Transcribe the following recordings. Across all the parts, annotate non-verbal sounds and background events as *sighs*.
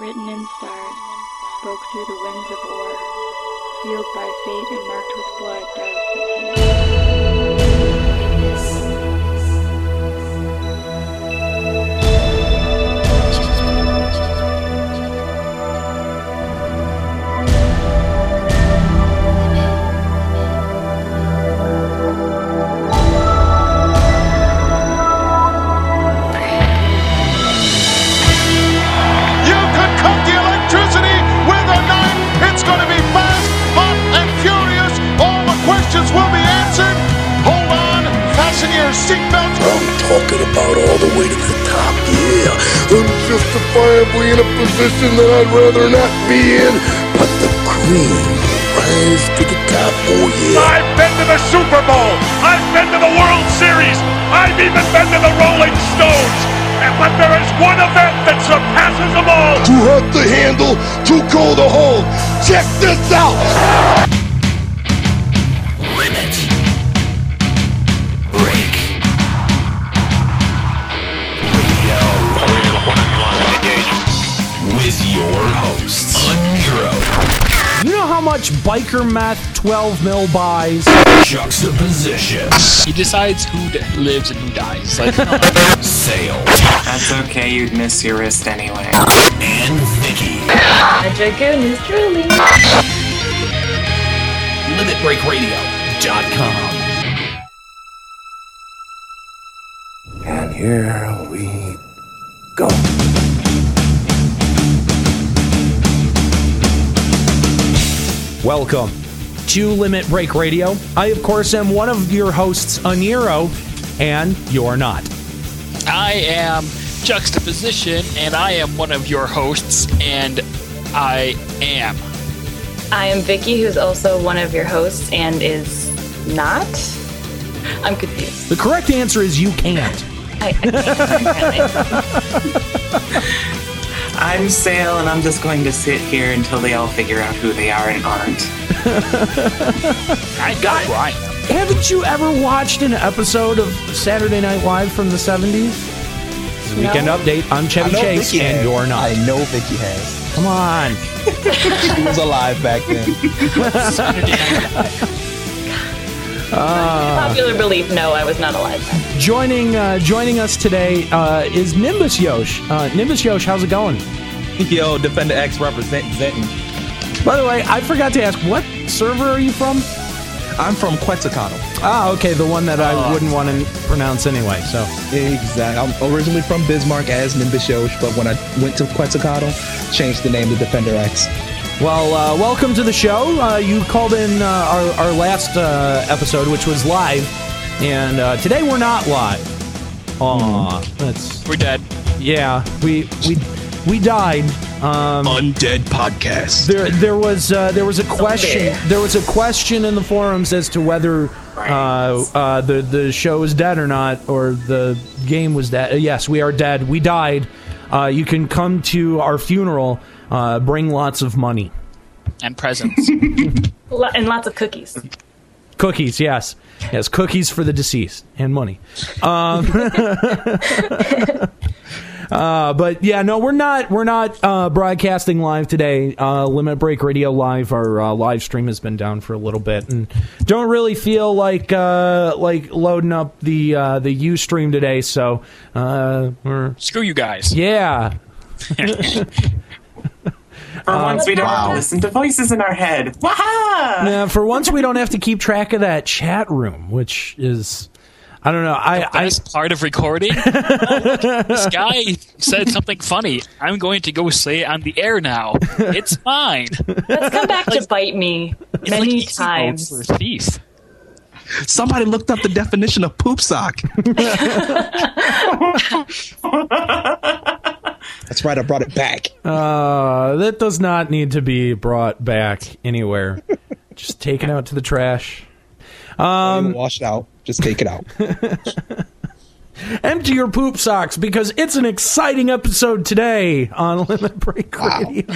written in stars, spoke through the winds of war, sealed by fate and marked with blood, doused in hate. Seatbelts. I'm talking about all the way to the top, yeah. I'm justifiably in a position that I'd rather not be in. But the cream rise to the top, oh yeah. I've been to the Super Bowl. I've been to the World Series. I've even been to the Rolling Stones. And- But there is one event that surpasses them all. Too hot to handle, too cold to hold. Check this out. Know much biker math 12 mil buys? Juxtaposition, He decides who d- lives and who dies. Like, *laughs* Sayl, That's okay, you'd miss your wrist anyway. and Vicky. Dragoon is truly. LimitBreakRadio.com. And here we go. Welcome to Limit Break Radio. I, of course, am one of your hosts, Aniro, and you're not. I am Juxtaposition, and I am one of your hosts, and I am. I am Vicky, who's also one of your hosts and is not. I'm confused. The correct answer is you can't. I, I can't apparently. *laughs* I'm Sayl, and I'm just going to sit here until they all figure out who they are and aren't. *laughs* I got Ryan. Haven't you ever watched an episode of Saturday Night Live from the 70s? Weekend update. I'm Chevy Chase, and you're not. I know Vicky has. Come on. *laughs* She was alive back then. *laughs* Popular belief, no, I was not alive then. Joining uh, joining us today uh, is Nimbusyosh. Uh, Nimbusyosh, how's it going? *laughs* Yo, DefenderX representing. By the way, I forgot to ask, what server are you from? I'm from Quetzalcoatl. Ah, okay, the one that I wouldn't want to pronounce anyway. So, Exactly. I'm originally from Bismarck as Nimbusyosh, but when I went to Quetzalcoatl, changed the name to Defender X. well, uh, welcome to the show. Uh, you called in uh, our, our last uh, episode, which was live, and uh, today we're not live. Aw, that's We're dead. yeah. We we we died. Um, Undead Podcast. There, there was uh, there was a question. There was a question in the forums as to whether uh, uh, the the show is dead or not, or the game was dead. Uh, yes, we are dead. We died. Uh, you can come to our funeral. Uh, bring lots of money, And presents. *laughs* And lots of cookies. cookies. Yes, yes, cookies for the deceased and money. Um, *laughs* *laughs* Uh, but yeah, no, we're not. We're not uh, broadcasting live today. Uh, Limit Break Radio Live. Our uh, live stream has been down for a little bit, and don't really feel like uh, like loading up the uh, the UStream today. So uh, we're Screw you guys. yeah. *laughs* For once, we don't have to listen to voices in our head. Waha! Yeah, for once, we don't have to keep track of that chat room, which is, I don't know. I, I Best part of recording. Oh, *laughs* look, this guy said something funny. I'm going to go say it on the air now. It's mine. Let's come back to bite me many like times. for a thief. Somebody looked up the definition of poop sock. That's right, I brought it back. uh, that does not need to be brought back anywhere. Just taken out to the trash. Um, wash it out. Just take it out. *laughs* Empty your poop socks because it's an exciting episode today on Limit Break Radio. *laughs*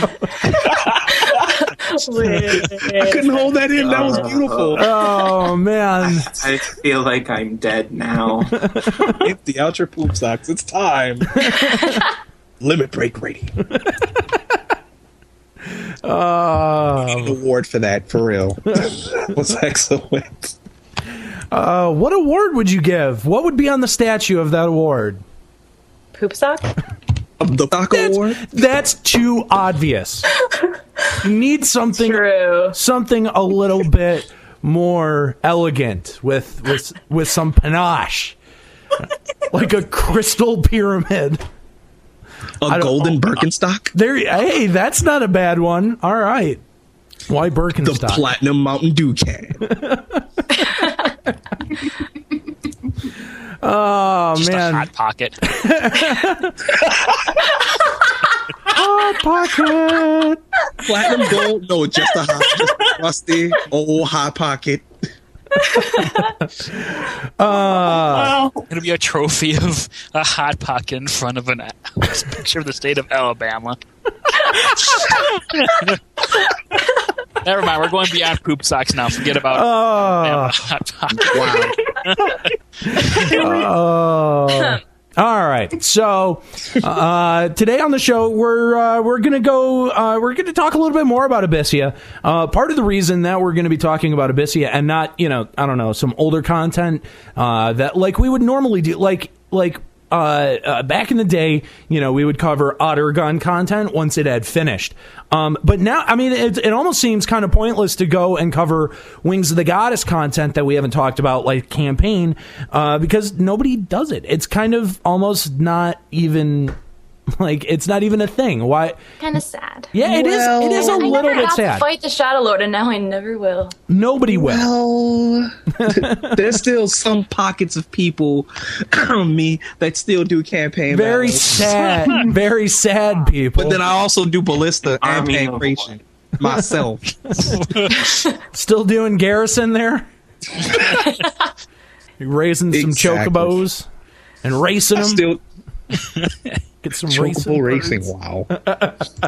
I couldn't hold that in. That was beautiful. Oh man. I feel like I'm dead now. *laughs* Empty out your poop socks. It's time. Limit break radio. An award for that, for real. was excellent. Uh, what award would you give? What would be on the statue of that award? Poop sock? The Taco Award? That's too obvious. You need something True. something a little bit more elegant with with with some panache. Like a crystal pyramid. A golden Birkenstock? There hey, that's not a bad one. All right. Why Birkenstock? The Birkenstock? Platinum Mountain Dew can. *laughs* oh Just man. a hot pocket. *laughs* Hot pocket. Platinum gold? No, just a hot, just a rusty old hot pocket. Uh, It'll be a trophy of a hot pocket in front of an picture of the state of Alabama. *laughs* Never mind. We're going beyond poop socks now. Forget about oh. Wow. Oh. All right. So uh, today on the show, we're uh, we're gonna go. Uh, we're gonna talk a little bit more about Abyssea. Uh, part of the reason that we're gonna be talking about Abyssea and not, you know, I don't know, some older content uh, that like we would normally do, like like. Uh, uh, back in the day, you know, we would cover Aht Urhgan content once it had finished. Um, but now, I mean, it, it almost seems kind of pointless to go and cover Wings of the Goddess content that we haven't talked about, like campaign, uh, because nobody does it. It's kind of almost not even *laughs* like it's not even a thing. Why? Kind of sad. Yeah, it is. It is a I little never bit got to sad. fight the Shadow Lord, and now I never will. Nobody will. Well, *laughs* there's still some pockets of people, me, that still do campaign. Very battles. sad. *laughs* Very sad people. But then I also do ballista and Army of pancreation myself. Still doing Garrison there. raising some Exactly. chocobos and racing I them. Still Get some chocobo racing. racing. Wow.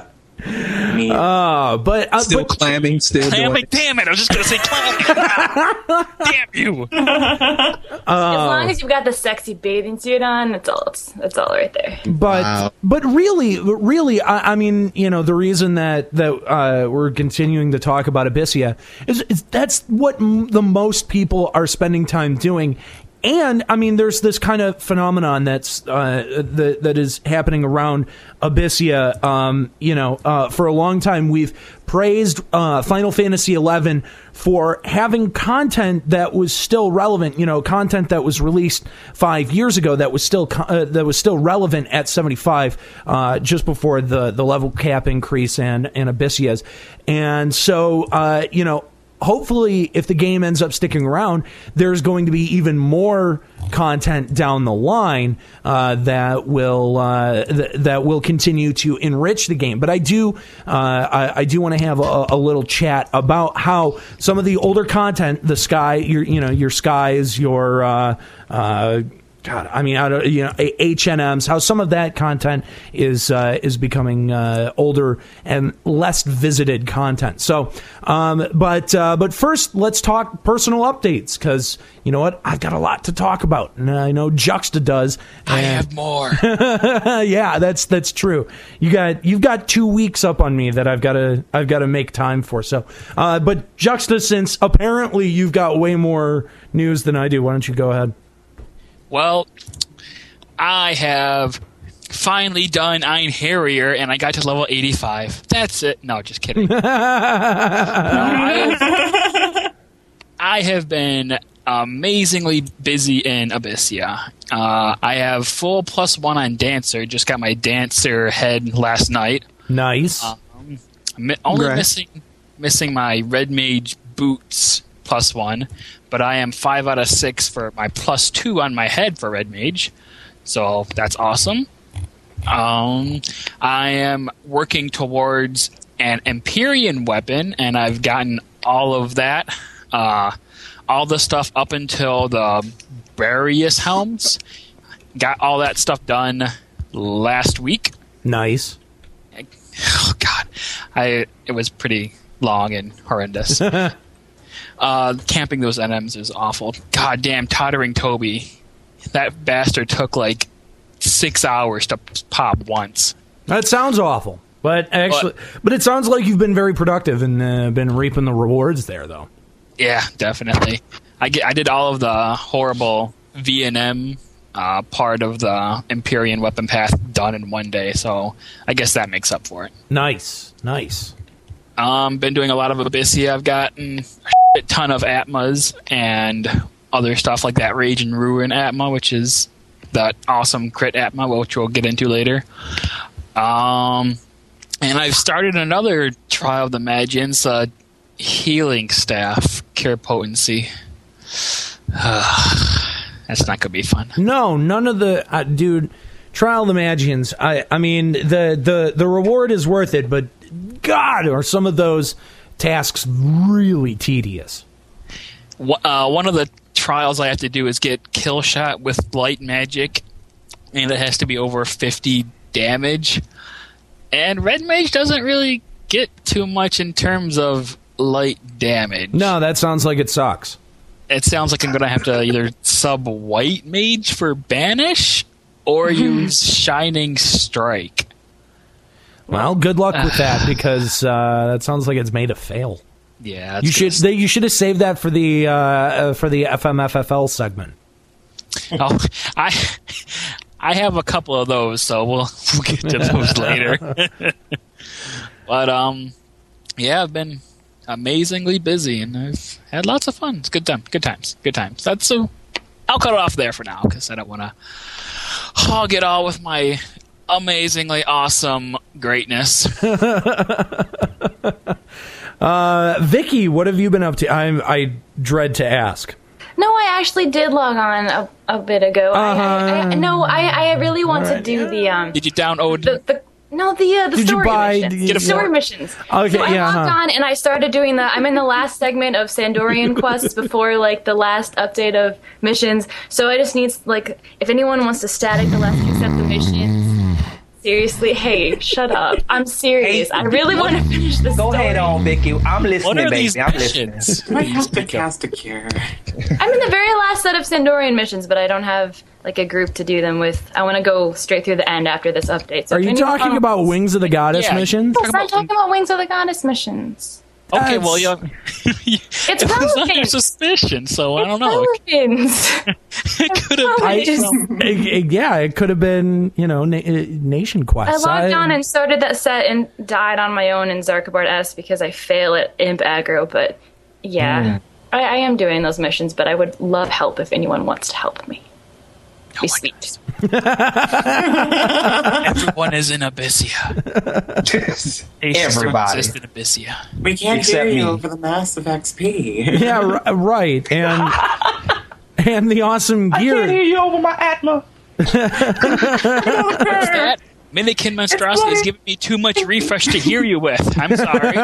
*laughs* Uh, but uh, Still but, clamming. Still doing. Clamming, it. damn it! I was just gonna say clamming. *laughs* damn you! *laughs* as Oh. long as you've got the sexy bathing suit on, that's all. It's, that's all right there. but Wow. but really really I, I mean you know the reason that that uh, we're continuing to talk about Abyssea is, is that's what m- the most people are spending time doing and I mean there's this kind of phenomenon that's uh, that that is happening around Abyssea um, you know uh, for a long time we've praised uh, Final Fantasy XI for having content that was still relevant. You know, content that was released five years ago that was still co- uh, that was still relevant at seventy five, uh, just before the the level cap increase and and Abysseas, and so uh, you know. Hopefully, if the game ends up sticking around, there's going to be even more content down the line uh, that will uh, th- that will continue to enrich the game. But I do uh, I, I do want to have a, a little chat about how some of the older content, the sky, your you know your skies, your uh, uh, God, I mean, out of, you know, H and M's, how some of that content is uh, is becoming uh, older and less visited content. So, um, but uh, but first, let's talk personal updates because you know what, I've got a lot to talk about, and I know Juxta does. I have more. *laughs* yeah, that's that's true. You got you've got two weeks up on me that I've got to I've got to make time for. So, uh, but Juxta, since apparently you've got way more news than I do, why don't you go ahead? Well, I have finally done Einherjar, and I got to level 85. That's it. No, just kidding. No, I, have, I have been amazingly busy in Abyssea. Uh, I have full plus one on Dancer. Just got my Dancer head last night. Nice. Mi- only Right. missing missing my red mage boots plus one, but I am five out of six for my plus two on my head for red mage, so that's awesome. Um, I am working towards an Empyrean weapon, and I've gotten all of that, uh, all the stuff up until the Barius helms. Got all that stuff done last week nice. oh god i it was pretty long and horrendous *laughs* uh camping those nms is awful god damn tottering toby that bastard took like six hours to pop once That sounds awful. But actually, but, it sounds like you've been very productive and uh, been reaping the rewards there, though. Yeah, definitely. I get, I did all of the horrible V and M uh, part of the Empyrean weapon path done in one day, so I guess that makes up for it. Nice, nice. Um, been doing a lot of Abyssea. I've gotten ton of Atmas and other stuff like that Rage and Ruin Atma, which is that awesome crit Atma, which we'll get into later. Um, and I've started another trial of the Magians, uh, healing staff, cure potency. *sighs* That's not gonna be fun. No, none of the uh, dude. Trial of the Magians. I I mean the the the reward is worth it, but God, are some of those tasks really tedious? Uh, one of the trials I have to do is get kill shot with light magic, and it has to be over fifty damage. And red mage doesn't really get too much in terms of light damage. No, that sounds like it sucks. It sounds like I'm going to have to either sub white mage for banish or *laughs* use shining strike. Well, good luck with that *laughs* because uh, that sounds like it's made to fail. Yeah, You should they, you should have saved that for the uh, uh, for the FMFFL segment. *laughs* Oh, I I have a couple of those, so we'll we'll get to those *laughs* later. but um, yeah, I've been amazingly busy, and I've had lots of fun. It's good time, good times, good times. That's so. I'll cut it off there for now because I don't want to hog it all with my amazingly awesome greatness. *laughs* Uh, Vicky, what have you been up to? I I dread to ask. No, I actually did log on a, a bit ago. I, I, I, no, I, I really want to do the um Did you download? the, the no the uh, the Did you story buy missions. the- The story missions. Okay, so I yeah, logged huh. on and I started doing the. I'm in the last segment of San d'Orian *laughs* quests before like the last update of missions. So I just need like if anyone wants to static the last accept the missions. Seriously, hey, shut up! I'm serious. I really want to finish this. Go ahead on, Vicky. I'm listening, What are baby. these I'm missions? listening. I have to cast a cure. *laughs* I'm in the very last set of San d'Orian missions, but I don't have like a group to do them with. I want to go straight through the end after this update. So Are you talking about Wings of the Goddess Yeah. missions? Yes, I'm talking about Wings of the Goddess missions. Okay, well, you *laughs* It's it was under suspicion, so I don't know. Relevant. *laughs* It could have been. just- It- it- yeah, it could have been you know na- uh, Nation I Quest. logged on and started that set and died on my own in Xarcabard S because I fail at Imp aggro. But yeah, I, I am doing those missions. But I would love help if anyone wants to help me. Oh Be sweet. *laughs* Everyone is in Abyssea. They still Everybody. exist in Abyssea. We can't Except hear you me. over the massive XP. *laughs* yeah, r- right, and *laughs* and the awesome gear. I can't hear you over my Atma. What's that? Minikin Monstrosity is giving me too much refresh to hear you with. I'm sorry.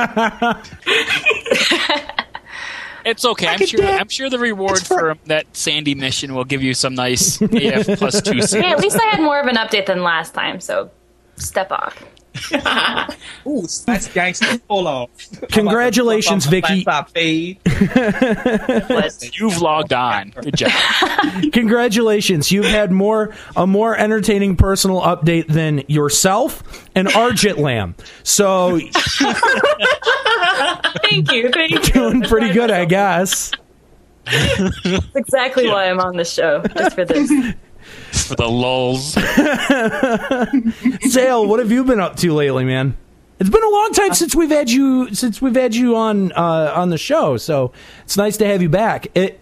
It's okay. I'm sure. I'm sure the reward for that Sandy mission will give you some nice AF plus two. *laughs* Hey, at least I had more of an update than last time. So step off. *laughs* Ooh, that's gangster. *laughs* Hold on. Congratulations, Vicky. *laughs* You've logged on. Good job. Congratulations, you've had more a more entertaining personal update than yourself and Arjit Lamb. So Thank you. Thank you. doing pretty good, I guess. That's exactly why I'm on the show, just for this. For the lulls. Sayl, *laughs* what have you been up to lately, man? It's been a long time since we've had you since we've had you on uh, on the show, so it's nice to have you back. It,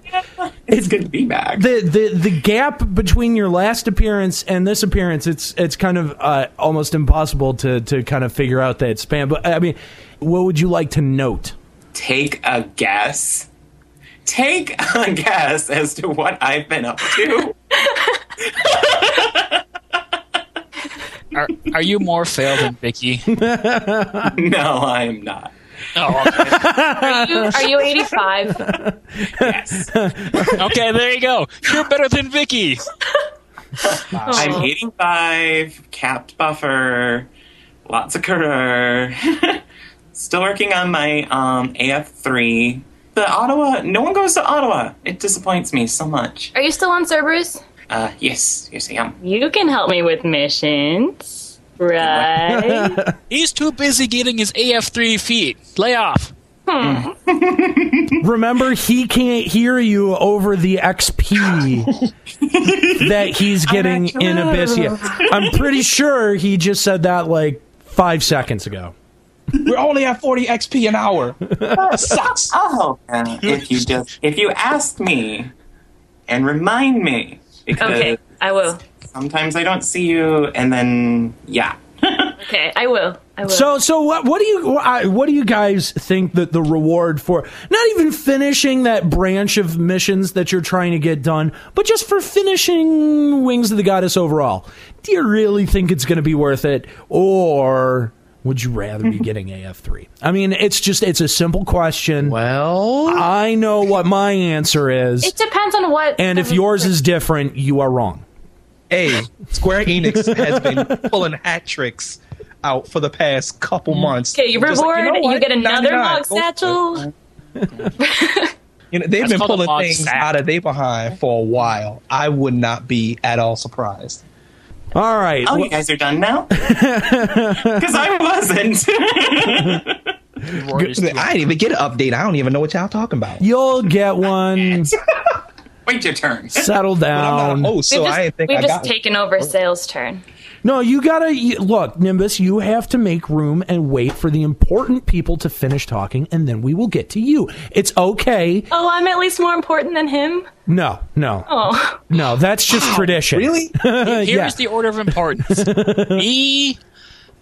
It's good to be back. the the the gap between your last appearance and this appearance, it's it's kind of uh, almost impossible to to kind of figure out that span. But I mean, what would you like to note? Take a guess. Take a *laughs* guess as to what I've been up to. *laughs* Are, are you more failed than Vicky? *laughs* no, I am not. Oh, okay. Are you, are you 85? Yes. okay, there you go. You're better than Vicky. I'm 85, capped buffer, lots of career. *laughs* Still working on my um, AF3. The Attohwa, no one goes to Attohwa. It disappoints me so much. Are you still on Cerberus? Uh, yes, yes, I am. You can help me with missions. Right. *laughs* He's too busy getting his AF3 feet. Lay off. *laughs* Remember, he can't hear you over the XP *laughs* that he's getting in Abyssea. I'm pretty sure he just said that like five seconds ago. We're only at 40 XP an hour. That sucks. Oh, if you just if you ask me and remind me because Okay, I will. sometimes I don't see you, and then yeah. *laughs* Okay, I will. I will. So, so what? What do you? What do you guys think that the reward for not even finishing that branch of missions that you're trying to get done, but just for finishing Wings of the Goddess overall? Do you really think it's going to be worth it, or would you rather be *laughs* getting AF3? I mean, it's just it's a simple question. Well, I know what my answer is, it depends on what. and if yours is different, you are wrong. A Square *laughs* Enix has been pulling hat tricks out for the past couple months. Okay, you reward. like, you, know you get another 99, mog go for it. satchel. You know, they've That's been pulling things sack. out of their behind for a while. I would not be at all surprised. All right. Oh, well- you guys are done now? *laughs* Because I wasn't. I didn't even get an update. I don't even know what y'all talking about. You'll get one. *laughs* Wait your turn. Settle But I'm not down. a host, We've so just, I didn't think we've I just got taken over sales turn. No, you gotta you- look, Nimbus. You have to make room and wait for the important people to finish talking, and then we will get to you. It's okay. Oh, I'm at least more important than him. No, no, Oh, no. That's just tradition. Really? *laughs* Here's yeah. the order of importance. *laughs* Me,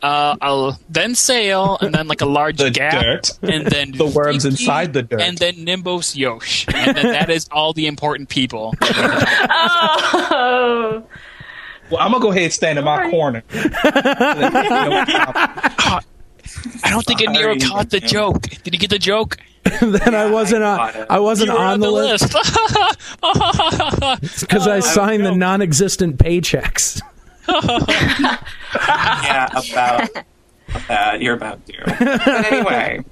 uh, I'll then Sayl, and then like a large The gap, dirt. and then The worms Vicky, inside the dirt. and then Nimbusyosh, and then that is all the important people. *laughs* oh. Well, I'm gonna go ahead and stand in my corner. I don't think Nero caught the joke. Did he get the joke? *laughs* then I wasn't I on. I wasn't You were on, the, list because *laughs* I signed the non-existent paychecks. yeah, about that. You're about to. But *laughs* anyway.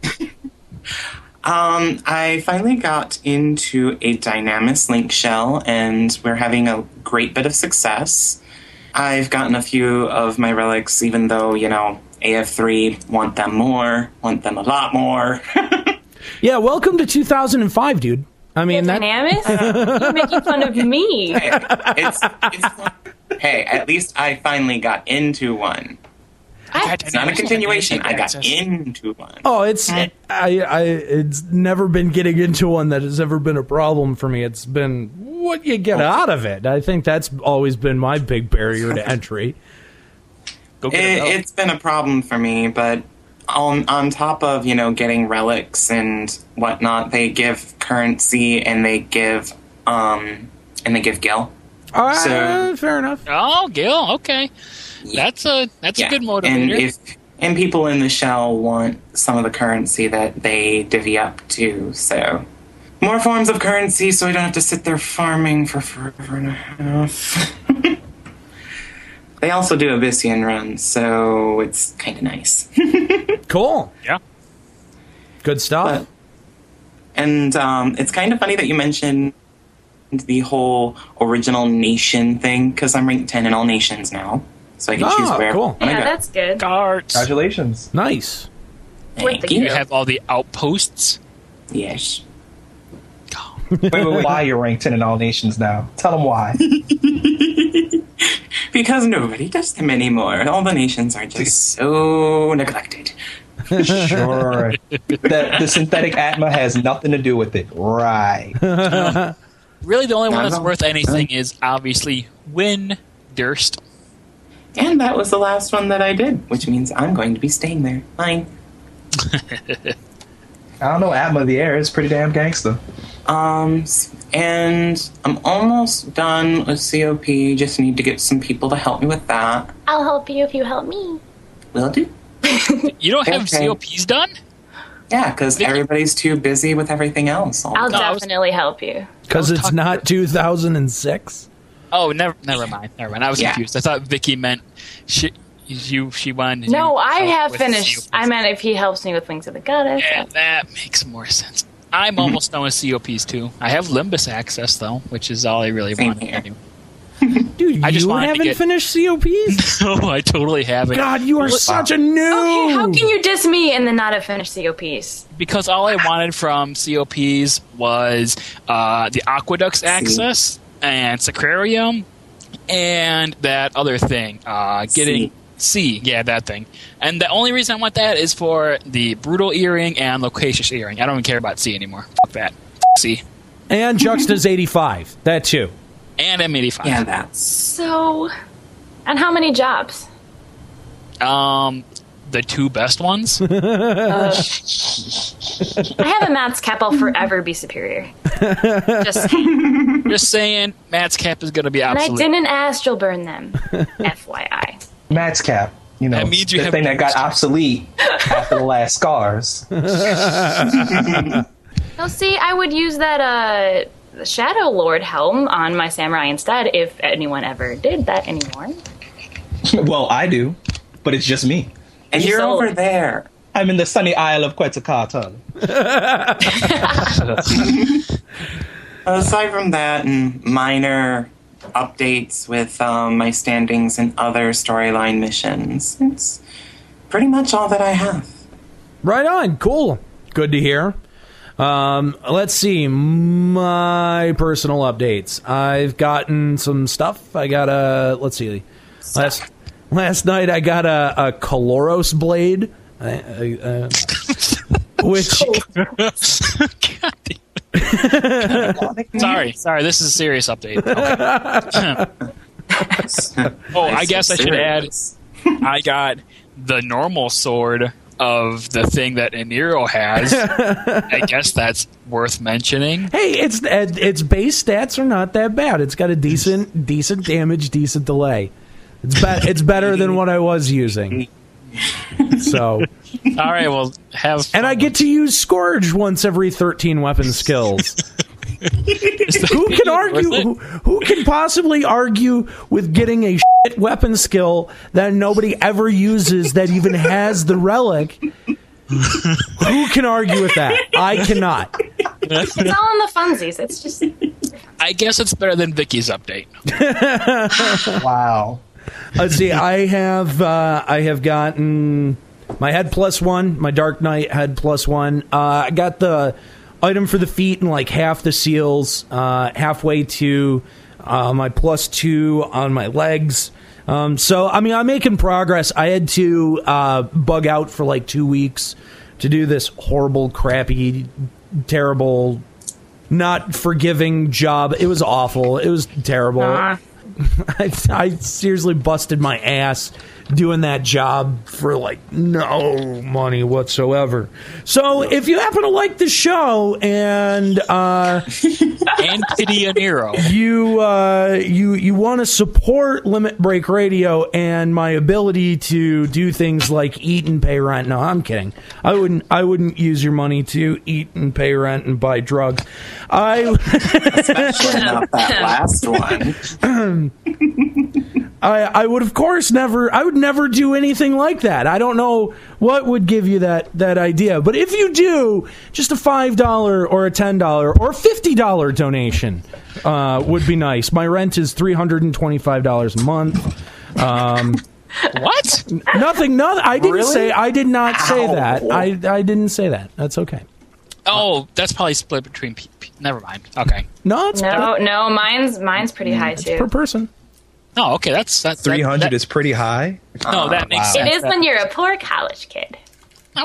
Um, I finally got into a Dynamis link shell, and we're having a great bit of success. I've gotten a few of my relics, even though, you know, AF3 want them more, want them a lot more. *laughs* Yeah, welcome to 2005, dude. I mean that. Dynamis? *laughs* You're making fun of me. hey, it's, it's, hey, at least I finally got into one. It's not a continuation. I got into one. Oh, it's I, I it's never been getting into one that has ever been a problem for me. It's been what you get out of it. I think that's always been my big barrier to entry. *laughs* Go get a it, it's been a problem for me, but on on top of you know getting relics and whatnot, they give currency and they give um and they give gil. Uh, So- fair enough. Oh, Gil. Okay, that's a that's a good motivator. And if and people in the shell want some of the currency that they divvy up too, so more forms of currency, so I don't have to sit there farming for forever and a half. *laughs* they also do Abyssian runs, so it's kind of nice. *laughs* Cool. yeah. Good stuff. But- And um, it's kind of funny that you mentioned the whole original nation thing because I'm ranked 10 in all nations now. So I can choose Ah, where cool. Yeah, go. that's good. Guards. Congratulations. nice. Thank you. You have all the outposts. Yes. Wait, wait, wait. Why you're ranked 10 in all nations now? Tell them why. *laughs* Because nobody does them anymore. All the nations are just *laughs* so neglected. Sure. the, the synthetic atma has nothing to do with it. Right. *laughs* Really, the only one that's worth anything is obviously Win Durst. And that was the last one that I did, which means I'm going to be staying there. Fine. *laughs* I don't know. Atma of the Air is pretty damn gangster. Um, and I'm almost done with COP. Just need to get some people to help me with that. I'll help you if you help me. Will do. *laughs* You don't have Okay. COPs done? Yeah, because everybody's too busy with everything else. I'll time. I was- definitely help you. Because it's not 2006. Oh, never, never mind, never mind. I was Yeah. confused. I thought Vicky meant she, you, she won. No, I have finished. COPs. I meant if he helps me with Wings of the Goddess. Yeah, that makes more sense. I'm Mm-hmm. almost done with COPs too. I have Limbus access though, which is all I really Same want to do. Dude, I just you haven't get- finished COPs? *laughs* no, I totally haven't. God, you are such a noob. Okay, how can you diss me and then not have finished COPs? because all I wanted from COPs was uh, the Aqueducts access and Sacrarium and that other thing. Uh, getting C, yeah, that thing. And the only reason I want that is for the Brutal Earring and Loquacious Earring. I don't even care about C anymore. Fuck that. Fuck C. And Juxta's 85. That too. And M85. Yeah, that's So, and how many jobs? Um, the two best ones. *laughs* I have a Maat's cap. I'll forever be superior. Just, Just saying, Maat's cap is going to be and I didn't astral burn them. *laughs* FYI. Max cap. You know, That means you the have thing that got obsolete after the last scars. *laughs* No, see, I would use that uh, Shadow Lord helm on my samurai instead if anyone ever did that anymore. well, I do, but it's just me. And you're sold. over there. I'm in the sunny isle of Quetzalcoatl. *laughs* Aside from that, and minor updates with um, my standings and other storyline missions, it's pretty much all that I have. Right on. Cool. Good to hear. Um, let's see. My personal updates. I've gotten some stuff. I got a. Let's see. Last last night I got a, a Caloros blade, I, I, uh, *laughs* which *laughs* Sorry, sorry. This is a serious update. Okay. *laughs* oh, I guess I should add. I got the normal sword of the thing that Eniro has. I guess that's worth mentioning. hey, its its base stats are not that bad. It's got a decent decent damage, decent delay. It's be- it's better than what I was using. So, All right, well, have and I get to use Scourge once every thirteen weapon skills. who can argue? Who, who can possibly argue with getting a shit weapon skill that nobody ever uses that even has the relic? who can argue with that? I cannot. It's all in the funsies. It's just I guess it's better than Vicky's update. *laughs* Wow. Let's see. *laughs* I have uh, I have gotten my head plus one, my Dark Knight head plus one. Uh, I got the item for the feet and like half the seals, uh, halfway to uh, my plus two on my legs. Um, so I mean, I'm making progress. I had to uh, bug out for like two weeks to do this horrible, crappy, terrible, not forgiving job. It was awful. It was terrible. Aw. I, *laughs* I seriously busted my ass doing that job for like no money whatsoever. So if you happen to like the show and uh, *laughs* And Kitty Eniro. you uh, you you want to support Limit Break Radio and my ability to do things like eat and pay rent. No, I'm kidding. I wouldn't I wouldn't use your money to eat and pay rent and buy drugs. I Especially not that last one. *clears throat* I, I would of course never I would never do anything like that. I don't know what would give you that that idea. But if you do, just a five dollar or a ten dollar or fifty dollar donation uh, would be nice. My rent is three hundred and twenty five dollars a month. Um, What? nothing. Nothing. I didn't Really? say. I did not say that. I I didn't say that. That's okay. Oh, that's probably split between. P- P- Never mind. Okay. No, it's no, no. Mine's mine's pretty high per, per person. Oh, okay. That's that's Three hundred that, is pretty high. No, that ah, makes wow. sense. It is when you're a poor college kid.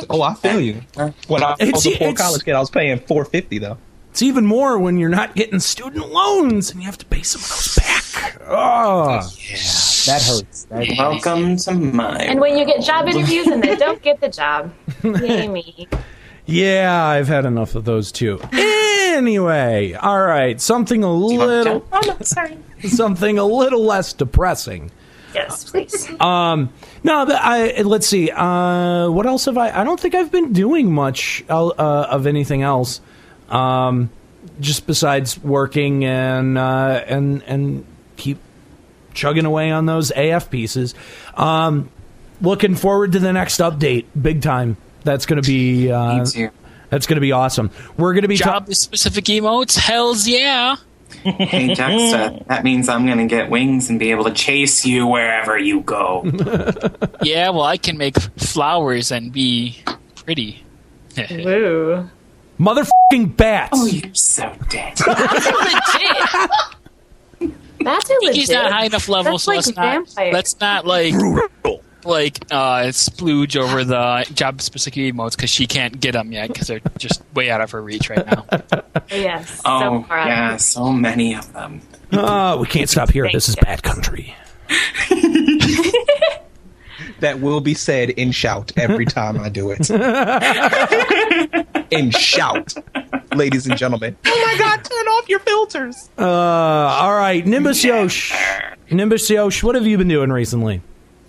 Oh, I feel you. When I It's- was a poor college kid, I was paying four fifty though. It's even more when you're not getting student loans and you have to pay some of those back. Oh. Yeah, that hurts. That Welcome to my. And when you get job interviews and they *laughs* don't get the job, yay me. Yeah, I've had enough of those too. Anyway, all right, something a little Oh, no, sorry. Something a little less depressing. Yes, please. Um, no, but I let's see. Uh, what else have I? I don't think I've been doing much uh, of anything else. Um, just besides working and uh, and and keep chugging away on those AF pieces. Um, looking forward to the next update, big time. That's going to be uh, that's going to be awesome. We're going to be ta- Job specific emotes. Hell's yeah. Hey, Juxta, *laughs* that means I'm going to get wings and be able to chase you wherever you go. *laughs* Yeah, well, I can make flowers and be pretty. *laughs* Woo. Motherfucking bats. Oh, you're so dead. legit. That's a legit. He's not high enough level, That's so like let's not, vampire. let's not like like uh, splooge over the job specific emotes because she can't get them yet because they're just way out of her reach right now. *laughs* Yes. Oh, so far out. yeah, so many of them. Oh, we can't stop here. This is bad country. *laughs* That will be said in shout every time I do it. *laughs* in shout, ladies and gentlemen. Oh my god, turn off your filters. Uh, all right, Nimbusyosh. Nimbus Yosh, what have you been doing recently?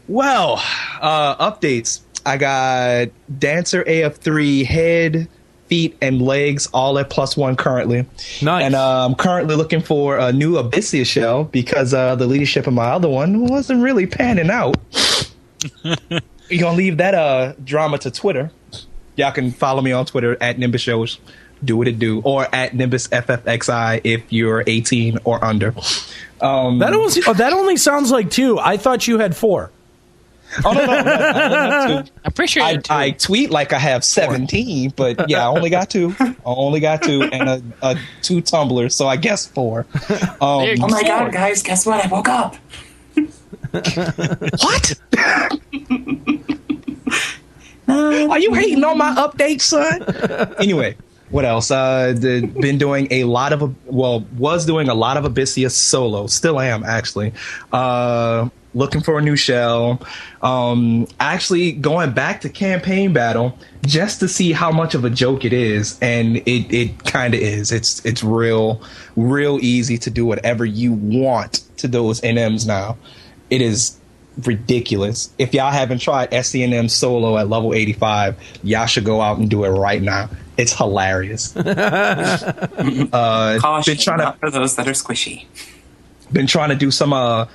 Well, uh, updates. I got Dancer AF3 head, feet, and legs all at plus one currently. Nice. And uh, I'm currently looking for a new Abyssea shell because uh, the leadership of my other one wasn't really panning out. *laughs* you gonna leave that uh, drama to Twitter. Y'all can follow me on Twitter at Nimbus Shows. Do what it do, or at Nimbus FFXI if you're 18 or under. Um, That only, oh, that only sounds like two. I thought you had four. Oh no, no, no, I only have two. I'm pretty sure I, I tweet like I have 17, but yeah, I only got two. I only got two and a, a two tumblers, so I guess four. Um, Oh my god, guys, guess what? I woke up. what? *laughs* Are you hating on my update, son? anyway, what else? Uh, the, been doing a lot of, well, was doing a lot of Abyssea solo. Still am actually. Uh, looking for a new shell. Um, actually going back to campaign battle just to see how much of a joke it is, and it it kind of is. It's it's real, real easy to do whatever you want to those NMs now. It is ridiculous. If y'all haven't tried SCNM solo at level 85, y'all should go out and do it right now. It's hilarious. *laughs* uh, Caution, been trying to not for those that are squishy. been trying to do some uh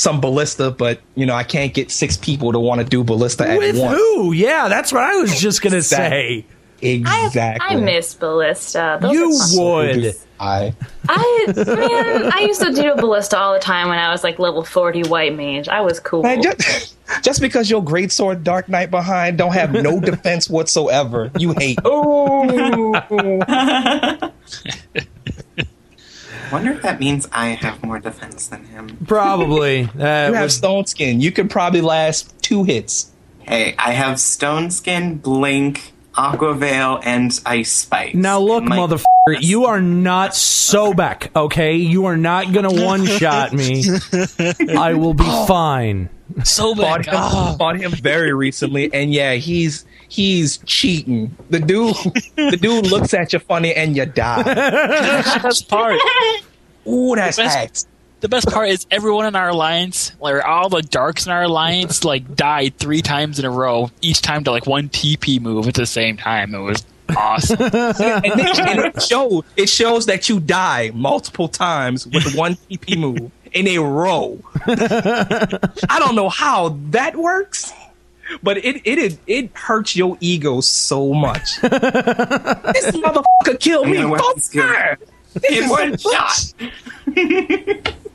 some ballista, but you know I can't get six people to want to do ballista at With once. who? Yeah, that's what I was just gonna say. Exactly. I miss Ballista. Those You would. I I man, I used to do Ballista all the time when I was like level forty white mage. I was cool. Man, just, *laughs* just because your great sword Dark Knight behind don't have no *laughs* defense whatsoever, you hate. Oh. *laughs* Wonder if that means I have more defense than him. Probably. *laughs* You have would- stone skin. You could probably last two hits. Hey, I have Stone Skin, Blink, Aqua Veil, and Ice Spikes. now look, My- motherfucker, you are not Sobek, okay? You are not gonna *laughs* one shot me. *laughs* I will be fine. So *laughs* bad. him, Oh, *laughs* fought him very recently, and yeah, he's he's cheating. The dude, the dude looks at you funny, and you die. *laughs* best part. Ooh, that's Best- hacked. The best part is everyone in our alliance, like all the darks in our alliance, like died three times in a row. Each time to like one TP move at the same time. It was awesome. and, it, and it, show, it shows that you die multiple times with one TP move in a row. I don't know how that works, but it it it, hurts your ego so much. this motherfucker killed me four times. In one shot.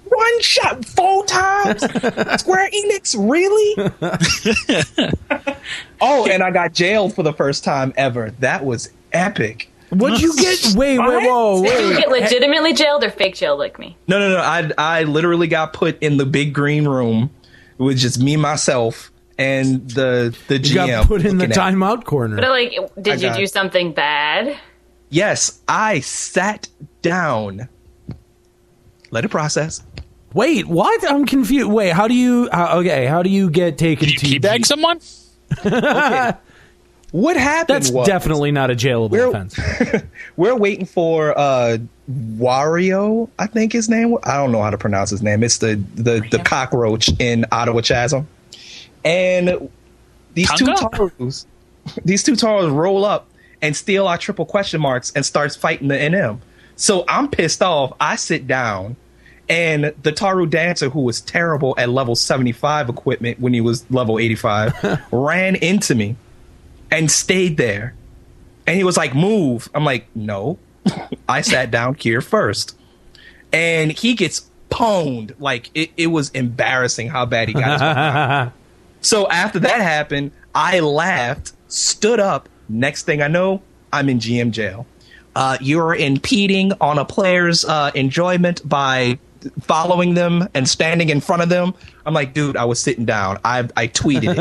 One shot four times. Square Enix, really? *laughs* oh, and I got jailed for the first time ever. That was epic. What'd you get? *laughs* Wait, wait, whoa, Did you get legitimately jailed or fake jailed like me? No, no, no. I I literally got put in the big green room with just me, myself, and the the GM. You got put in the timeout corner. But like, did I you got do something bad? Yes, I sat down. Let it process. Wait, what? I'm confused. Wait, how do you? Uh, okay, how do you get taken Did you to? teabag someone? *laughs* What happened? That's was, definitely not a jailable We're- offense. *laughs* we're waiting for uh Wario, I think his name. I don't know how to pronounce his name. It's the the, the cockroach in Attohwa Chasm. And these two Tonka? Tarus, *laughs* these two Tarus roll up and steal our triple question marks and starts fighting the NM. So I'm pissed off. I sit down and the Taru dancer, who was terrible at level 75 equipment when he was level 85, *laughs* ran into me and stayed there. And he was like, move. I'm like, no. I sat down here first. and he gets pwned. Like it, it was embarrassing how bad he got. *laughs* so after that happened, I laughed, stood up. Next thing I know, I'm in GM jail. Uh, you're impeding on a player's uh, enjoyment by following them and standing in front of them. I'm like, dude, I was sitting down. I I tweeted it.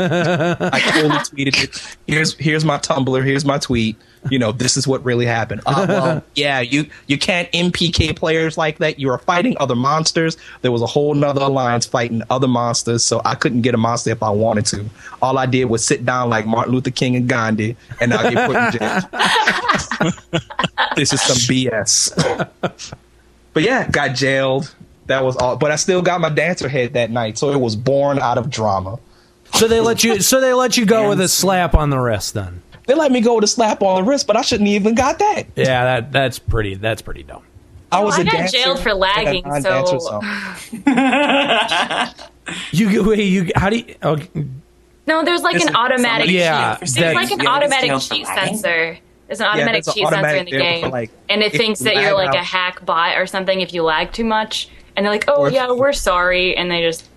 I totally tweeted it. Here's here's my Tumblr. Here's my tweet. You know, this is what really happened. Uh, well, yeah, you you can't MPK players like that. You are fighting other monsters. There was a whole nother alliance fighting other monsters, so I couldn't get a monster if I wanted to. All I did was sit down like Martin Luther King and Gandhi, and I get put in jail. *laughs* this is some BS. but yeah, got jailed. That was all. But I still got my dancer head that night, so it was born out of drama. So they let you. *laughs* So they let you go with a slap on the wrist. Then They let me go with a slap on the wrist, but I shouldn't even got that. yeah, that that's pretty. That's pretty dumb. I was oh, I a got dancer jailed for lagging, and non-dancer, so- *laughs* You get, wait. You how do you? Okay, No, there's like Is an automatic. somebody Yeah, There's like an You automatic cheat sensor. There's an automatic there's an cheat sensor in the game, like, and it thinks you that you're lag like a hack bot or something if you lag too much, and they're like, "Oh Or if- yeah, we're sorry," and they just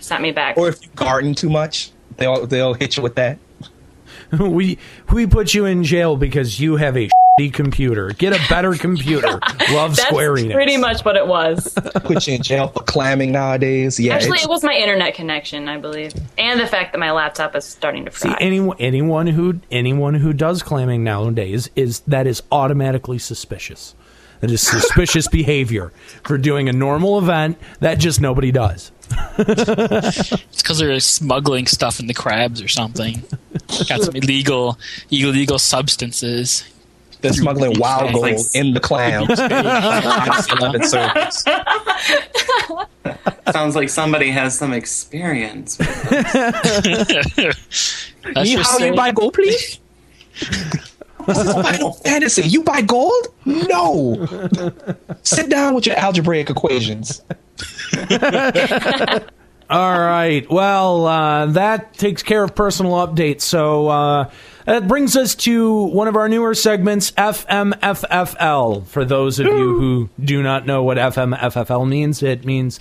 sent me back. or if you garden too much, they'll they'll hit you with that. *laughs* we we put you in jail because you have a shitty computer. Get a better computer. *laughs* Love That's Square Enix. pretty much what it was. *laughs* Put you in jail for clamming nowadays. Yeah, Actually, it was my internet connection, I believe, and the fact that my laptop is starting to See, fry. anyone anyone who anyone who does clamming nowadays is that is automatically suspicious. That is suspicious *laughs* behavior for doing a normal event that just nobody does. *laughs* It's because they're smuggling stuff in the crabs or something. Got some illegal, illegal substances. they're smuggling wild Sounds like- gold in the clams. *laughs* 11 servers. Sounds like somebody has some experience. with Let's Me, how say- you buy gold, please? This is Final Fantasy. You buy gold? No. Sit down with your algebraic equations. *laughs* All right. Well, uh, that takes care of personal updates. So uh, that brings us to one of our newer segments, FMFFL. For those of you who do not know what FMFFL means, it means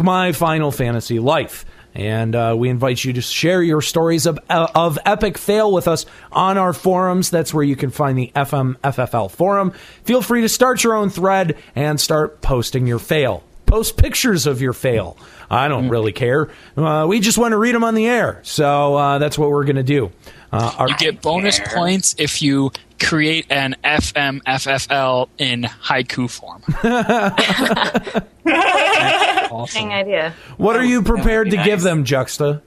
my Final Fantasy life. And uh, we invite you to share your stories of, uh, of epic fail with us on our forums. That's where you can find the FMFFL forum. Feel free to start your own thread and start posting your fail. Post pictures of your fail. I don't really care. Uh, we just want to read them on the air. So uh, that's what we're going to do. Uh, our, You get bonus care. points if you create an FMFFL in haiku form. *laughs* Dang idea. what are you prepared be to give them, Juxta?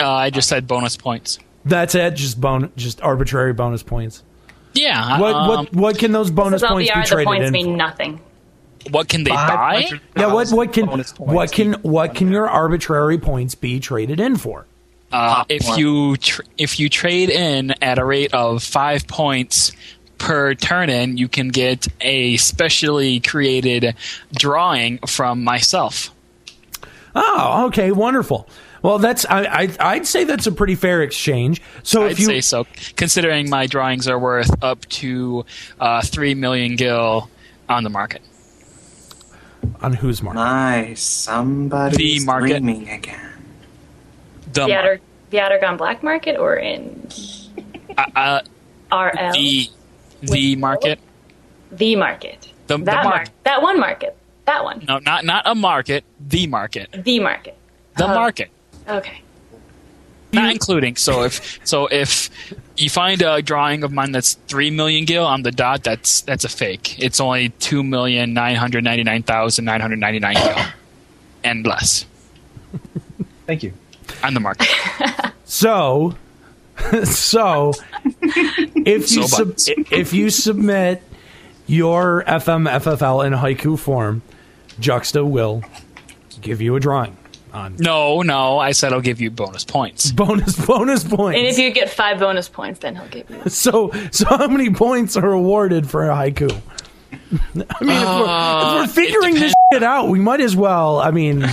Uh, I just said bonus points. That's it. Just bon- just arbitrary bonus points. Yeah. What um, what what can those bonus This is points be LBR, the traded points in? mean for? nothing. what can they buy? Yeah, what what can what can what can your arbitrary points be traded in for? Uh, if Popcorn. you tr- if you trade in at a rate of five points per turn in, you can get a specially created drawing from myself. Oh, okay, wonderful. Well, that's I, I I'd say that's a pretty fair exchange. So I'd if you say so, considering my drawings are worth up to uh, three million gil on the market. on whose mark? Nice. Somebody's The market. dreaming again. The The outer, the outer gone black market or in uh, uh, RL? the the market. The market. The- the that market. That one market. That one. No, not not a market. The market. The market. The Oh. market. Okay. Not including. So if so if you find a drawing of mine that's three million gil on the dot, that's that's a fake. It's only two million nine hundred ninety nine thousand nine hundred ninety nine gil and less Thank you. On the market. *laughs* So, *laughs* so if you So sub- if you submit your FMFFL in haiku form, Juxta will give you a drawing on No, no, I said I'll give you bonus points. *laughs* bonus bonus points. And if you get five bonus points, then he'll give you. so so how many points are awarded for a haiku? I mean, if, we're, if we're uh, figuring this shit out, we might as well. I mean,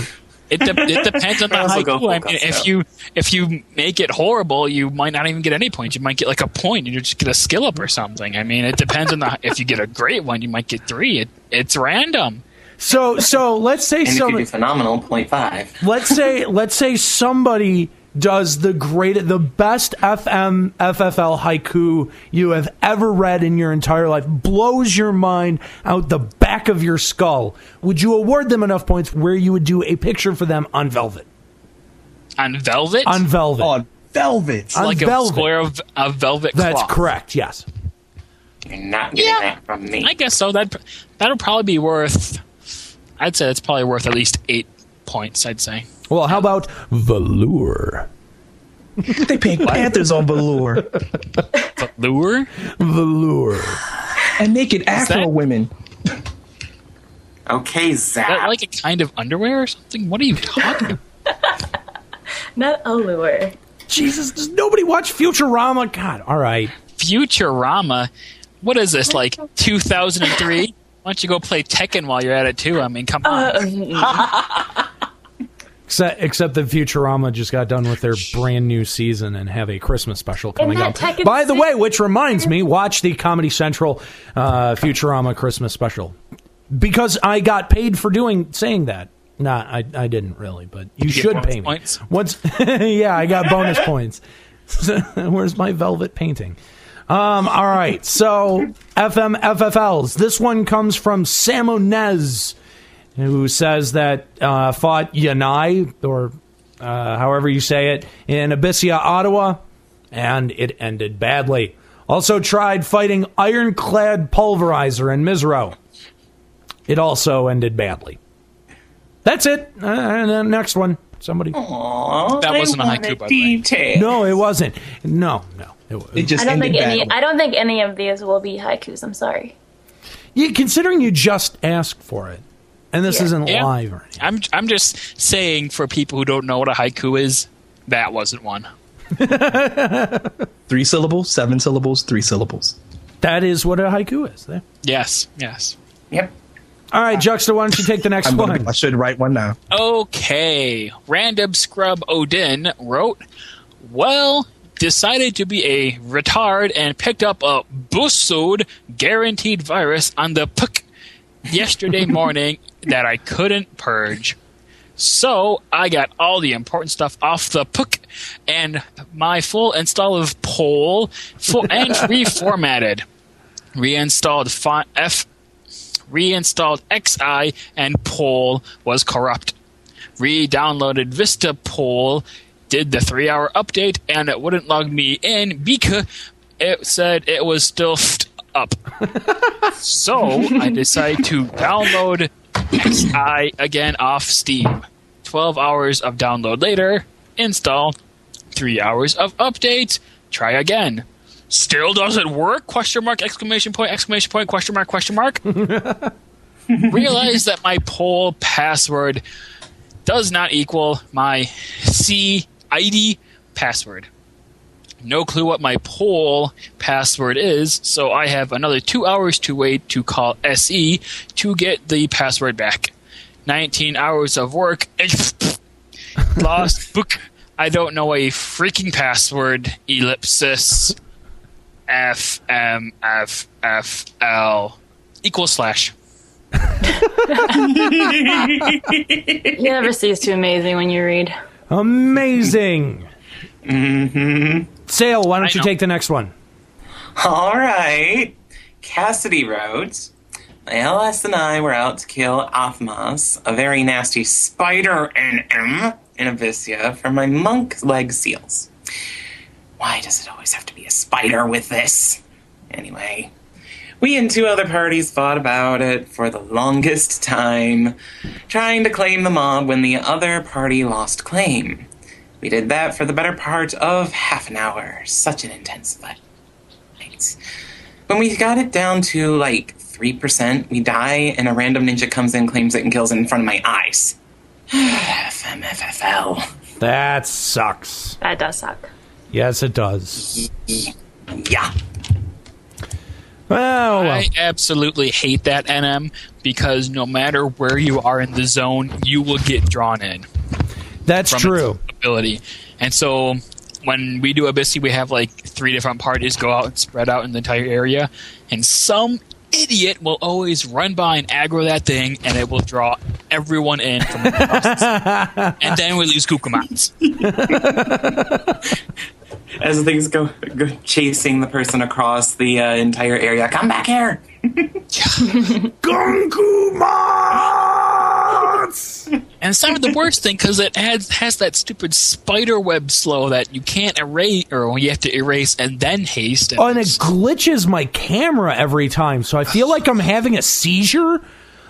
It, de- it depends on the Also go haiku. I mean, if you if you make it horrible, you might not even get any points. You might get like a point, and you just get a skill up or something. I mean, it depends on the. If you get a great one, you might get three. It, it's random. So so let's say And if you somebody do phenomenal, 0.5. let's say let's say somebody does the great the best FM FFL haiku you have ever read in your entire life blows your mind out the back of your skull would you award them enough points where you would do a picture for them on velvet On velvet, on velvet On velvet. on like velvet a square of, of velvet that's correct yes You're not getting Yeah. that from me. I guess so. That that'll probably be worth. I'd say it's probably worth at least eight points. I'd say. Well how about velour they paint panthers on velour Velour? velour and naked Afro that- women. Okay, Is that Zach. like a kind of underwear or something? What are you talking about? *laughs* Not allure. jesus does nobody watch futurama god all right Futurama? What is this, like 2003? Why don't you go play Tekken while you're at it too? I mean, come on. Uh, Except, except that Futurama just got done with their brand new season and have a Christmas special coming up. By the way, which reminds me, watch the Comedy Central uh, Futurama Christmas special because I got paid for doing saying that. Nah, I, I didn't really, but you, you should pay me. points? Once, *laughs* yeah, I got bonus points. *laughs* Where's my velvet painting? Um, all right, so FM FFLs. This one comes from Samonez, who says that uh, fought Yanai, or uh, however you say it, in Abyssea, Attohwa, and it ended badly. Also tried fighting Ironclad Pulverizer in Misareaux. It also ended badly. That's it. Uh, and then next one. Somebody. Aw, That wasn't a haiku, by the way. No, it wasn't. No, no. It, wa- It just I don't ended think any. I don't think any of these will be haikus. I'm sorry. Yeah, considering you just asked for it, and this Yeah. isn't Yeah. live or anything. I'm I'm just saying for people who don't know what a haiku is, that wasn't one. *laughs* Three syllables, seven syllables, three syllables. That is what a haiku is. There. Yes, yes. Yep. All right, Juxta, why don't you take the next *laughs* I'm gonna, one? I should write one now. Okay. Random Scrub Odin wrote, Well, decided to be a retard and picked up a Busod guaranteed virus on the PUC yesterday morning that I couldn't purge. So I got all the important stuff off the PUC and my full install of POL full *laughs* and reformatted. Reinstalled F reinstalled XI and POL was corrupt. Re-downloaded Vista POL, did the three-hour update, and it wouldn't log me in because it said it was still up. so I decide to download XI again off Steam. Twelve hours of download later, install. Three hours of update. Try again. Still doesn't work? Question mark, exclamation point, exclamation point, question mark, question mark. *laughs* Realize that my POL password does not equal my C ID password. No clue what my POL password is, so I have another two hours to wait to call SE to get the password back. 19 hours of work. *laughs* Lost book. I don't know a freaking password. Ellipsis. F M F F L equal slash. *laughs* You never cease to amaze me when you read. Amazing. Mm-hmm. Sayl, why don't I you know. take the next one? All right. Cassidy Rhodes. ALS and I were out to kill Athmas, a very nasty spider NM in Abyssea, for my monk leg seals. Why does it always have to be a spider with this? Anyway, we and two other parties fought about it for the longest time, trying to claim the mob when the other party lost claim. We did that for the better part of half an hour. Such an intense fight. When we got it down to like 3%, we die, and a random ninja comes in, claims it, and kills it in front of my eyes. FMFFL. That sucks. That does suck. Yes, it does. Yeah. Well, well. I absolutely hate that NM because no matter where you are in the zone, you will get drawn in. That's from true. its ability. And so when we do Abyssy, we have like three different parties go out and spread out in the entire area, and some idiot will always run by and aggro that thing, and it will draw everyone in from across. *laughs* and then we lose Kukumats. *laughs* As things go, go chasing the person across the uh, entire area. Come back here. *laughs* And it's not the worst thing because it has has that stupid spider web slow that you can't erase, or you have to erase and then haste. And Oh, and it glitches my camera every time, so I feel like I'm having a seizure.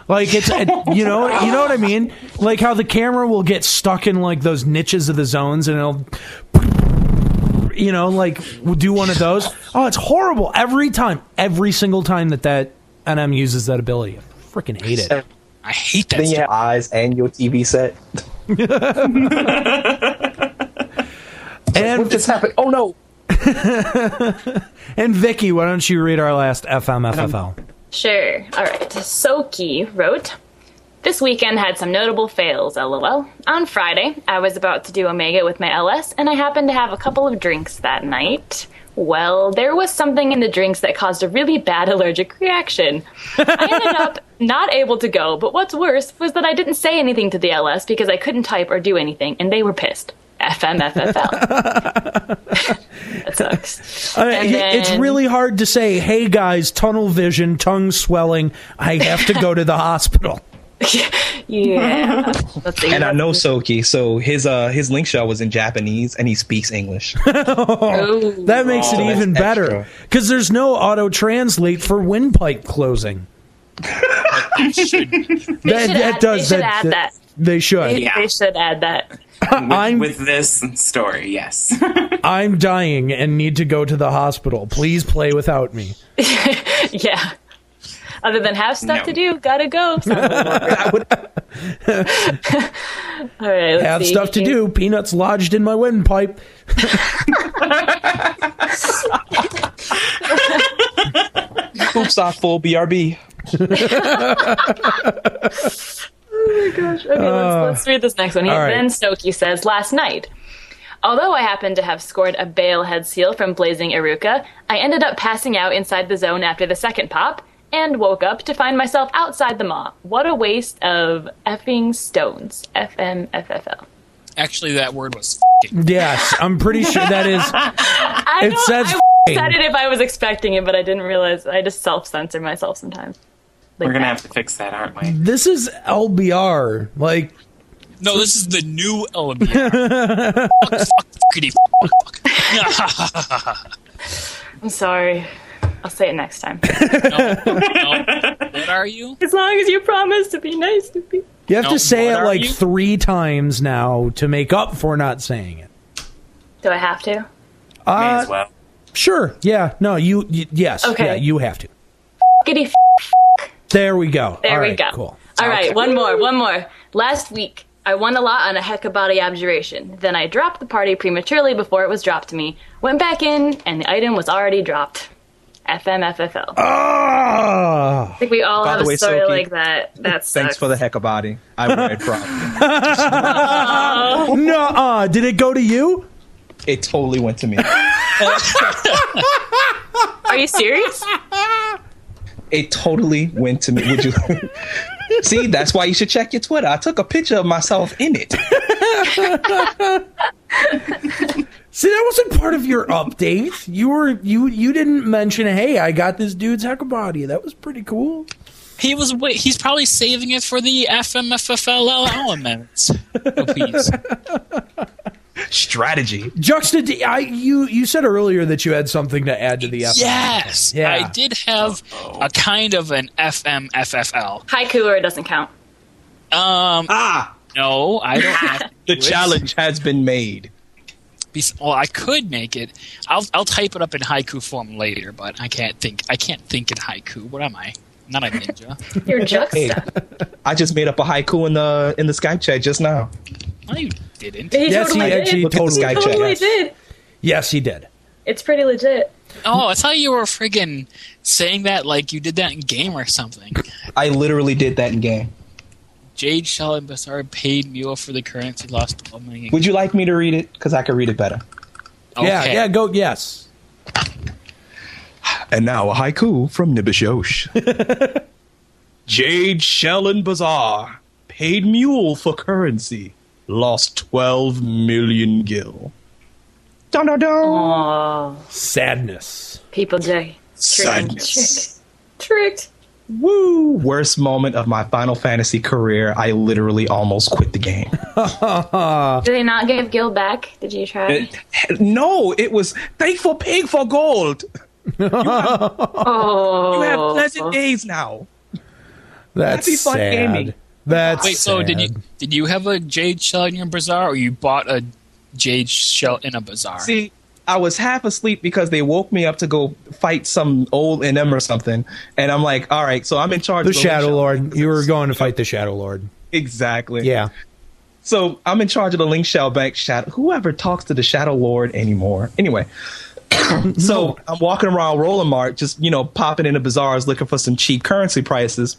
Like it's, it, you know, you know what I mean. Like how the camera will get stuck in like those niches of the zones, and it'll, you know, like we'll do one of those. Oh, it's horrible every time, every single time that that NM uses that ability. I freaking hate it. I hate that. Then you have eyes and your TV set. *laughs* And what just happened? Oh no! *laughs* and Vicky, why don't you read our last FMFFL? Um, sure. All right. Soki wrote, This weekend had some notable fails, lol. On Friday, I was about to do Omega with my LS, and I happened to have a couple of drinks that night. Well, there was something in the drinks that caused a really bad allergic reaction. I ended *laughs* up not able to go, but what's worse was that I didn't say anything to the LS because I couldn't type or do anything, and they were pissed. FMFFL. *laughs* that sucks. Uh, it- it's really hard to say, hey guys, tunnel vision, tongue swelling, I have to go to the hospital. *laughs* Yeah. *laughs* And I know Soki, so his uh his link shot was in Japanese and he speaks English. *laughs* Oh. That makes it Oh, that's even better because there's no auto translate for windpipe closing. They That, should that add- does they should that, add that. They should. They, they should add that. I'm With this story, yes. I'm dying and need to go to the hospital. Please play without me. Yeah. Other than have stuff No. to do, gotta go. Sounds a little awkward. All right. Let's Have see. stuff to do. Peanuts lodged in my windpipe. *laughs* Oops, off full BRB. *laughs* oh Okay, let's, uh, let's read this next one. He, all right. Then Stokie says, last night. Although I happened to have scored a Bale head seal from Blazing Eruca, I ended up passing out inside the zone after the second pop and woke up to find myself outside the maw. What a waste of effing stones. FMFFL. Actually, that word was. Yes, I'm pretty sure that is. *laughs* I It says I said it if I was expecting it, but I didn't realize. I just self censor myself sometimes. Like We're gonna that. have to fix that, aren't we? This is LBR. Like, No, this is the new LMB. *laughs* fuck, fuck, fuckity, fuck, fuck. *laughs* I'm sorry. I'll say it next time. *laughs* no, no. What are you? as long as you promise to be nice to me. you have No, to say it like you? three times now to make up for not saying it. Do I have to? May Uh, as well. sure. Yeah. No, you, y yes. Okay. Yeah, you have to. Giddy f- There we go. There All we right, go. Cool. All right, one more, one more. Last week, I won a lot on a Hecabody abjuration. Then I dropped the party prematurely before it was dropped to me. Went back in, and the item was already dropped. FMFFL. Ah. I think we all By have a way, story Sophie, like that. That sucks. Thanks for the heck of body. I read proud. no. Uh, did it go to you? It totally went to me. *laughs* Are you serious? It totally went to me. Would you *laughs* see? That's why you should check your Twitter. I took a picture of myself in it. *laughs* See, that wasn't part of your update. You were you you didn't mention, hey, I got this dude's body. That was pretty cool. He was. Wait, he's probably saving it for the FMFFL elements. Oh, please. *laughs* Strategy. Juxta, I you you said earlier that you had something to add to the episode. Yes, Yeah. I did have a kind of an FMFFL. Haiku or it doesn't count. Um, Ah, no, I don't. Have *laughs* to the it. challenge has been made. Bes- Well, I could make it. I'll I'll type it up in haiku form later, but I can't think. I can't think in haiku. What am I? Not a ninja. *laughs* You're Hey, juxta. I just made up a haiku in the in the Skype chat just now. no, you didn't. He Yes, totally he did. actually Look at the totally Skype chat. totally yes. did. Yes, he did. It's pretty legit. Oh, I thought you were friggin' saying that like you did that in game or something. I literally did that in game. Jade Shell and Bazaar paid Mule for the currency lost 12 million. Would you like me to read it? Because I can read it better. Yeah, Okay. yeah, go yes. And now a haiku from Nimbusyosh. *laughs* Jade Shell and Bazaar paid mule for currency, lost 12 million gil. Dun dun dun. Oh, Sadness. people day. Sadness. Tricked. Woo! Worst moment of my Final Fantasy career. I literally almost quit the game. *laughs* Did they not give Gil back? Did you try? It- no, it was thankful pig for gold. oh, *laughs* You have oh. pleasant days now. That's Happy fun sad. gaming. That's Wait, so did you did you have a Jade Shell in your Bazaar, or you bought a Jade Shell in a Bazaar? See, I was half asleep because they woke me up to go fight some old NM or something, and I'm like, all right, so I'm in charge. the of the Shadow. Lord? You were going to fight the Shadow Lord. Exactly. Yeah. So I'm in charge of the Link Shell Bank Shadow. Whoever talks to the Shadow Lord anymore? Anyway. *coughs* so I'm walking around Roller Mart, just you know, popping into bazaars looking for some cheap currency prices,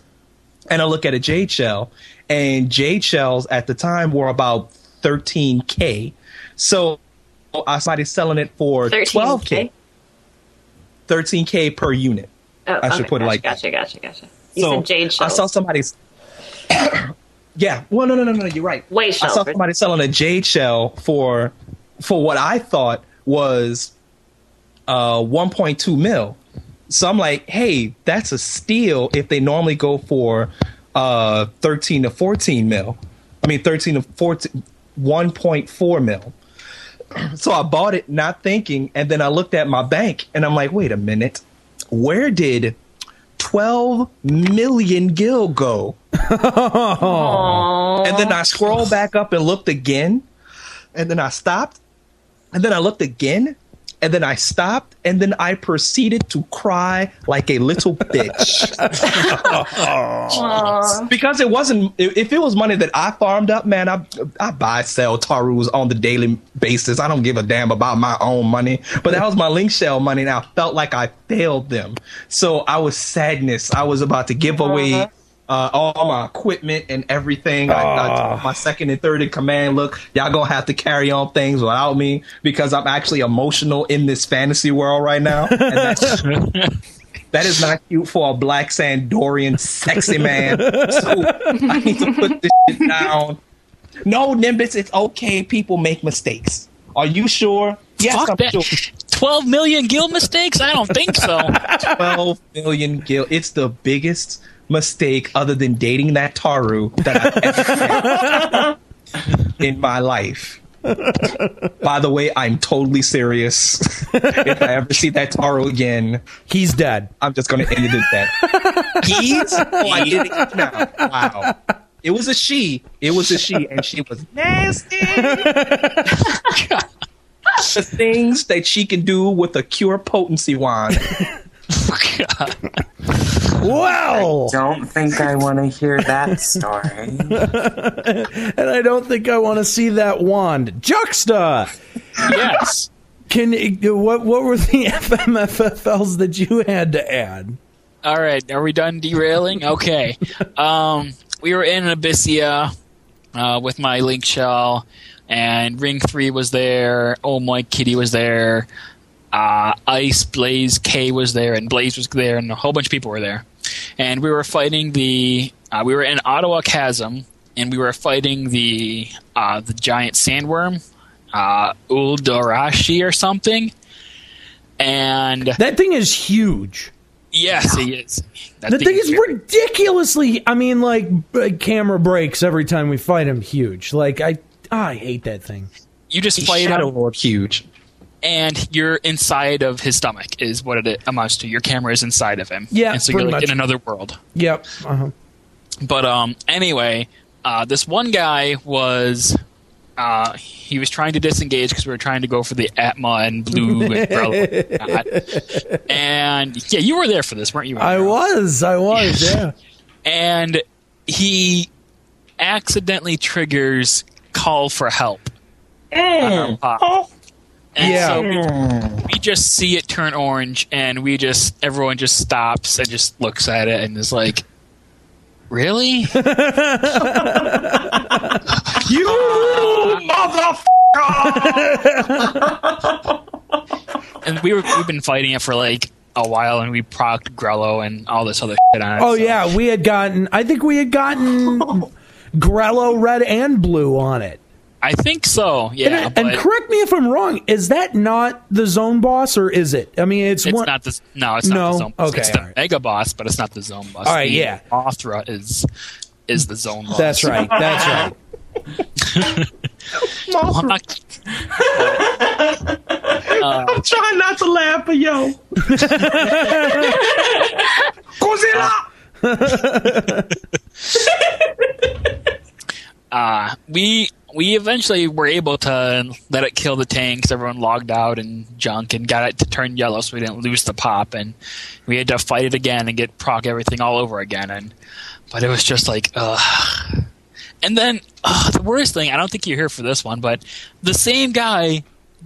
and I look at a jade shell, and jade shells at the time were about 13k. So I saw somebody selling it for 12k, 13k per unit. Oh, I should okay, put it like gotcha, gotcha, gotcha. You so said jade I saw somebody's. *coughs* yeah. Well, no, no, no, no. You're right. White I saw somebody selling a jade shell for for what I thought was uh 1.2 mil. So I'm like, hey, that's a steal if they normally go for uh 13 to 14 mil. I mean 13 to 14 1.4 mil. *clears throat* So I bought it not thinking, and then I looked at my bank and I'm like, wait a minute, where did 12 million gil go? And then I scrolled back up and looked again, and then I stopped, and then I looked again, and then I stopped, and then I proceeded to cry like a little *laughs* bitch. because it wasn't, if if it was money that I farmed up, man, I, I buy, sell Tarus on the daily basis. I don't give a damn about my own money, but that was my Link Shell money, and I felt like I failed them. So I was sadness. I was about to give away uh-huh. Uh, all my equipment and everything. I, I told my second and third in command, look, y'all gonna have to carry on things without me because I'm actually emotional in this fantasy world right now. And that's, *laughs* *laughs* that is not cute for a black San d'Orian sexy man. So I need to put this shit down. No, Nimbus, it's okay. People make mistakes. Are you sure? Yes, Fuck I'm that. sure. 12 million guild mistakes? I don't think so. *laughs* 12 million gil. It's the biggest mistake other than dating that Taru that I've ever made in my life. By the way, I'm totally serious. if I ever see that Taru again, He's dead. I'm just going to end it at that. He's? Oh, I did it now. Wow. It was a she. It was a she, and she was nasty. *laughs* the things that she can do with a cure potency wand. *laughs* Well, Don't think I want to hear that story. *laughs* and I don't think I want to see that wand. Juxta, yes. can what what were the *laughs* FMFFLs that you had to add? All right, are we done derailing? Okay. Um, we were in Abyssea uh, with my Link Shell, and Ring 3 was there. Oh My Kitty was there. Uh, Ice, Blaze, K was there, and Blaze was there, and a whole bunch of people were there. And we were fighting the. Uh, we were in Attohwa Chasm, and we were fighting the uh, the giant sandworm, uh, Ulhuadshi or something. And That thing is huge. yes, he is. That The thing is very- ridiculously. I mean, like camera breaks every time we fight him. Huge. Like I, I hate that thing. you just fight him Shadow Lord, huge. And you're inside of his stomach is what it amounts to. Your camera is inside of him. Yeah, and so you're like much. in another world. Yep. Uh-huh. But um, anyway, uh, this one guy was uh, he was trying to disengage because we were trying to go for the Atma and blue umbrella, and *laughs* whatnot. and yeah, you were there for this, weren't you? I was. I was. *laughs* Yeah. and he accidentally triggers call for help. on our pop. And Yeah. so we, hmm. we just see it turn orange, and we just everyone just stops and just looks at it and is like, Really? *laughs* You motherfucker! and we were we've been fighting it for like a while, and we procced Grello and all this other shit on it. Oh so- yeah, we had gotten. I think we had gotten *laughs* Grello red and blue on it. I think so. Yeah, and, but and correct me if I'm wrong. Is that not the zone boss, or is it? I mean, it's, it's one. not the no, it's not No? the zone. Boss. Okay, it's the all right. mega boss, but it's not the zone boss. All right, The yeah. Mothra is is the zone boss. That's right. That's right. *laughs* *laughs* *laughs* I'm uh, trying not to laugh, but yo. Godzilla! Uh, we we eventually were able to let it kill the tanks. Everyone logged out and junk and got it to turn yellow, so we didn't lose the pop. And we had to fight it again and get proc everything all over again. And but it was just like, ugh. And then uh, the worst thing, I don't think you're here for this one, but the same guy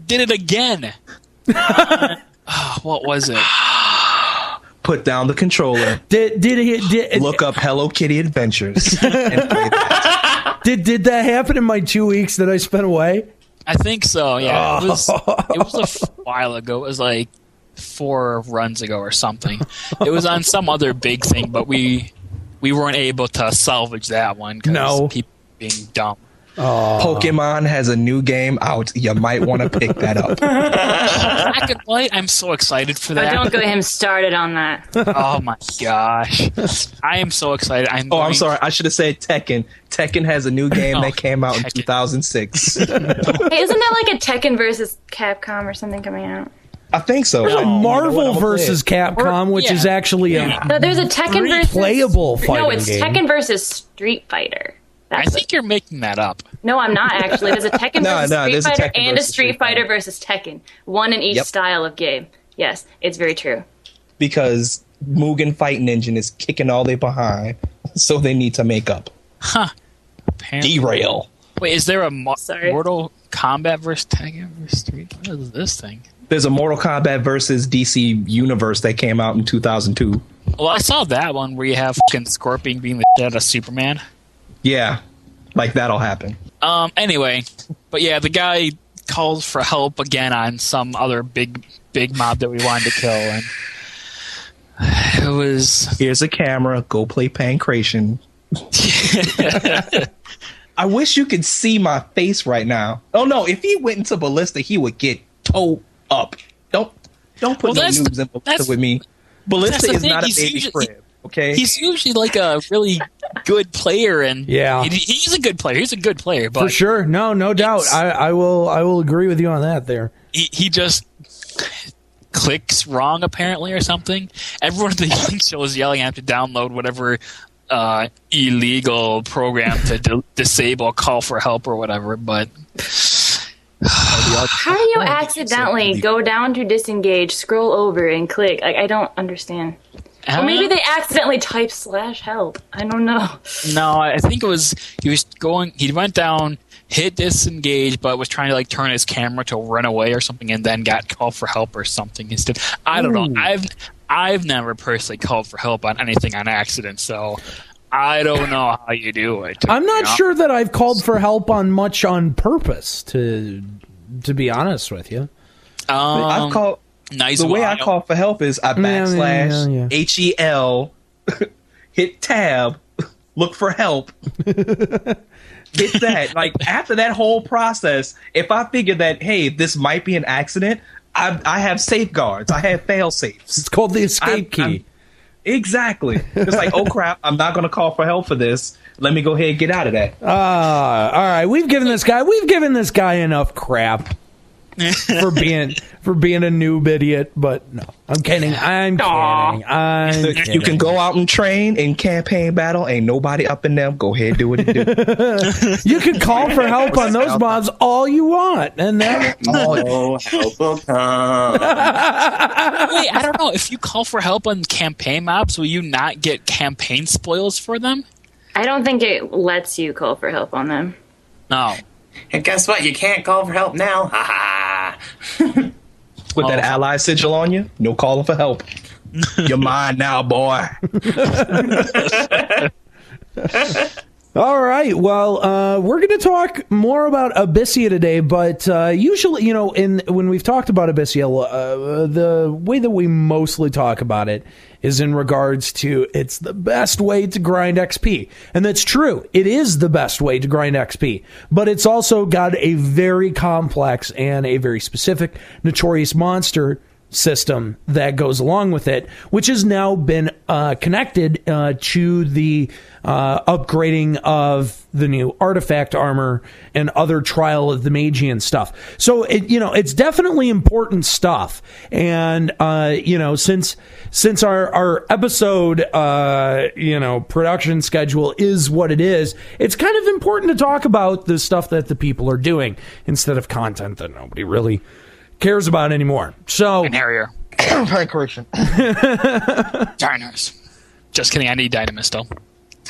did it again. *laughs* Uh, what was it? *laughs* Put down the controller. Did did he did Look up Hello Kitty Adventures. and *laughs* did did that happen in my two weeks that I spent away? I think so. Yeah, it oh. was. Oh. It was a f- while ago. It was like four runs ago or something. It was on some other big thing, but we we weren't able to salvage that one because No. people being dumb. Oh. Pokemon has a new game out. You might want to pick that up. Black and white. I'm so excited for Oh, that. don't get him started on that. oh my gosh, I am so excited. I'm Oh, I'm sorry. I should have said Tekken. Tekken has a new game Oh, that came out in 2006. *laughs* Hey, isn't that like a Tekken versus Capcom or something coming out? I think so. There's a You Marvel I'm versus Capcom, Clapcom, which yeah. is actually a No, there's a Tekken versus playable No, it's game. Tekken versus Street Fighter. I That's think you're making that up. no, I'm not actually. There's a Tekken *laughs* No, versus no, Street there's a Fighter Tekken and a Street Street Fighter Fighter. versus Tekken. One in each Yep. style of game. Yes, it's very true. because Mugen Fighting Engine is kicking all they behind, so they need to make up. Apparently. Derail. Wait, is there a Mo- Mortal Kombat versus Tekken versus Street? What is this thing? There's a Mortal Kombat versus DC Universe that came out in 2002. Well, I saw that one where you have fucking Scorpion being the shit out of Superman. Yeah, like that'll happen. Um. Anyway, but yeah, the guy calls for help again on some other big big mob that we wanted to kill, and *sighs* it was Here's a camera. Go play Pankration. I wish you could see my face right now. Oh no! If he went into Ballista, he would get towed up. Don't don't put Well, no noobs in Ballista with me. Ballista is thing, not a he's baby usually-. Okay, he's usually like a really good player, and Yeah. he's a good player. He's a good player, but for sure. No, no doubt. I, I will. I will agree with you on that. There. he, he just clicks wrong apparently or something. Everyone at the *laughs* young show is yelling I have to download whatever uh, illegal program to di- *laughs* disable call for help or whatever. But *sighs* How do you *sighs* accidentally go down to disengage, scroll over, and click? Like I don't understand. Or maybe they accidentally typed slash help. I don't know. no, I think it was he was going. He went down. Hit disengage, but was trying to like turn his camera to run away or something, and then got called for help or something instead. I don't know. I've I've never personally called for help on anything on accident, so I don't know how you do it. I'm not honest. sure that I've called for help on much on purpose. To to be honest with you. Um, I've called nice the way I call for help is I Yeah, yeah, backslash yeah, yeah. H E L, *laughs* hit tab, *laughs* look for help. *laughs* hit that. Like after that whole process, if I figure that hey, this might be an accident, I, I have safeguards. I have fail safes. It's called the escape I'm- key. Exactly. It's like, oh crap, I'm not going to call for help for this. Let me go ahead and get out of that. Ah, all right. We've given this guy. We've given this guy enough crap for being for being a noob idiot. But no, I'm kidding. I'm kidding. I'm kidding. You can go out and train in campaign battle. Ain't nobody up in them. Go ahead, do what you do. *laughs* You can call for help on those *laughs* mobs all you want, and then *laughs* Oh, help will come. Wait, I don't know. If you call for help on campaign mobs, will you not get campaign spoils for them? I don't think it lets you call for help on them. No. And guess what? You can't call for help now. Ha ha. With that Oh. ally sigil on you, no calling for help. *laughs* You're mine now, boy. *laughs* All right. Well, uh, we're going to talk more about Abyssea today, but uh, usually, you know, in when we've talked about Abyssea, uh, the way that we mostly talk about it is in regards to it's the best way to grind XP, and that's true. It is the best way to grind XP, but it's also got a very complex and a very specific notorious monster system that goes along with it, which has now been uh, connected uh, to the uh, upgrading of the new artifact armor and other trial of the Magian stuff. So it, you know, it's definitely important stuff. And uh, you know, since since our our episode, uh, you know, production schedule is what it is, it's kind of important to talk about the stuff that the people are doing instead of content that nobody really cares about anymore. So And Harrier. Fine correction. *laughs* Diners. Just kidding. I need Dynamis still. *laughs*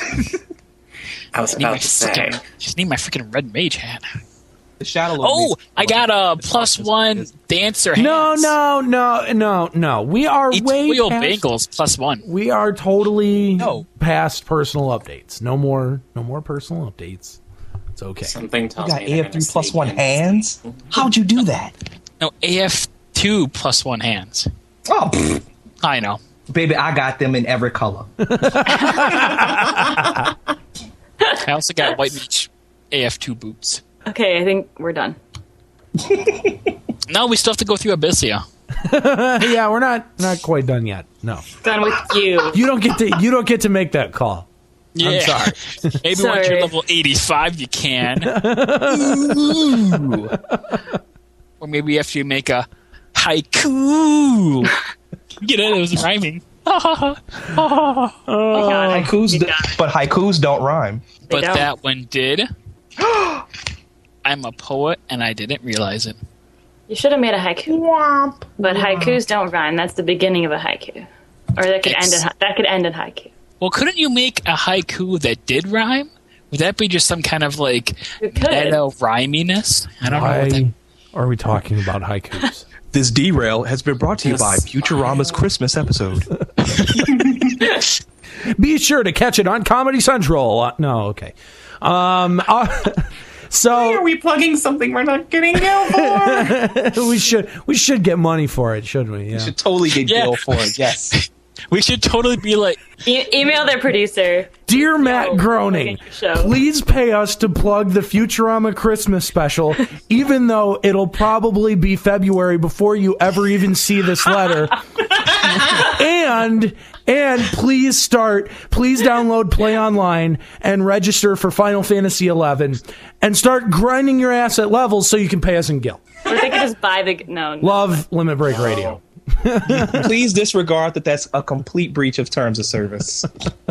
I was Just need, my about to say. freaking, just need my freaking red mage hat. The shadow. Oh, I got a plus one dancer hands. no, no, no, no, no. We are way Ethereal past, Bangles plus one. We are totally No. past personal updates. No more, no more personal updates. It's okay. Something You tells got me they're AF3 gonna plus sneak one in. hands? How'd you do that? No, AF2 plus one hands. Oh, pfft. I know. baby, I got them in every color. *laughs* I also got white Beach AF2 boots. Okay, I think we're done. *laughs* No, we still have to go through Abyssea. *laughs* yeah, we're not not quite done yet. No, Done with you. you don't get to you don't get to make that call. Yeah. I'm sorry. Maybe once you're level 85, you can. Ooh. or maybe after you make a haiku. *laughs* You know, it was rhyming. *laughs* Oh God. Haikus, d- but haikus don't rhyme. But don't. that one did. *gasps* I'm a poet and I didn't realize it. You should have made a haiku. But haikus don't rhyme. That's the beginning of a haiku. Or that could end in Ex- ha- that could end in haiku. Well, couldn't you make a haiku that did rhyme? Would that be just some kind of like You could. meta rhyminess? I don't know. What that, Why are we talking about haikus? *laughs* This derail has been brought to you by Futurama's Christmas episode. *laughs* Be sure to catch it on Comedy Central. Uh, no, okay. Um, uh, *laughs* Why so are we plugging something we're not getting Gil for? we should we should get money for it, shouldn't we? Yeah. You should totally get Yeah. Gil for it. Yes. We should totally be like, E- email their producer. Dear Matt Yo, Groening, look at your show. please pay us to plug the Futurama Christmas special, *laughs* even though it'll probably be February before you ever even see this letter. *laughs* and and please start, please download Play Online and register for Final Fantasy XI, and start grinding your ass at levels so you can pay us in Gil. Or they could just buy the no. no. Love Limit Break Radio. *laughs* Please disregard that that's a complete breach of terms of service. *laughs*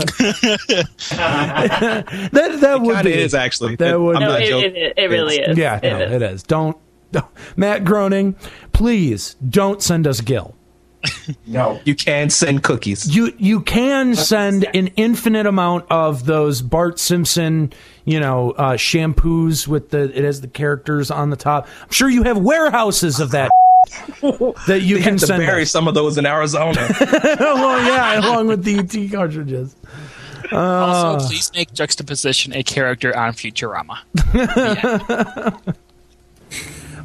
That that would Kind be is actually. That would I'm No, not it, joking. it, it really is. Yeah, no, is. it is. Don't, don't, Matt Groening, please don't send us Gil. *laughs* no. You can send cookies. You you can send an infinite amount of those Bart Simpson, you know, uh, shampoos with the it has the characters on the top. I'm sure you have warehouses of that *laughs* that you You can send. bury us. some of those in Arizona. *laughs* well, yeah, along with the ET cartridges. also, uh, please make juxtaposition a character on Futurama. *laughs*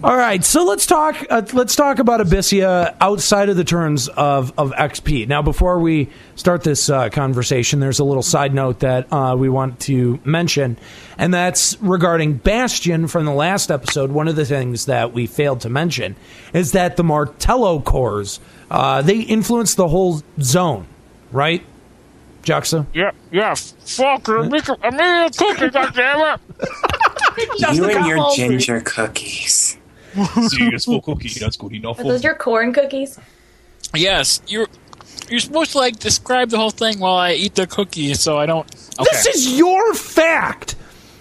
All right, so let's talk. Uh, let's talk about Abyssea outside of the terms of of XP. Now, before we start this uh, conversation, there's a little side note that uh, we want to mention, and that's regarding Bastion from the last episode. One of the things that we failed to mention is that the Martello cores uh, they influence the whole zone, right? Juxta. Yeah, yeah. Fuck, I made a cookie, goddammit. You and your ginger cookies. *laughs* Seriously, cookie. That's good enough. Are those your corn cookies? Yes, you're. You're supposed to like describe the whole thing while I eat the cookie, so I don't. Okay. This is your fact.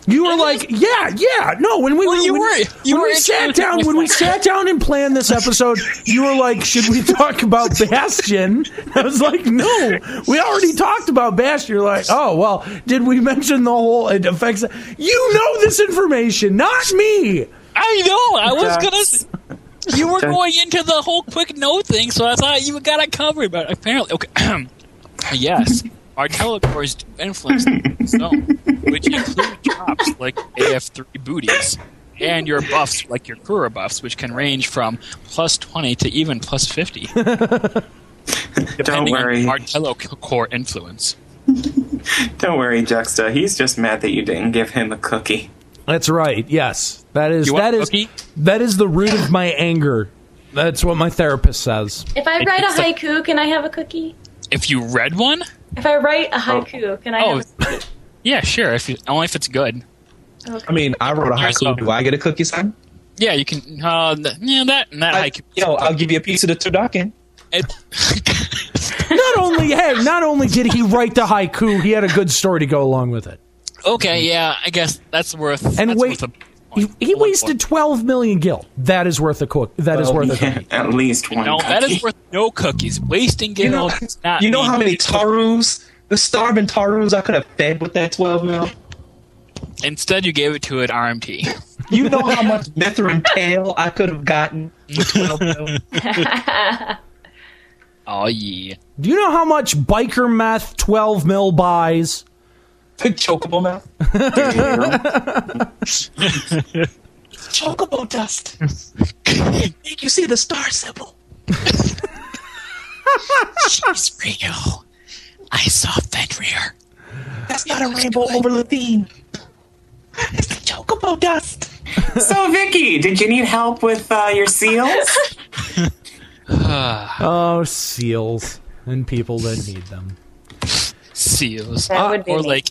You were like, yeah, yeah. No, when we Well, when, you when- were- you when were we sat down when we sat down and planned this episode, you were like, should we talk about Bastion? *laughs* I was like, no, we already talked about Bastion. You're like, oh well, did we mention the whole it affects? You know this information, not me. I know. I was That's- gonna. You were going into the whole quick note thing, so I thought you got it covered. But apparently, okay. *clears throat* yes, Martello cores do influence the zone, which include drops like AF3 booties, and your buffs like your Kura buffs, which can range from plus 20 to even plus 50. *laughs* Don't worry. On Martello core influence. *laughs* Don't worry, Juxta. He's just mad that you didn't give him a cookie. That's right. Yes, that is You want that a is cookie? that is the root of my anger. That's what my therapist says. If I write a haiku, can I have a cookie? If you read one, If I write a haiku, can I oh, have a yeah, sure. If you, only if it's good. I mean, I wrote a haiku. Do I get a cookie, son? Yeah, you can. Uh, yeah, that and that I, haiku. yo, I'll give you a piece of the turducken. It, *laughs* Not only hey, not only did he write the haiku, he had a good story to go along with it. Okay, yeah, I guess that's worth. And that's wait, worth a, he, he wasted twelve million gil. That is worth a cook. That is Well, worth a cookie. at least one. no, that cookie. is worth no cookies. Wasting You gil know, does not. you know how many Tarus, the starving Tarus, I could have fed with that 12 mil? Instead, you gave it to an RMT. You know how much Mithran tail I could have gotten with *laughs* 12 mil? Oh yeah. Do you know how much biker meth twelve mil buys? The chocobo mouth. *laughs* Chocobo dust. Make you see the star symbol. She's real. I saw Fenrir. That's not a rainbow over Levine. It's the Chocobo dust. So, Vicky, did you need help with uh, your seals? *sighs* Oh, seals and people that need them. Seals. That would be or me. like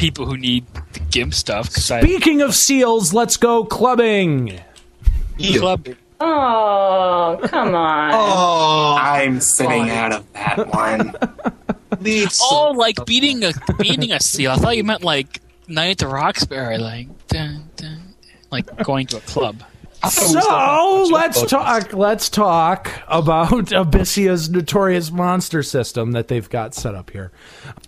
people who need the GIMP stuff. Cause I Speaking of seals, let's go clubbing. club. Oh, come on. Oh, I'm sitting out of that one. *laughs* leads. Oh, like beating a *laughs* beating a seal. I thought you meant like Night at the Roxbury, like dun, dun, like going to a club. So let's talk. Let's talk about *laughs* Abyssea's notorious monster system that they've got set up here.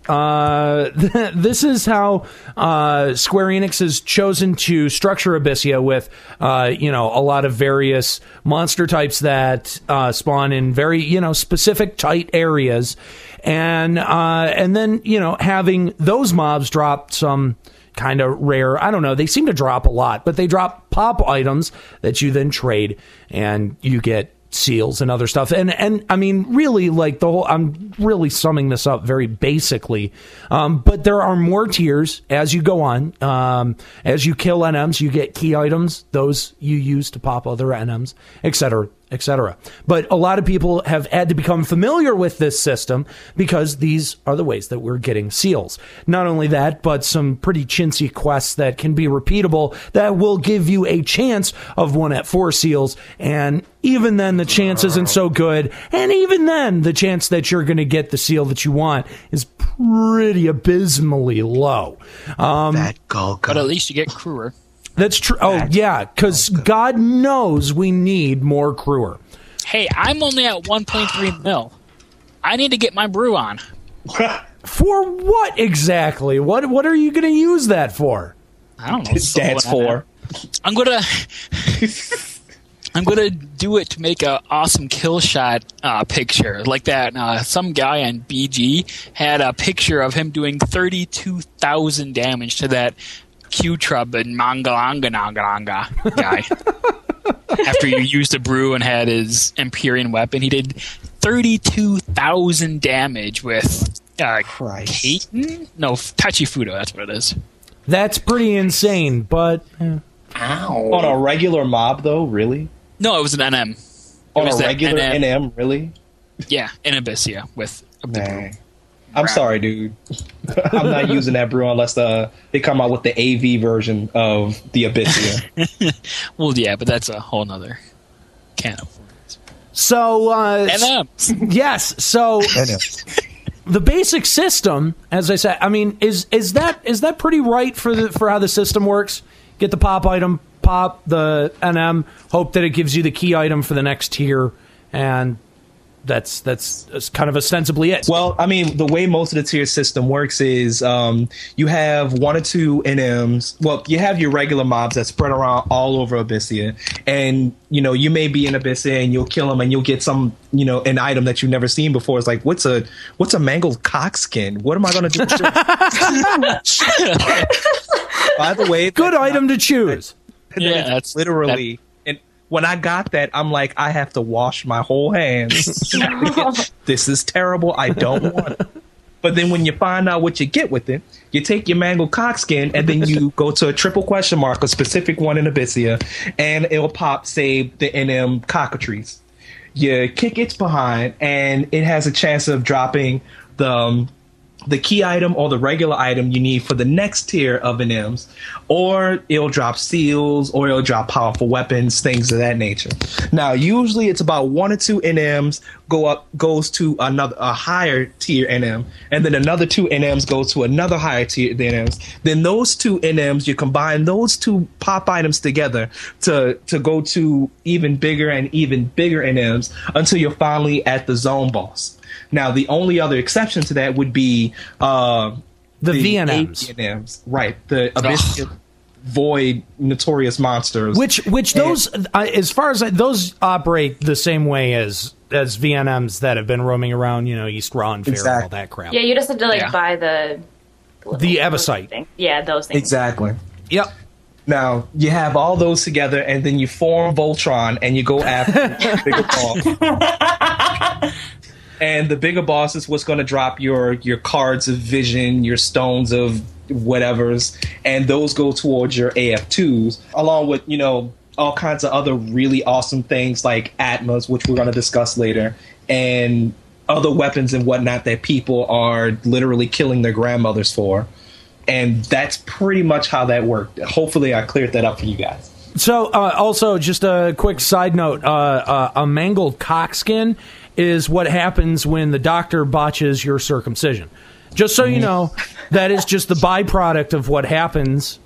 Uh, *laughs* this is how uh, Square Enix has chosen to structure Abyssea with, uh, you know, a lot of various monster types that uh, spawn in very, you know, specific tight areas, and uh, and then you know having those mobs drop some kind of rare. I don't know. They seem to drop a lot, but they drop pop items that you then trade and you get seals and other stuff. And and I mean, really, like the whole. I'm really summing this up very basically, um, but there are more tiers as you go on. Um, as you kill NMs, you get key items. Those you use to pop other NMs, etc etc. But a lot of people have had to become familiar with this system because these are the ways that we're getting seals. Not only that, but some pretty chintzy quests that can be repeatable that will give you a chance of one at four seals. And even then, the chance isn't so good. And even then, the chance that you're going to get the seal that you want is pretty abysmally low. Um, that Golga. But at least you get cruor. That's true. Oh, yeah, because God knows we need more cruor. Hey, I'm only at 1.3 mil. I need to get my brew on. *laughs* For what exactly? What what are you going to use that for? I don't know. His dad's someone- for. I'm gonna. *laughs* I'm gonna do it to make a awesome kill shot uh, picture like that. Uh, some guy on BG had a picture of him doing thirty-two thousand damage to that Q Trub and Mangalangananga guy. *laughs* After you used a brew and had his Empyrean weapon, he did thirty-two thousand damage with uh, Christ. Kaiten? No, Tachi: Fudo. That's what it is. That's pretty insane, but eh. Ow. On a regular mob, though, really? No, it was an NM. It On was a regular NM. NM, really? Yeah, in Abyssea with a big brew. Nah. I'm sorry, dude. *laughs* I'm not using that brew unless uh, they come out with the AV version of the Abyssea. *laughs* *laughs* Well, yeah, but that's a whole nother can of worms. so uh, NM. yes, so the basic system, as I said, I mean, is is that is that pretty right for the for how the system works? Get the pop item, pop the NM, hope that it gives you the key item for the next tier, and that's that's, that's kind of ostensibly it. Well, I mean, the way most of the tier system works is um, you have one or two NMs. Well, you have your regular mobs that spread around all over Abyssea, and you know you may be in Abyssea and you'll kill them and you'll get some you know an item that you've never seen before. It's like what's a what's a mangled cock skin? What am I going to do? with? *laughs* By the way, good item to choose. Yeah, that's literally. and when I got that, I'm like, I have to wash my whole hands. *laughs* this is terrible. I don't want it. But then when you find out what you get with it, you take your mangled cockskin and then you go to a triple question mark, a specific one in Abyssea, and it'll pop, save the NM cockatrice. You kick its behind, and it has a chance of dropping the um, the key item or the regular item you need for the next tier of NMs, or it'll drop seals, or it'll drop powerful weapons, things of that nature. Now, usually it's about one or two NMs go up goes to another a higher tier NM, and then another two NMs go to another higher tier NMs. Then those two NMs, you combine those two pop items together to to go to even bigger and even bigger NMs until you're finally at the zone boss. Now, the only other exception to that would be uh, The VNMs. eight VNMs, right? The Abyss Void Notorious Monsters. Which which those uh, as far as I, those operate the same way as as VNMs that have been roaming around, you know, East Ronfaure and all Exactly. that crap. Yeah, you just have to like Yeah. buy the The Abyssite. Yeah, those things. Exactly. Yep. Now you have all those together, and then you form Voltron, and you go after *laughs* the bigger boss. *laughs* and the bigger boss is what's going to drop your your cards of vision, your stones of whatever's, and those go towards your AF2s, along with you know all kinds of other really awesome things like Atmas, which we're going to discuss later, and other weapons and whatnot that people are literally killing their grandmothers for. And that's pretty much how that worked. Hopefully, I cleared that up for you guys. So, uh, also, just a quick side note: uh, uh, a mangled cockskin is what happens when the doctor botches your circumcision. Just so you mm-hmm. know, that is just the byproduct of what happens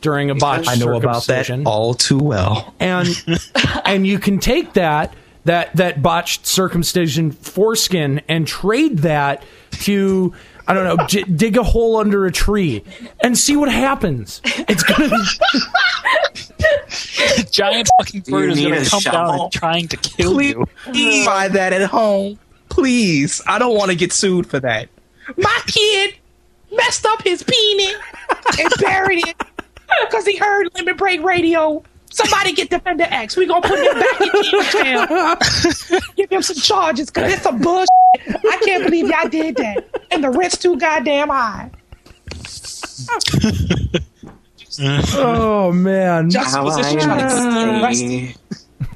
during a botched I know about that circumcision. all too well. and *laughs* and you can take that that that botched circumcision foreskin and trade that to I don't know *laughs* j- dig a hole under a tree and see what happens. It's gonna be... *laughs* giant fucking bird is gonna come down shovel. and trying to kill Please, you. please buy that at home. Please. I don't want to get sued for that. My kid messed up his penis and buried it because he heard Limit Break Radio. Somebody get DefenderX. We gonna put him back in jail. Give him some charges because it's a bullshit. I can't believe y'all did that. And the rent's too goddamn high. *laughs* oh man, I,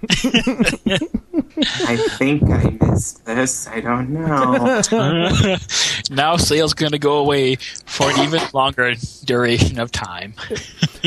*laughs* I think I missed this. I don't know. *laughs* now Sayl's going to go away for an even longer duration of time.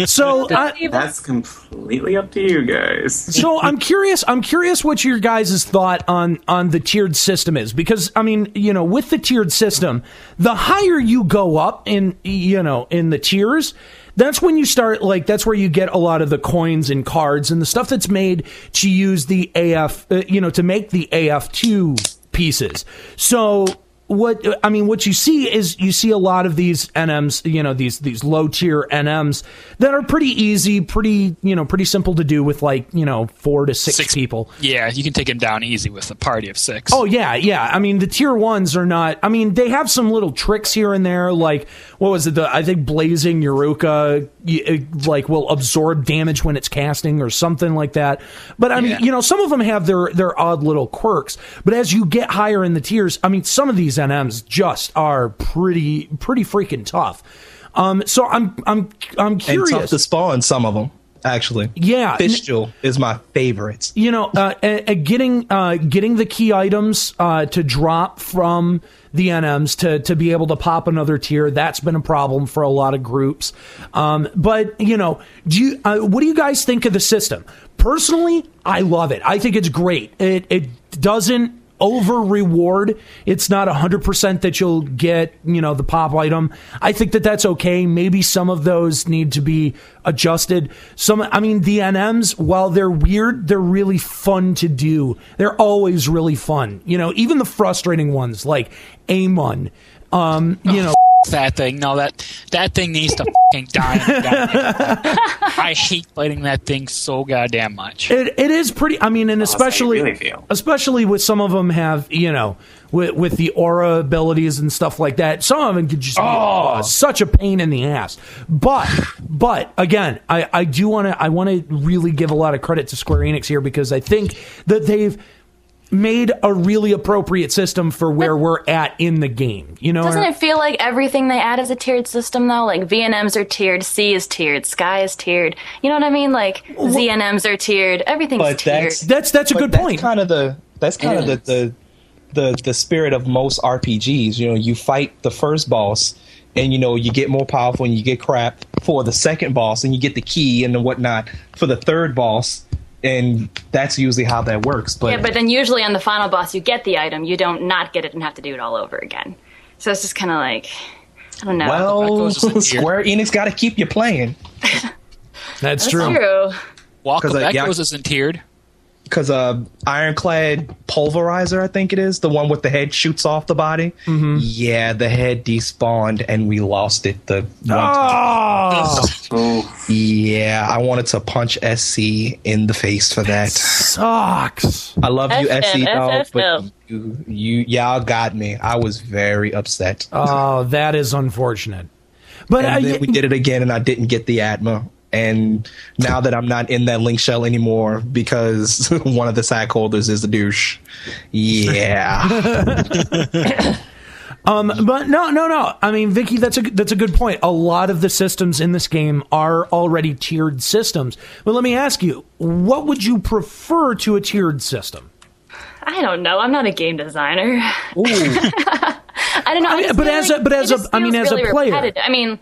So *laughs* I, that's completely up to you guys. *laughs* so I'm curious. I'm curious what your guys' thought on on the tiered system is because I mean, you know, with the tiered system, the higher you go up in you know in the tiers, that's when you start like that's where you get a lot of the coins and cards and the stuff that's made to use the AF, uh, you know, to make the AF2 pieces. So what I mean, what you see is you see a lot of these NMs, you know, these these low tier NMs that are pretty easy, pretty you know, pretty simple to do with like you know four to six, people. Yeah, you can take him down easy with a party of six. Oh yeah, yeah. I mean, the tier ones are not. I mean, they have some little tricks here and there. Like what was it? The I think blazing Eruca uh, like will absorb damage when it's casting or something like that. But I mean, you know, some of them have their their odd little quirks. But as you get higher in the tiers, I mean, some of these NMs just are pretty pretty freaking tough. Um, so I'm I'm I'm And tough curious. to spawn some of them, actually. Yeah. Fistule is my favorite. you know, uh, uh, uh, getting uh, getting the key items uh, to drop from the NMs to to be able to pop another tier. That's been a problem for a lot of groups. Um, but you know, do you uh, what do you guys think of the system? Personally, I love it. I think it's great. It it doesn't over reward. It's not 100% that you'll get, you know, the pop item. I think that that's okay. Maybe some of those need to be adjusted. Some, I mean, the NMs, while they're weird, they're really fun to do. They're always really fun. You know, even the frustrating ones like Amon, um, you know, that thing. No, that that thing needs to fucking die. *laughs* I hate fighting that thing so goddamn much. It, it is pretty. I mean, and especially really feel. especially with some of them have you know with with the aura abilities and stuff like that. Some of them could just be oh, such a pain in the ass. But but again, I I do want to I want to really give a lot of credit to Square Enix here because I think that they've made a really appropriate system for where we're at in the game. You know, Doesn't it feel like everything they add is a tiered system though? Like VNMs are tiered, C is tiered, Sky is tiered. You know what I mean? Like ZNMs are tiered. Everything's But tiered. that's that's that's a but good that's point. Kind of the that's kind of the, the the the spirit of most RPGs. You know, you fight the first boss, and you know you get more powerful, and you get crap for the second boss, and you get the key and the whatnot for the third boss, and that's usually how that works. But, yeah, but then usually on the final boss you get the item, you don't not get it and have to do it all over again. So it's just kind of like I don't know. well, Square Enix got to keep you playing. That's, true. That's true. Walk 'Cause, of uh, yeah. Echoes isn't tiered. Because uh, Ironclad Pulverizer, I think it is the one with the head shoots off the body. Mm-hmm. Yeah, the head despawned and we lost it. The one Oh, Yeah, I wanted to punch SC in the face for that. sucks. I love you, SC him, dog, but you, you, y'all got me. I was very upset. Oh, that is unfortunate. But and I, then we did it again, and I didn't get the Atma. And now that I'm not in that link shell anymore because *laughs* one of the sack holders is a douche. Yeah. *laughs* Um, but no, no, no. I mean, Vicky, that's a that's a good point. A lot of the systems in this game are already tiered systems. But let me ask you, what would you prefer to a tiered system? I don't know. I'm not a game designer. *laughs* I don't know. I I mean, just but as like a- but as a- just I mean, feels as a player. repetitive. I mean, it-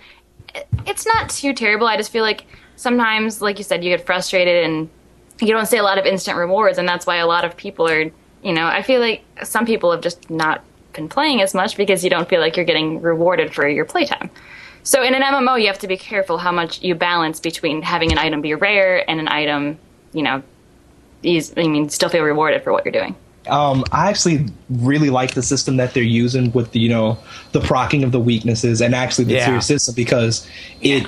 it's not too terrible. I just feel like sometimes, like you said, you get frustrated and you don't see a lot of instant rewards, and that's why a lot of people are. You know, I feel like some people have just not been playing as much because you don't feel like you're getting rewarded for your playtime. So in an MMO, you have to be careful how much you balance between having an item be rare and an item, you know, is, I mean, still feel rewarded for what you're doing. Um, I actually really like the system that they're using with the, you know the procking of the weaknesses and actually the Yeah. tier system because it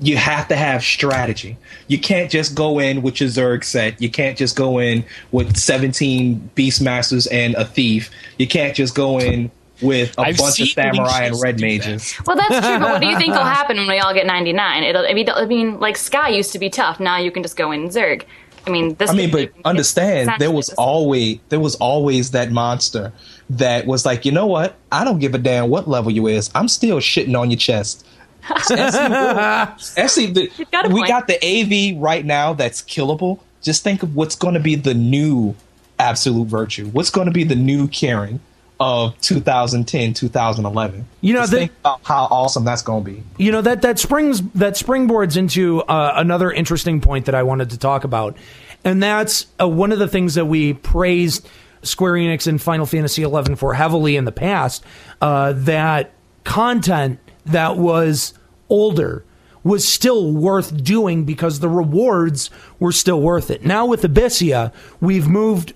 you have to have strategy. You can't just go in with your Zerg set. You can't just go in with 17 Beastmasters and a thief. You can't just go in with a I've bunch of samurai and red do that. mages. Well, that's true, but what do you think will *laughs* happen when we all get 99? It'll, I mean, I mean, like Sky used to be tough. Now you can just go in Zerg. I mean, this. I mean, but understand there was always there was always that monster that was like, you know what? I don't give a damn what level you is. I'm still shitting on your chest. *laughs* Actually, the, got we point. got the AV right now that's killable. Just think of what's going to be the new absolute virtue. What's going to be the new Kirin of 2010, 2011. You know, Just the- think about how awesome that's going to be. You know that that springs that springboards into uh, another interesting point that I wanted to talk about, and that's uh, one of the things that we praised Square Enix and Final Fantasy XI for heavily in the past. Uh, that content that was older was still worth doing because the rewards were still worth it. Now with Abyssea, we've moved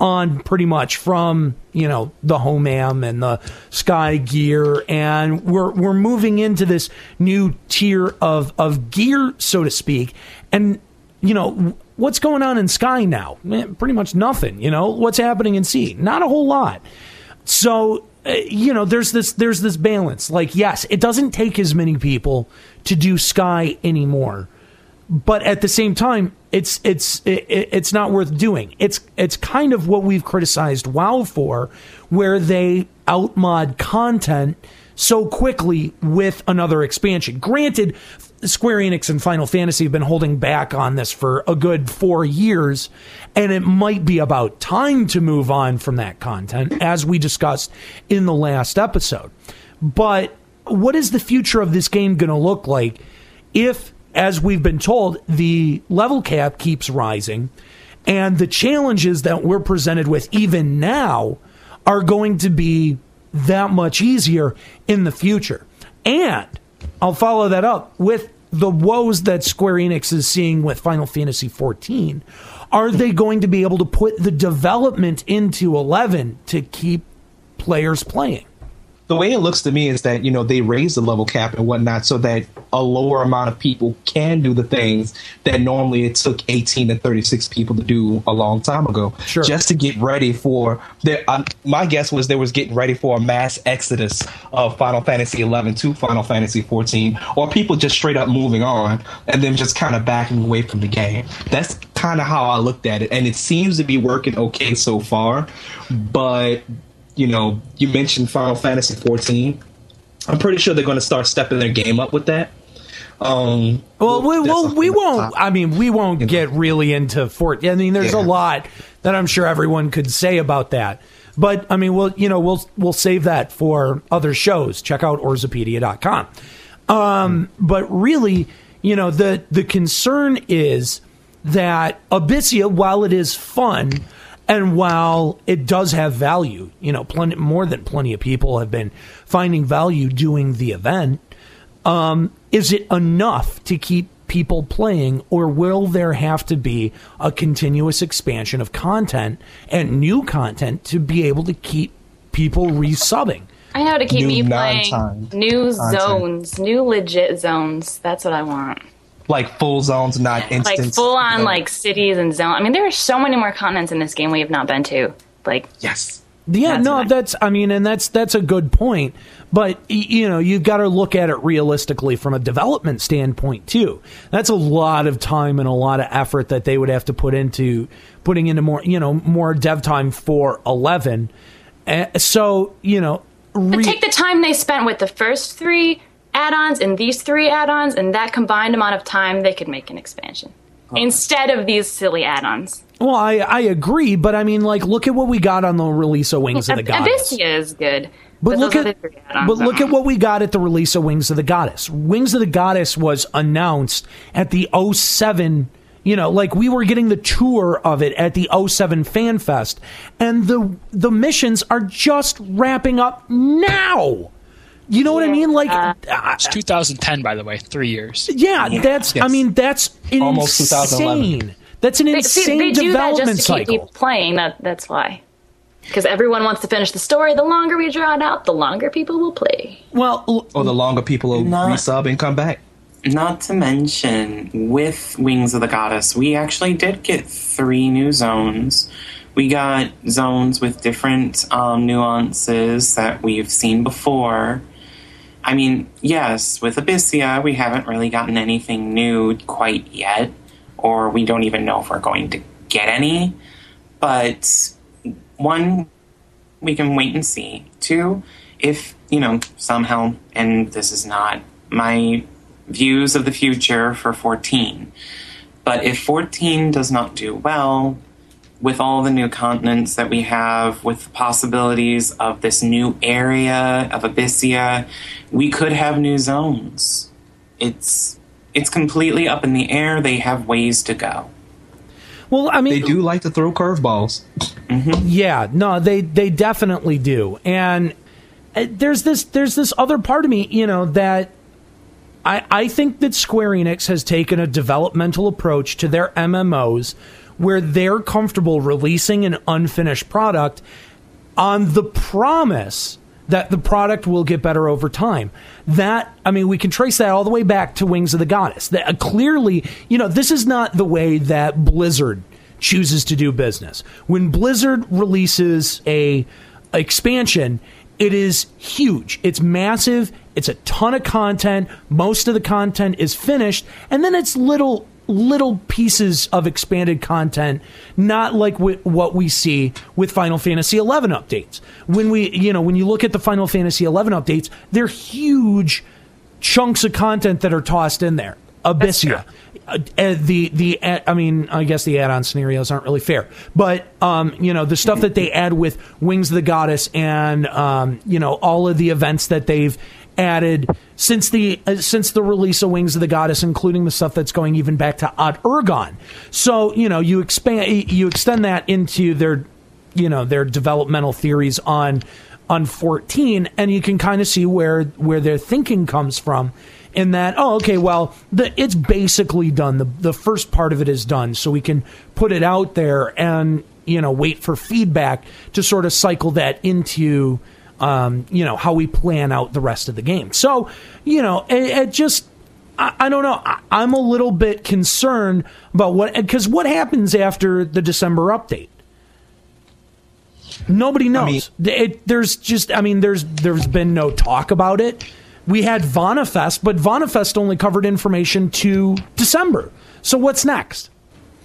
on pretty much from you know the Homam and the sky gear. And we're we're moving into this new tier of of gear so to speak. And you know what's going on in sky now? Eh, pretty much nothing you know? What's happening in sea not a whole lot. So uh, you know there's this there's this balance. Like yes it doesn't take as many people to do sky anymore but at the same time it's it's it, it's not worth doing. It's it's kind of what we've criticized WoW for where they outmod content so quickly with another expansion. Granted Square Enix and Final Fantasy have been holding back on this for a good 4 years and it might be about time to move on from that content as we discussed in the last episode. But what is the future of this game going to look like if, as we've been told, the level cap keeps rising And the challenges that we're presented with even now are going to be that much easier in the future. And I'll follow that up with the woes that Square Enix is seeing with Final Fantasy XIV. Are they going to be able to put the development into 11 to keep players playing? The way it looks to me is that you know they raise the level cap and whatnot so that a lower amount of people can do the things that normally it took 18 to 36 people to do a long time ago Sure. just to get ready for their, uh, my guess was they was getting ready for a mass exodus of final fantasy 11 to final fantasy 14 or people just straight up moving on and then just kind of backing away from the game that's kind of how i looked at it and it seems to be working okay so far but you know, you mentioned Final Fantasy 14. I'm pretty sure they're going to start stepping their game up with that. Um, Well, we, well, we won't. I mean, we won't get really into Fort. I mean, there's a lot that I'm sure everyone could say about that. But I mean, we'll you know we'll we'll save that for other shows. Check out Orzopedia.com. Um, but really, you know, the the concern is that Abyssea, while it is fun and while it does have value, you know, plenty more than plenty of people have been finding value doing the event um, is it enough to keep people playing, or will there have to be a continuous expansion of content and new content to be able to keep people resubbing? I know to keep New me playing new content. zones, new legit zones. That's what I want. Like full zones, not instance. Like full on like cities and zone. I mean, there are so many more continents in this game we have not been to. Like yes. Yeah, That's no, I- that's I mean, and that's that's a good point. But you know, you've got to look at it realistically from a development standpoint too. That's a lot of time and a lot of effort that they would have to put into putting into more, you know, more dev time for eleven. Uh, so you know, But take the time they spent with the first three add-ons and these three add-ons, and that combined amount of time, they could make an expansion instead of these silly add-ons. Well, I, I agree, but I mean, like, look at what we got on the release of Wings of the Ab- Goddess. Abyssea is good, But, but, look at other three add-ons, but look at what we got at the release of Wings of the Goddess. Wings of the Goddess was announced at the 07, you know, like we were getting the tour of it at the 07 Fan Fest, and the the missions are just wrapping up now. You know what I mean? Like, uh, It's 2010, by the way, three years. yeah, that's. I mean, that's Almost 2011. insane. That's an They, see, insane they do that development just to keep cycle. people playing. That that's why. Because everyone wants to finish the story. The longer we draw it out, the longer people will play. Well, l- Or the longer people will Not- resub and come back. Not to mention, with Wings of the Goddess, we actually did get three new zones. We got zones with different um, nuances that we've seen before. I mean, yes, with Abyssea, we haven't really gotten anything new quite yet, or we don't even know if we're going to get any. But one, we can wait and see. Two, if, you know, somehow, and this is not my views of the future for 14, but if 14 does not do well, with all the new continents that we have, with the possibilities of this new area of Abyssea, we could have new zones. It's it's completely up in the air. They have ways to go. well, I mean, They do like to throw curveballs. Yeah, no, they they definitely do. And uh, there's this there's this other part of me, you know, that I I think that Square Enix has taken a developmental approach to their MMOs where they're comfortable releasing an unfinished product on the promise that the product will get better over time. That I mean, we can trace that all the way back to Wings of the Goddess. That uh, clearly, you know, this is not the way that Blizzard chooses to do business. When Blizzard releases a expansion, it is huge. It's massive. It's a ton of content. Most of the content is finished, and then it's little little pieces of expanded content, not like what we see with Final Fantasy XI updates. When we, you know, when you look at the Final Fantasy XI updates, they're huge chunks of content that are tossed in there. Abyssea. Uh, uh, the the uh, I mean I guess the add-on scenarios aren't really fair, but um, you know the stuff that they add with Wings of the Goddess and um, you know all of the events that they've added since the uh, since the release of Wings of the Goddess, including the stuff that's going even back to Aht Urhgan. So you know you expand you extend that into their you know their developmental theories on on 14 and you can kind of see where where their thinking comes from in that oh okay well the, it's basically done the the first part of it is done so we can put it out there and you know wait for feedback to sort of cycle that into um, you know how we plan out the rest of the game so you know it, it just I, I don't know I, i'm a little bit concerned about what because what happens after the december update Nobody knows. it, there's just, I mean, there's there's been no talk about it. We had VanaFest, but VanaFest only covered information to December. So what's next?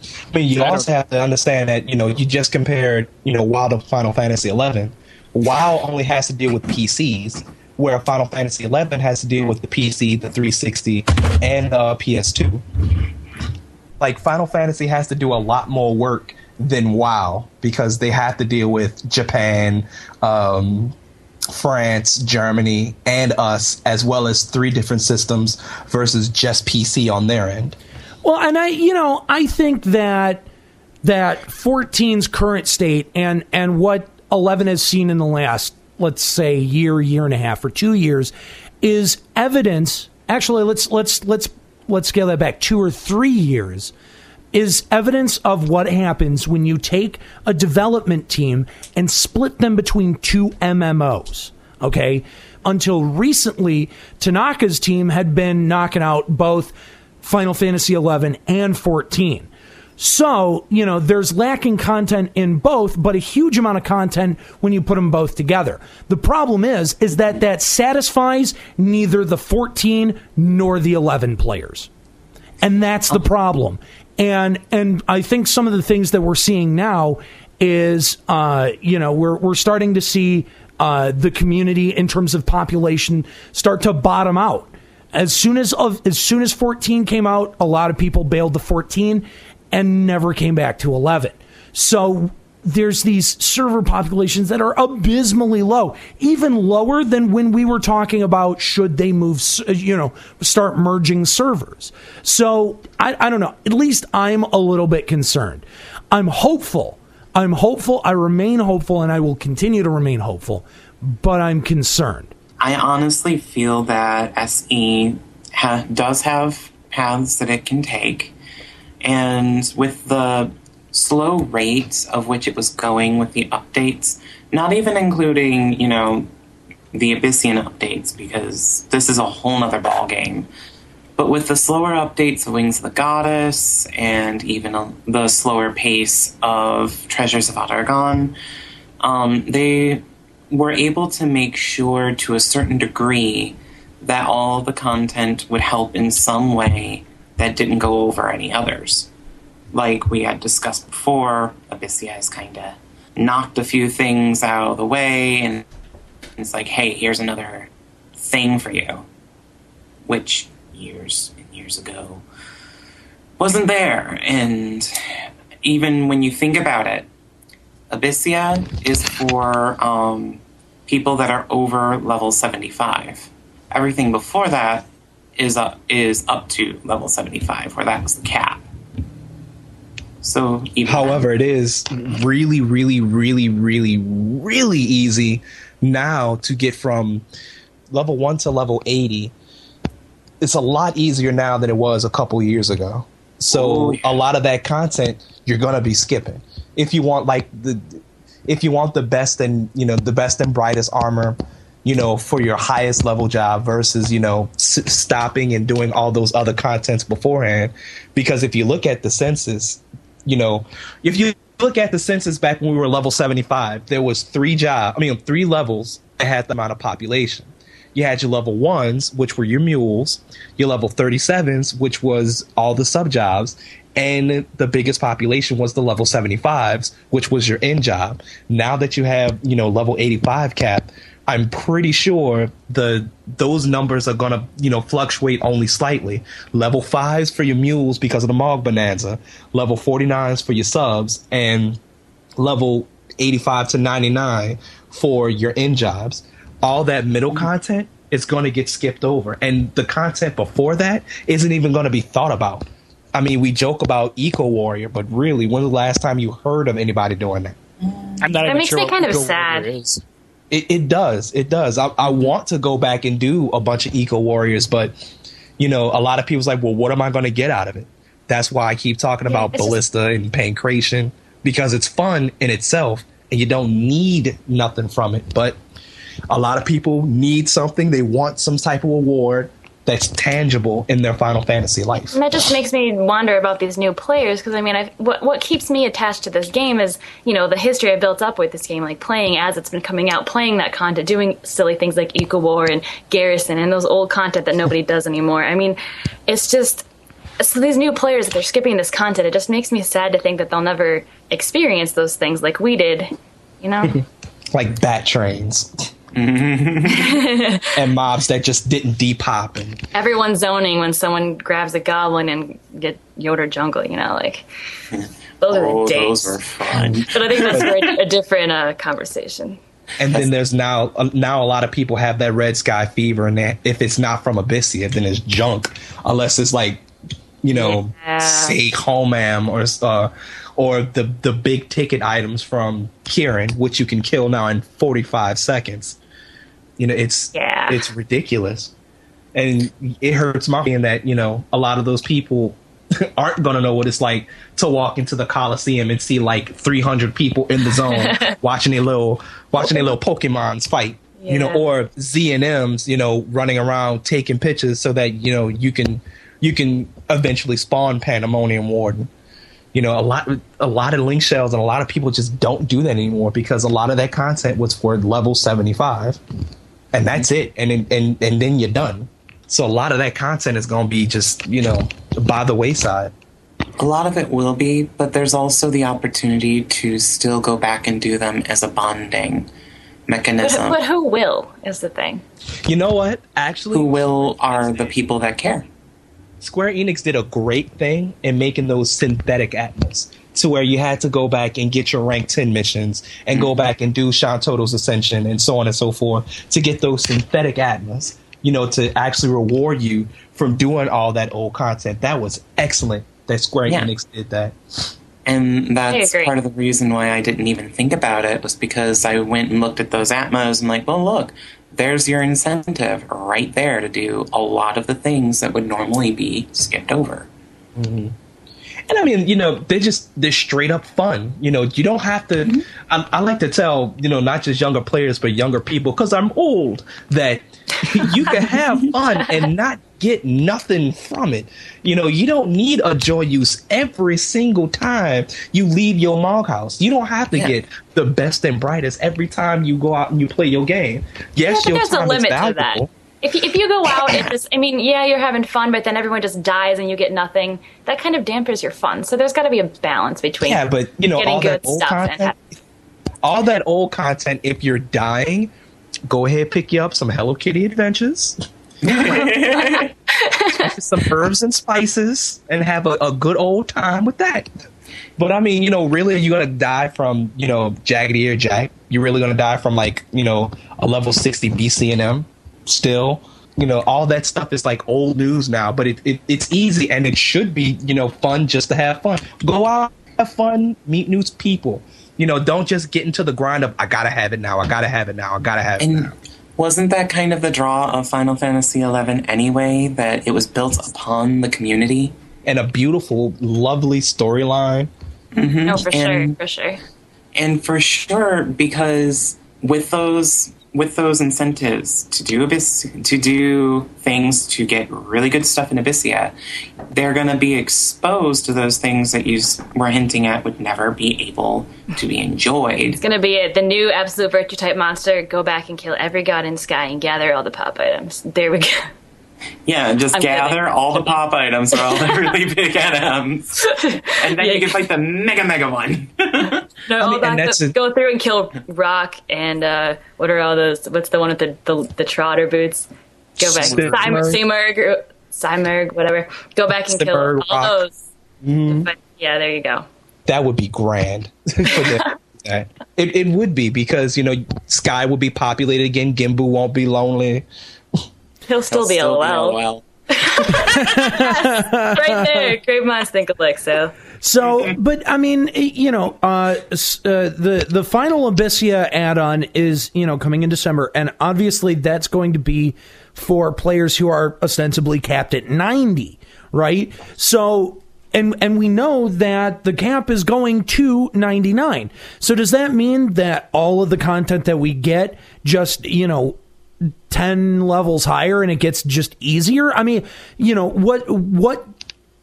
I mean, you also have to understand that you know you just compared you know Wild to Final Fantasy eleven. WoW only has to deal with PCs, where Final Fantasy eleven has to deal with the PC, the 360, and the PS2. Like Final Fantasy has to do a lot more work than WoW because they have to deal with Japan, um, France, Germany, and us, as well as three different systems versus just PC on their end. Well, and I, you know, I think that that 14's current state and and what 11 has seen in the last, let's say, year, year and a half, or two years, is evidence. Actually, let's let's let's let's scale that back two or three years is evidence of what happens when you take a development team and split them between two MMOs. Okay. Until recently, Tanaka's team had been knocking out both Final Fantasy 11 and 14. So, you know, there's lacking content in both, but a huge amount of content when you put them both together. The problem is, is that that satisfies neither the 14 nor the 11 players. And that's the problem and and I think some of the things that we're seeing now is uh, you know we're we're starting to see uh, the community in terms of population start to bottom out. As soon as of, as soon as 14 came out, a lot of people bailed the 14 and never came back to 11. So there's these server populations that are abysmally low, even lower than when we were talking about should they move, uh, you know, start merging servers. So I, I don't know. At least I'm a little bit concerned. I'm hopeful. I'm hopeful. I remain hopeful, and I will continue to remain hopeful. But I'm concerned. I honestly feel that SE ha- does have paths that it can take, and with the slow rate of which it was going with the updates, not even including, you know, the Abyssian updates, because this is a whole nother ball game. But with the slower updates of Wings of the Goddess and even a, the slower pace of Treasures of Urhgan, um, they were able to make sure to a certain degree that all the content would help in some way that didn't go over any others like we had discussed before, Abyssea has kind of knocked a few things out of the way, and it's like, hey, here's another thing for you, which years and years ago wasn't there. And even when you think about it, Abyssea is for um, people that are over level 75. Everything before that is up, is up to level 75, where that was the cap. So, however, it is really, really, really, really, really easy now to get from level one to level 80. It's a lot easier now than it was a couple years ago. So, oh, yeah. a lot of that content you're going to be skipping. If you want, like, the, if you want the best and, you know, the best and brightest armor, you know, for your highest level job versus, you know, s- stopping and doing all those other contents beforehand. Because if you look at the census, you know, if you look at the census back when we were level 75, there was three job, I mean, three levels that had the amount of population. You had your level ones, which were your mules, your level 37s, which was all the sub jobs, and the biggest population was the level 75s, which was your end job. Now that you have, you know, level 85 cap, I'm pretty sure the those numbers are gonna you know fluctuate only slightly. Level fives for your mules because of the Mog Bonanza, level 49s for your subs, and level 85 to 99 for your end jobs. All that middle mm-hmm. content is going to get skipped over. And the content before that isn't even going to be thought about. I mean, we joke about Eco Warrior, but really, when's the last time you heard of anybody doing that? Mm. I'm not That even makes sure me what kind of Eco sad. It, it does. It does. I, I want to go back and do a bunch of Eco Warriors, but, you know, a lot of people's like, well, what am I going to get out of it? That's why I keep talking about it's just- Ballista and Pankration because it's fun in itself and you don't need nothing from it. But a lot of people need something. They want some type of award that's tangible in their Final Fantasy life. And that just makes me wonder about these new players because I mean, i what what keeps me attached to this game is you know the history I built up with this game, like playing as it's been coming out, playing that content, doing silly things like Eco War and Garrison and those old content that nobody does anymore. I mean, it's just so these new players that they're skipping this content. It just makes me sad to think that they'll never experience those things like we did. You know, *laughs* Like bat trains. *laughs* and mobs that just didn't depop and everyone's zoning when someone grabs a goblin and get Yhoator jungle. You know, like those are Oh, the those days. were fun. But I think that's for a, a different uh, conversation. And then there's now uh, now a lot of people have that red sky fever, and that if it's not from Abyssea, then it's junk, unless it's like, you know, Yeah. say Homam or uh, or the the big ticket items from Kirin, which you can kill now in 45 seconds. You know, it's Yeah. it's ridiculous, and it hurts my feeling that you know a lot of those people *laughs* aren't gonna know what it's like to walk into the Coliseum and see like 300 people in the zone *laughs* watching a little watching a little Pokemons fight. You know, or Z and M's, you know, running around taking pictures so that you know you can you can eventually spawn Pandemonium Warden. You know, a lot a lot of link shells and a lot of people just don't do that anymore because a lot of that content was for level 75 and that's it and then- and and then you're done. So a lot of that content is going to be just, you know, by the wayside. A lot of it will be, but there's also the opportunity to still go back and do them as a bonding But, mechanism. but who will is the thing. You know what? Actually, Who will are the people that care. Square Enix did a great thing in making those synthetic atmas to where you had to go back and get your rank 10 missions and go mm-hmm. back and do Shantoto's Ascension and so on and so forth to get those synthetic atmas, you know, to actually reward you from doing all that old content. That was excellent that Square Yeah. Enix did that. And that's part of the reason why I didn't even think about it was because I went and looked at those Atmas and like, well, look, there's your incentive right there to do a lot of the things that would normally be skipped over. Mm-hmm. And I mean, you know, they're just they're straight up fun. You know, you don't have to. Mm-hmm. I, I like to tell you know not just younger players but younger people because I'm old that *laughs* you can have *laughs* fun and not get nothing from it. You know, you don't need a Joyeuse every single time you leave your mog house. You don't have to Yeah. get the best and brightest every time you go out and you play your game. Yes, but your there's a time is limit to that. If you, if you go out and *laughs* just, I mean, yeah, you're having fun, but then everyone just dies and you get nothing. That kind of dampers your fun. So there's got to be a balance between Yeah, but you know getting all that old content. all that old content. If you're dying, go ahead pick you up some Hello Kitty adventures, *laughs* some herbs and spices, and have a, a good old time with that. But I mean, you know, really, you're gonna die from you know jagged ear jack. You're really gonna die from like you know a level sixty BCNM. Still, you know, all that stuff is like old news now. But it, it it's easy and it should be you know fun just to have fun. Go out, have fun, meet new people. You know, don't just get into the grind of I gotta have it now. I gotta have it now. I gotta have it now. And wasn't that kind of the draw of Final Fantasy XI anyway? That it was built upon the community? And a beautiful, lovely storyline. Mm-hmm. No, for sure, for sure. and for sure because with those with those incentives to do Abyss, to do things to get really good stuff in Abyssea, they're going to be exposed to those things that you were hinting at would never be able to be enjoyed. It's gonna be it. The new absolute virtue type monster. Go back and kill every god in sky and gather all the pop items. There we go. Yeah, just I'm gather kidding. all the pop items or all the *laughs* really big items, and then Yeah. you can like the mega mega one. *laughs* No, all mean, back and to- a- go through and kill Roc and uh, what are all those? What's the one with the the, the Trotter boots? Go back, Simurgh. Simurgh, Simurgh, Simurgh, whatever. Go back and kill all Roc. those. But yeah, there you go. that would be grand. for them to do that. it, it would be because you know Sky will be populated again. Gimbu won't be lonely. He'll still be LOL. *laughs* *laughs* right there. Great minds think alike. So So, but I mean, you know, uh, uh, the the final Abyssea add-on is you know coming in December, and obviously that's going to be for players who are ostensibly capped at ninety, right? So. And, and we know that the cap is going to 99. So does that mean that all of the content that we get just, you know, 10 levels higher and it gets just easier? I mean, you know, what what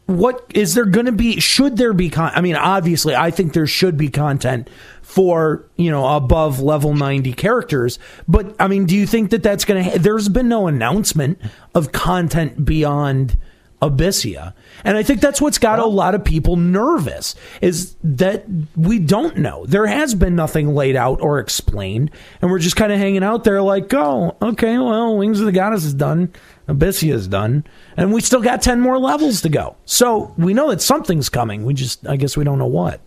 what is there going to be should there be con- i mean obviously i think there should be content for you know above level 90 characters but i mean do you think that that's going to ha- there's been no announcement of content beyond abyssea. And i think that's what's got a lot of people nervous is that we don't know. There has been nothing laid out or explained and we're just kind of hanging out there like oh okay well wings of the goddess is done. Abyssea is done. And we still got 10 more levels to go. So we know that something's coming. We just i guess we don't know what.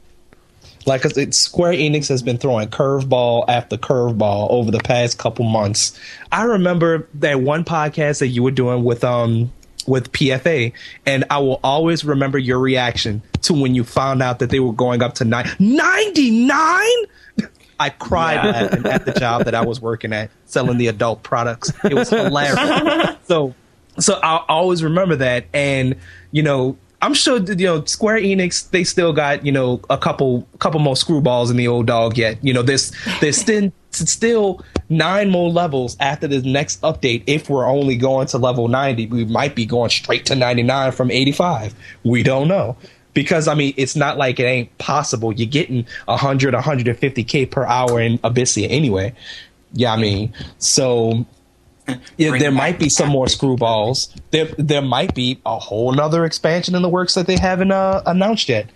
Like it's Square Enix has been throwing curveball after curveball over the past couple months. I remember that one podcast that you were doing with um with PFA, and I will always remember your reaction to when you found out that they were going up to nine ninety nine. I cried Yeah. at the job that I was working at, selling the adult products. It was hilarious. *laughs* so, so I'll always remember that, and you know, I'm sure you know Square Enix. They still got you know a couple, couple more screwballs in the old dog yet. You know, there's there's still still nine more levels after the next update. If we're only going to level 90, we might be going straight to 99 from 85. We don't know because I mean it's not like it ain't possible. You're getting 100, 150k per hour in Abyssea anyway. Yeah, I mean, so yeah, there might be some more screwballs. There, there might be a whole nother expansion in the works that they haven't uh, announced yet.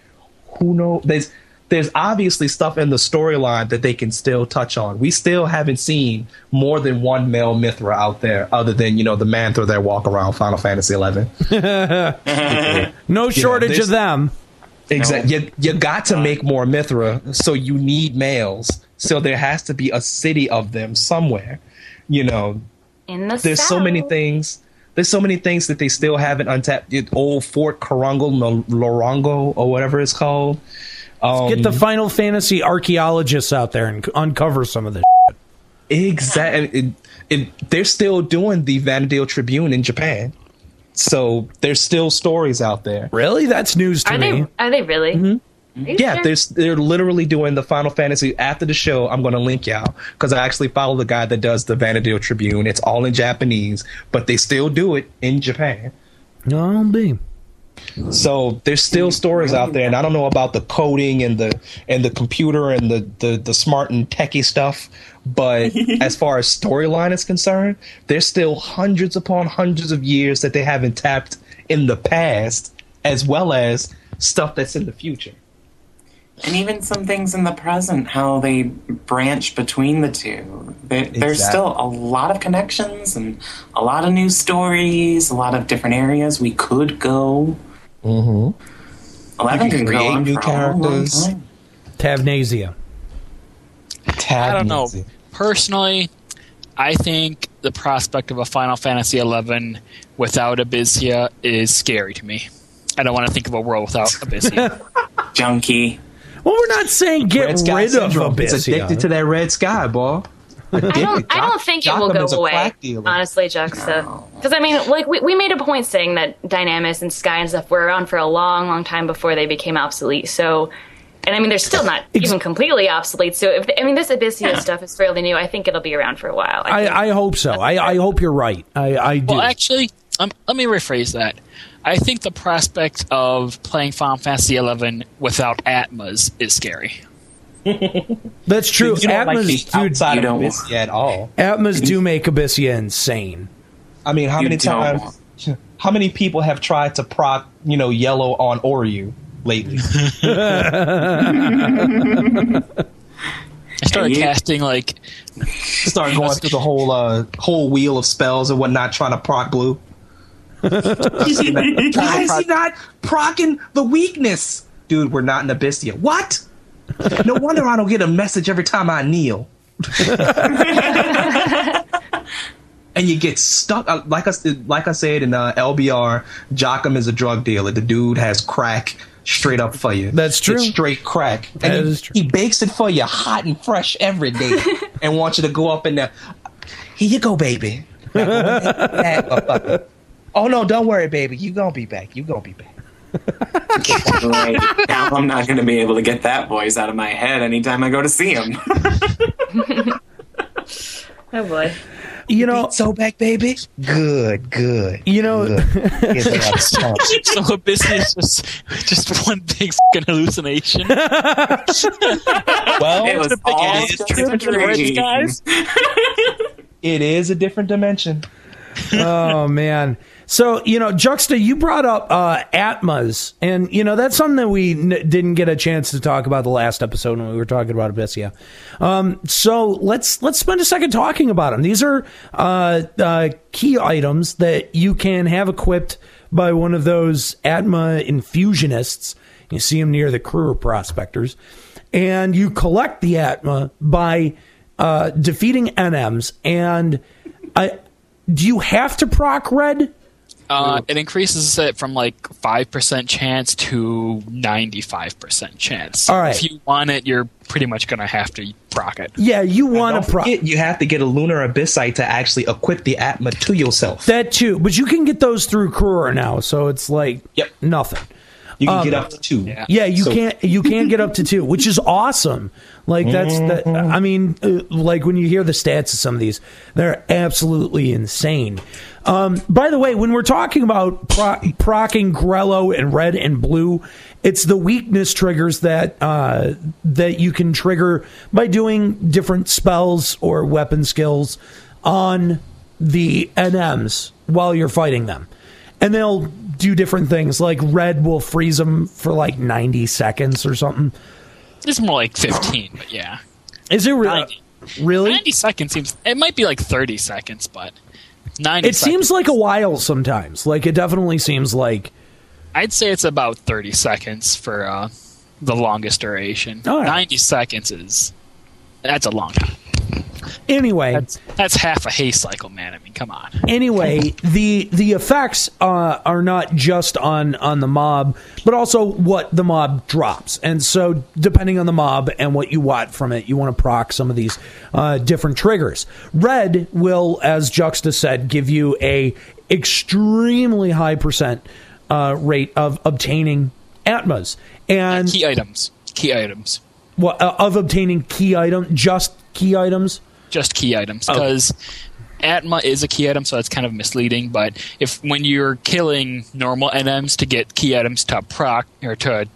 Who knows? There's, there's obviously stuff in the storyline that they can still touch on. We still haven't seen more than one male Mithra out there, other than you know the man Manthra that walk around Final Fantasy Eleven. *laughs* *laughs* no shortage there's- of them Exactly. You you got to make more Mithra, so you need males. So there has to be a city of them somewhere. You know, in the there's so many things. There's so many things that they still haven't untapped. It- Old Fort Corongo, Lo- Lorongo, or whatever it's called. Um, get the final fantasy archaeologists out there and uncover some of this Exactly. It, it, they're still doing the Vana'diel Tribune in Japan. So there's still stories out there. really that's news to Are me they? Are they really? Are Yeah, sure? there's they're literally doing the Final Fantasy after the show. I'm going to link y'all because I actually follow the guy that does the Vana'diel Tribune. It's all in Japanese, but they still do it in Japan. No, I'll be So there's still stories out there, and I don't know about the coding and the and the computer and the the, the smart and techie stuff, but *laughs* as far as storyline is concerned, there's still hundreds upon hundreds of years that they haven't tapped in the past, as well as stuff that's in the future. and even some things in the present, how they branch between the two. There, There's still a lot of connections and a lot of new stories, a lot of different areas we could go. Mm-hmm. Eleven You can can create new for a long characters. time. Tavnazia. I don't know. Personally, I think the prospect of a Final Fantasy XI without Abyssea is scary to me. I don't want to think of a world without *laughs* Abyssea. Junkie. well we're not saying get Red Sky rid of syndrome. It's addicted to that red sky, boy. I *laughs* don't. I don't think it will go away. Honestly, Juxta. Because I mean, like we, we made a point saying that Dynamis and Sky and stuff were around for a long, long time before they became obsolete. So, and I mean, they're still not even completely obsolete. So, if I mean, this Abyssea stuff is fairly new. I think it'll be around for a while. I, I, I hope so. I, I hope you're right. I, I do. well, actually, um, let me rephrase that. I think the prospect of playing Final Fantasy XI without Atmas is scary. That's true. You don't like the dude, outside you don't- Abyssea at all. Atmas do make Abyssea insane. I mean, how You many don't. times? How many people have tried to proc, you know, yellow on Ouryu lately? *laughs* I started you- casting like Start going through the whole uh, whole wheel of spells and whatnot, trying to proc blue. Why is he not procking the weakness? Dude, we're not in Abyssea. What? No wonder I don't get a message every time I kneel. and *laughs* and you get stuck. uh, Like I s- like I said in uh, LBR, Joachim is a drug dealer. The dude has crack straight up for you. That's true. It's straight crack, and That he, true. he bakes it for you hot and fresh every day, *laughs* and wants you to go up in there. Here you go, baby. Now go and make that motherfucker. *laughs* Oh no, don't worry, baby. You gonna be back. You gonna be back. Right. now I'm not going to be able to get that voice out of my head anytime I go to see him. *laughs* Oh boy. You know, So back, baby. Good, good. you know, good. *laughs* Get that stomp. *laughs* so Abyssy is just just one big fucking hallucination. well, it was all ass just trip a into the guys. it is a different dimension. oh man. So you know, Juxta, you brought up uh, Atmas, and you know that's something that we n- didn't get a chance to talk about the last episode when we were talking about Abyssea. Um, so let's let's spend a second talking about them. These are uh, uh, key items that you can have equipped by one of those Atma infusionists. You see them near the Cruor prospectors, and you collect the Atma by uh, defeating NMs. And I do you have to proc red? Uh, it increases it from like five percent chance to ninety-five percent chance. All right. If you want it, you're pretty much gonna have to proc it. Yeah, you want to proc forget, you have to get a lunar abyssite to actually equip the Atma to yourself. that too, but you can get those through Cruor now, so it's like Yep. nothing. You can Um, get up to two. Yeah. Yeah, you So- can't you can't get up to two, which is awesome. Like that's that. I mean, uh, like when you hear the stats of some of these, they're absolutely insane. Um, by the way, when we're talking about pro- procking Grello and red and blue, it's the weakness triggers that uh, that you can trigger by doing different spells or weapon skills on the NMs while you're fighting them. And they'll do different things. Like red will freeze them for like 90 seconds or something. It's more like fifteen, but yeah, Is it re- 90. really? ninety seconds seems. It might be like thirty seconds, but ninety. It seems like a while sometimes. Like it definitely seems like I'd say it's about thirty seconds for uh, the longest duration. All right. Ninety seconds is that's a long time. Anyway. That's that's half a hay cycle, man. I mean, come on. anyway, the the effects uh, are not just on on the mob, but also what the mob drops. And so, depending on the mob and what you want from it, you want to proc some of these uh, different triggers. Red will, as Juxta said, give you a extremely high percent uh, rate of obtaining atmas and Key items. Key items. what uh, of obtaining key item, just key items. Just key items Oh. because Atma is a key item, so that's kind of misleading. But if when you're killing normal NMs to get key items to proc or to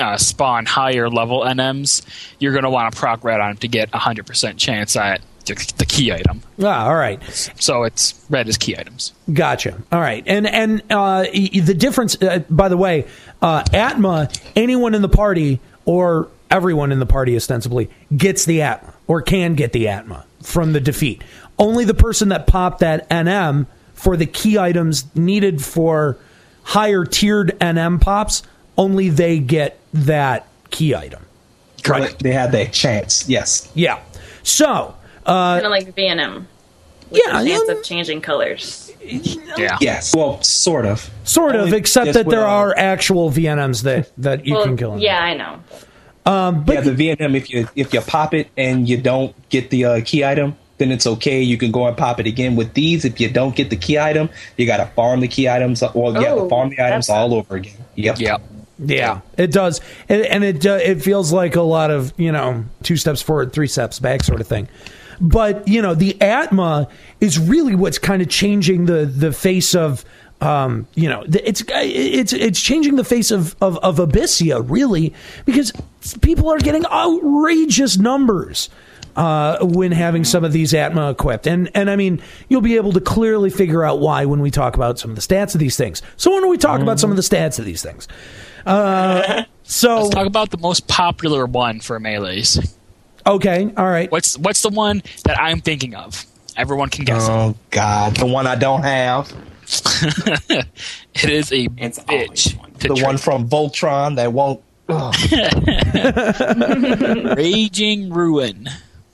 uh, spawn higher level NMs, you're going to want to proc red on 'em to get a hundred percent chance at the, key item. Ah, all right. So it's red is key items. Gotcha. All right, and and uh, the difference. Uh, by the way, uh, Atma, anyone in the party or everyone in the party ostensibly gets the Atma or can get the Atma from the defeat. Only the person that popped that NM for the key items needed for higher tiered NM pops, only they get that key item. Correct. They had their chance. Yes. Yeah. So. Uh, kind of like V&M. yeah, The chance yeah, of changing colors. Yeah. Yes. Well, sort of. sort of, except that there uh, are actual VNMs that that you well, can kill. in yeah, I know. Um, but yeah, the VNM. If you if you pop it and you don't get the uh, key item, then it's okay. You can go and pop it again. With these, if you don't get the key item, you got to farm the key items. Or you have to Oh, farm the items all over again. Yep. Yep. Yeah, it does, and, and it uh, it feels like a lot of you know two steps forward, three steps back sort of thing. But you know, the Atma is really what's kind of changing the the face of um, you know it's it's it's changing the face of of, of Abyssea really because people are getting outrageous numbers. Uh, when having some of these Atma equipped, and and I mean, you'll be able to clearly figure out why when we talk about some of the stats of these things. So when we talk about some of the stats of these things, uh, *laughs* so Let's talk about the most popular one for melees. okay, all right. What's what's the one that I'm thinking of? Everyone can guess. Oh God, the one I don't have, *laughs* it is a It's bitch. one. the trick. one from Voltron that won't. *laughs* *laughs* Raging Ruin.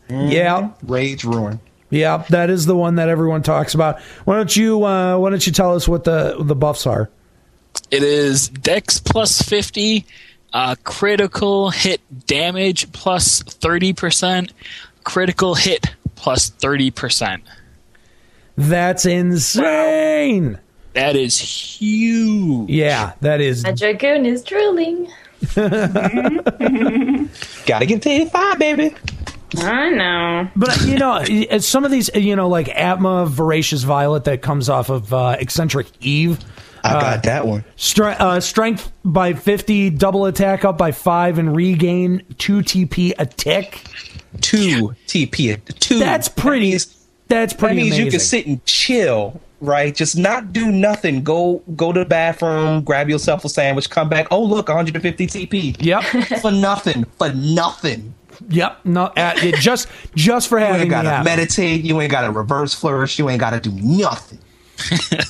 Yeah, Rage ruin. Yeah, that is the one that everyone talks about. Why don't you uh, Why don't you tell us what the the buffs are? It is Dex plus 50, uh, critical hit damage plus 30%, critical hit plus 30%. That's insane. That is huge. Yeah, that is. A dragoon is drooling. *laughs* Gotta get to 85, baby. I know. But you know, some of these, you know, like Atma Voracious Violet that comes off of uh, Eccentric Eve. I got that one. Stre- uh, strength by 50, double attack up by 5, and regain 2 TP a tick. Two TP. a Two. That's pretty. That means, that's that pretty means you can sit and chill, right? Just not do nothing. Go go to the bathroom, grab yourself a sandwich, come back. Oh look, 150 TP. Yep. for nothing. For nothing. Yep. No, uh, it just just for You having ain't gotta the meditate. You ain't gotta reverse flourish. You ain't gotta do nothing. *laughs*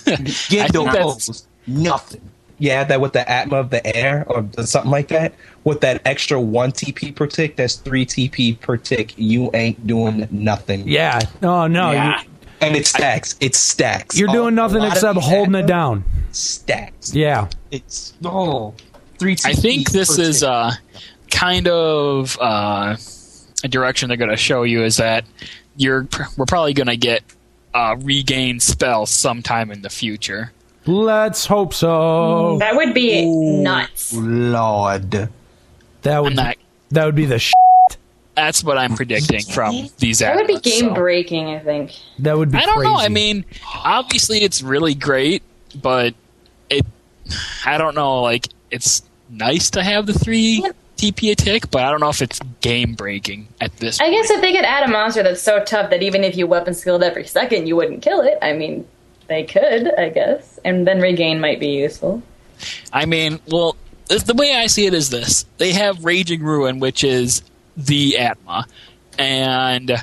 Get think that's- those. Nothing. Yeah, that with the Atma of the air or something like that. With that extra one TP per tick, that's three TP per tick. You ain't doing nothing. Yeah. Oh no. Yeah. You, And it stacks. It stacks. you're A doing nothing except holding it down. Stacks. Yeah. It's oh three TP. I think this per is tick. uh, kind of uh, a direction they're going to show you is that you're we're probably going to get uh, regain spell sometime in the future. Let's hope so. That would be nuts. Lord. That would not- that would be the sh- That's what I'm predicting from these. That would be game so. breaking, I think. that would be. I don't know. I mean, obviously it's really great, but it. I don't know. Like it's nice to have the three TP a tick, but I don't know if it's game breaking at this. I point. guess if they could add a monster that's so tough that even if you weapon skilled every second, you wouldn't kill it. I mean, they could, I guess. And then regain might be useful. I mean, well, the- way I see it is this: they have Raging Ruin, which is the Atma, and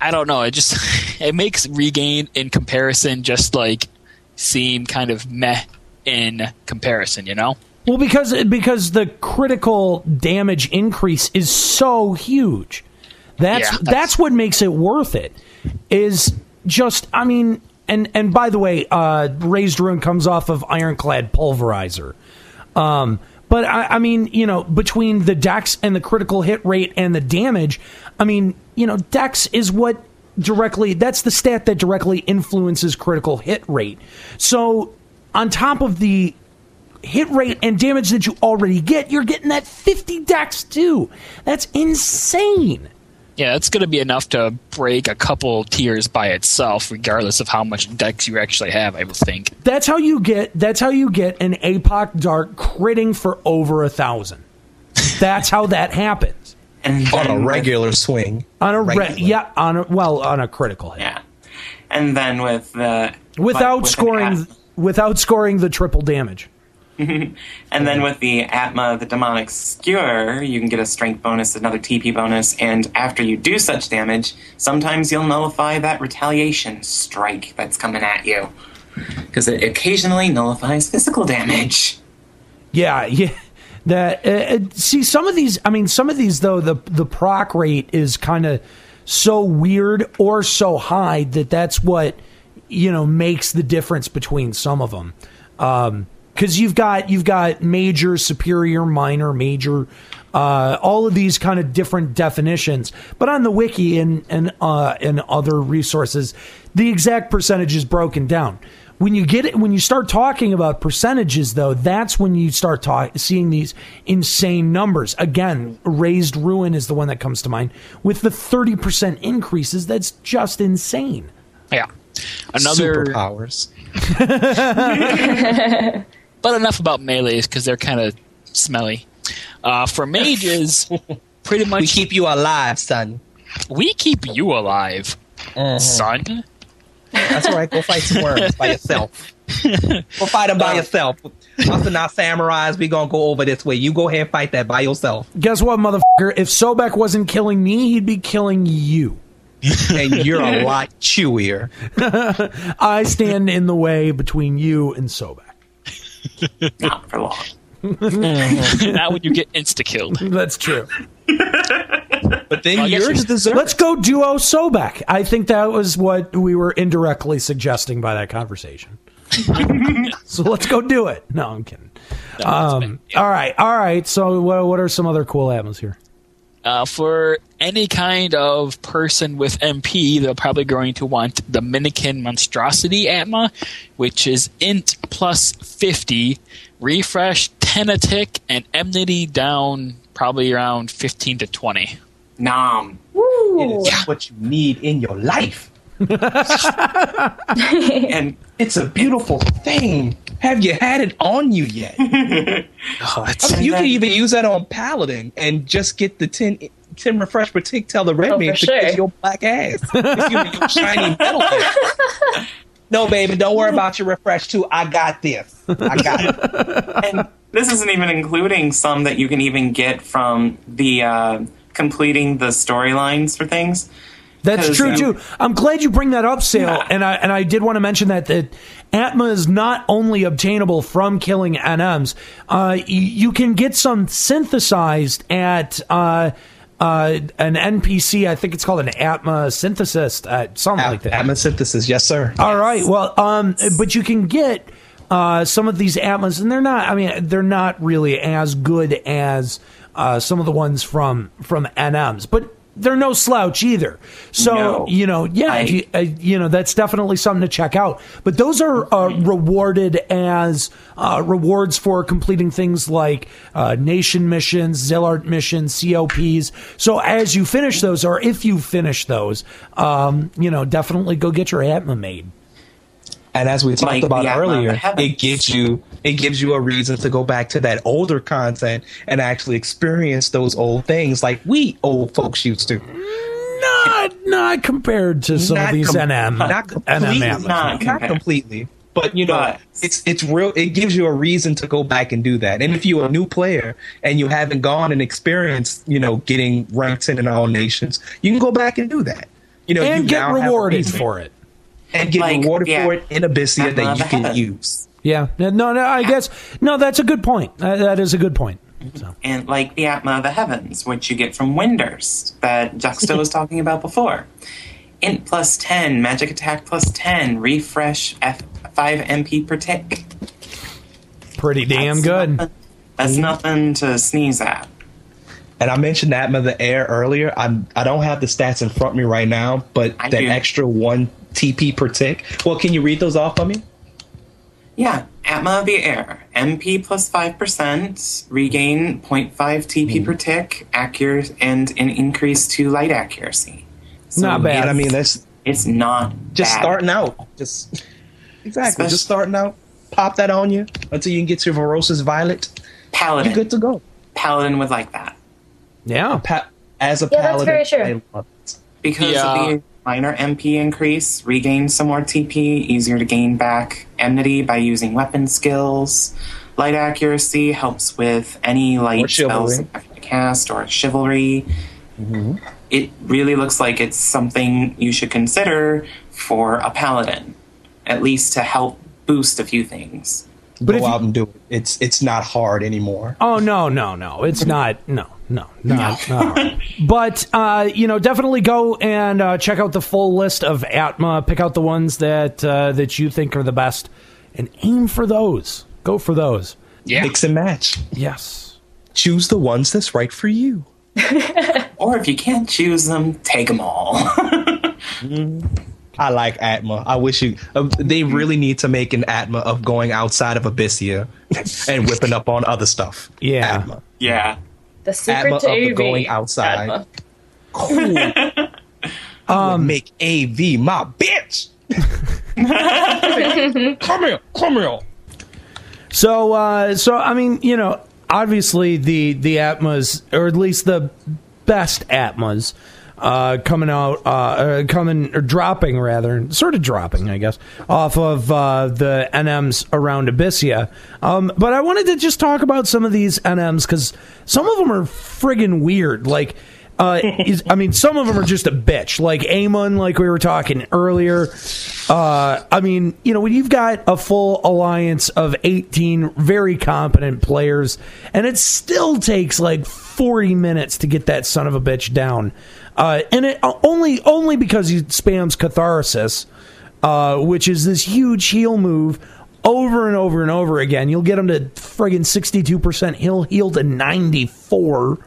I don't know. It just *laughs* it makes regain in comparison just like seem kind of meh in comparison. You know? Well, because because the critical damage increase is so huge. That's Yeah, that's, that's- what makes it worth it. Is just I mean, and and by the way, uh, Razed Ruin comes off of ironclad pulverizer. Um, but I, I mean, you know, between the dex and the critical hit rate and the damage, I mean, you know, dex is what directly that's the stat that directly influences critical hit rate. So on top of the hit rate and damage that you already get, you're getting that 50 dex too. That's insane. Yeah, it's going to be enough to break a couple tiers by itself, regardless of how much dex you actually have. I would think. That's how you get that's how you get an APOC Dark critting for over a thousand. That's how that happens. *laughs* And on a then with- regular swing. On a re- Regular. yeah, on a well, on a critical hit. Yeah. And then with the Without with scoring without scoring the triple damage. *laughs* and then with the Atma, the demonic skewer, you can get a strength bonus, another TP bonus, and after you do such damage, sometimes you'll nullify that retaliation strike that's coming at you. Because it occasionally nullifies physical damage. Yeah, yeah. That uh, uh, see some of these. I mean, some of these though the the proc rate is kind of so weird or so high that that's what you know makes the difference between some of them. Because you've got you've got major, superior, minor, major, uh, all of these kind of different definitions. But on the wiki and and uh, and other resources, the exact percentage is broken down. When you get it, when you start talking about percentages, though, that's when you start talk, seeing these insane numbers. Again, Razed Ruin is the one that comes to mind with the thirty percent increases. That's just insane. Yeah. Another superpowers. *laughs* but enough about melees because they're kind of smelly. Uh, for mages, *laughs* pretty much We keep you alive, son. we keep you alive, son. That's right. Go fight some worms by yourself. *laughs* Go fight them by yourself. Us and our samurais, we gonna go over this way. You go ahead and fight that by yourself. Guess what, motherfucker? If Sobek wasn't killing me, he'd be killing you. *laughs* And you're a lot chewier. I stand in the way between you and Sobek. Not for long. *laughs* Not when you get insta killed. That's true. But But then Well, I guess yours we- deserves. Let's go duo Sobek. I think that was what we were indirectly suggesting by that conversation. *laughs* so let's go do it. No, I'm kidding. Um, all right, all right. So what, what are some other cool atmas here? Uh, for any kind of person with MP, they're probably going to want the Minikin Monstrosity Atma, which is int plus 50, refresh 10 a tick, and enmity down probably around 15 to 20. Nom. It is what you need in your life. *laughs* And It's a beautiful thing. Have you had it on you yet? *laughs* I mean, you can even use that on Paladin and just get the 10, 10 refresh per tick, tell the red Oh, mage for to kiss sure. your black ass. If your shiny *laughs* metal thing. No, baby, don't worry about your refresh too. I got this. I got it. *laughs* and this isn't even including some that you can even get from the uh, completing the storylines for things. That's true um, too. I'm glad you bring that up, Sayl. And I and I did want to mention that that Atma is not only obtainable from killing NMs. Uh, y- you can get some synthesized at uh, uh, an NPC. I think it's called an Atma synthesist, uh, something like that. Atma synthesis, yes, sir. All right. Well, um, but you can get uh, some of these atmas, and they're not. I mean, they're not really as good as uh, some of the ones from from NMs, but they're no slouch either. So No. you know, yeah, I- you, uh, you know, that's definitely something to check out. But those are uh, rewarded as uh, rewards for completing things like uh, nation missions, Zilart missions, COPs. So as you finish those, or if you finish those, um, you know, definitely go get your Atma made. And as we talked Like about Atma of the earlier, it gives you it gives you a reason to go back to that older content and actually experience those old things like we old folks used to. Not not compared to some Not of these com- NM not completely, NM atlas. not not completely. But you know, But- it's it's real. It gives you a reason to go back and do that. And if you're a new player and you haven't gone and experienced, you know, getting ranked in all nations, you can go back and do that. You know, and you get now have a rewarded for it. And get Like, rewarded yeah. for it in Abyssea Atma that you can heavens. use. Yeah. No, no, I guess no. That's a good point. That, that is a good point. So. and like the Atma of the Heavens, which you get from Windurst that Juxta was *laughs* talking about before. Int plus 10, magic attack plus 10, refresh F- 5 MP per tick. Pretty damn That's good. nothing- That's mm-hmm. nothing to sneeze at. And I mentioned Atma of the Air earlier. I'm I don't have the stats in front of me right now, but I that do. extra one TP per tick. Well, can you read those off for me? Yeah, Atma the Air. MP plus 5%, regain 0.5 TP Hmm. per tick, accurate, and an increase to light accuracy. So Not bad. I mean, that's It's not just bad. starting out. Just exactly, Especially- just starting out. Pop that on you until you can get your Voracious Violet. Paladin. You're good to go. Paladin would like that. Yeah. Pa- as a Yeah, that's paladin, very true. I love it. Because Yeah. of the minor MP increase, regain some more TP, easier to gain back enmity by using weapon skills. Light accuracy helps with any light spells chivalry. that cast or chivalry. Mm-hmm. It really looks like it's something you should consider for a paladin, at least to help boost a few things. But if Go you- out and do it. It's it's not hard anymore. Oh no, no, no! It's not. No, no, not. not. *laughs* But uh, you know, definitely go and uh, check out the full list of Atma. Pick out the ones that uh, that you think are the best, and aim for those. Go for those. Yeah. Mix and match. Yes. Choose the ones that's right for you. *laughs* Or if you can't choose them, take them all. *laughs* I like Atma. I wish you. Uh, they really need to make an Atma of going outside of Abyssea and whipping up on other stuff. Yeah. Atma. yeah. The secret Atma to of the AV. going outside. Atma. Cool. *laughs* I would make AV my bitch. *laughs* come here, come here. So, uh, so I mean, you know, obviously the the Atmas, or at least the best Atmas, uh, coming out, uh, uh, coming or dropping rather, sort of dropping, I guess, off of uh, the NMs around Abyssea. Um, but I wanted to just talk about some of these NMs because some of them are friggin' weird. Like. Uh, *laughs* is, I mean, some of them are just a bitch, like Amon, like we were talking earlier. Uh, I mean, you know, when you've got a full alliance of 18 very competent players, and it still takes like 40 minutes to get that son of a bitch down, uh, and it only only because he spams catharsis, uh, which is this huge heal move over and over and over again. You'll get him to friggin' 62%. He'll heal to 94.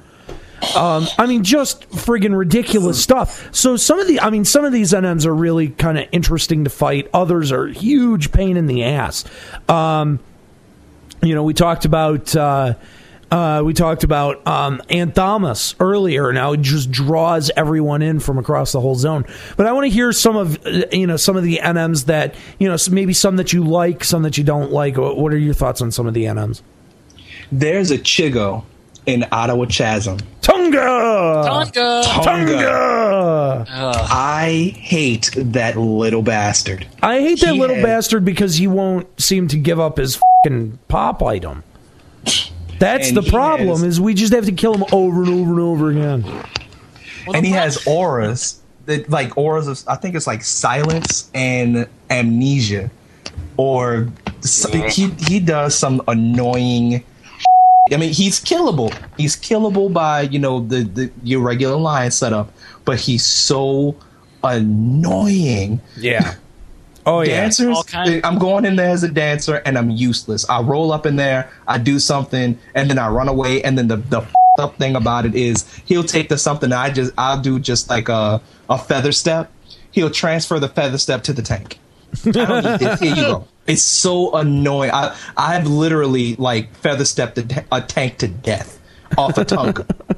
Um, I mean, just friggin' ridiculous stuff. So some of the, I mean, some of these NMs are really kind of interesting to fight. Others are huge pain in the ass. Um, you know, we talked about. Uh, uh, we talked about um, Anthamas earlier. Now it just draws everyone in from across the whole zone. But I want to hear some of uh, you know some of the NMs that you know maybe some that you like, some that you don't like. What what are your thoughts on some of the NMs? There's a Chigo in Attohwa Chasm. Tonga! Tonga! Tonga! I hate that little bastard. I hate that He little had- bastard because he won't seem to give up his fucking pop item. *laughs* That's And the problem has- is we just have to kill him over and over and over again. and he has auras that like auras of I think it's like silence and amnesia, or so- he he does some annoying. I mean, he's killable. He's killable by you know the the your regular line setup, but he's so annoying. Yeah. Oh yeah. Dancers, All kind- I'm going in there as a dancer and I'm useless. I roll up in there, I do something, and then I run away. And then the the f- up thing about it is he'll take the something I just I'll do just like a a feather step. He'll transfer the feather step to the tank. I don't need this. Here you go. It's so annoying. I I've literally like feather stepped a, a tank to death off a tongue. *laughs*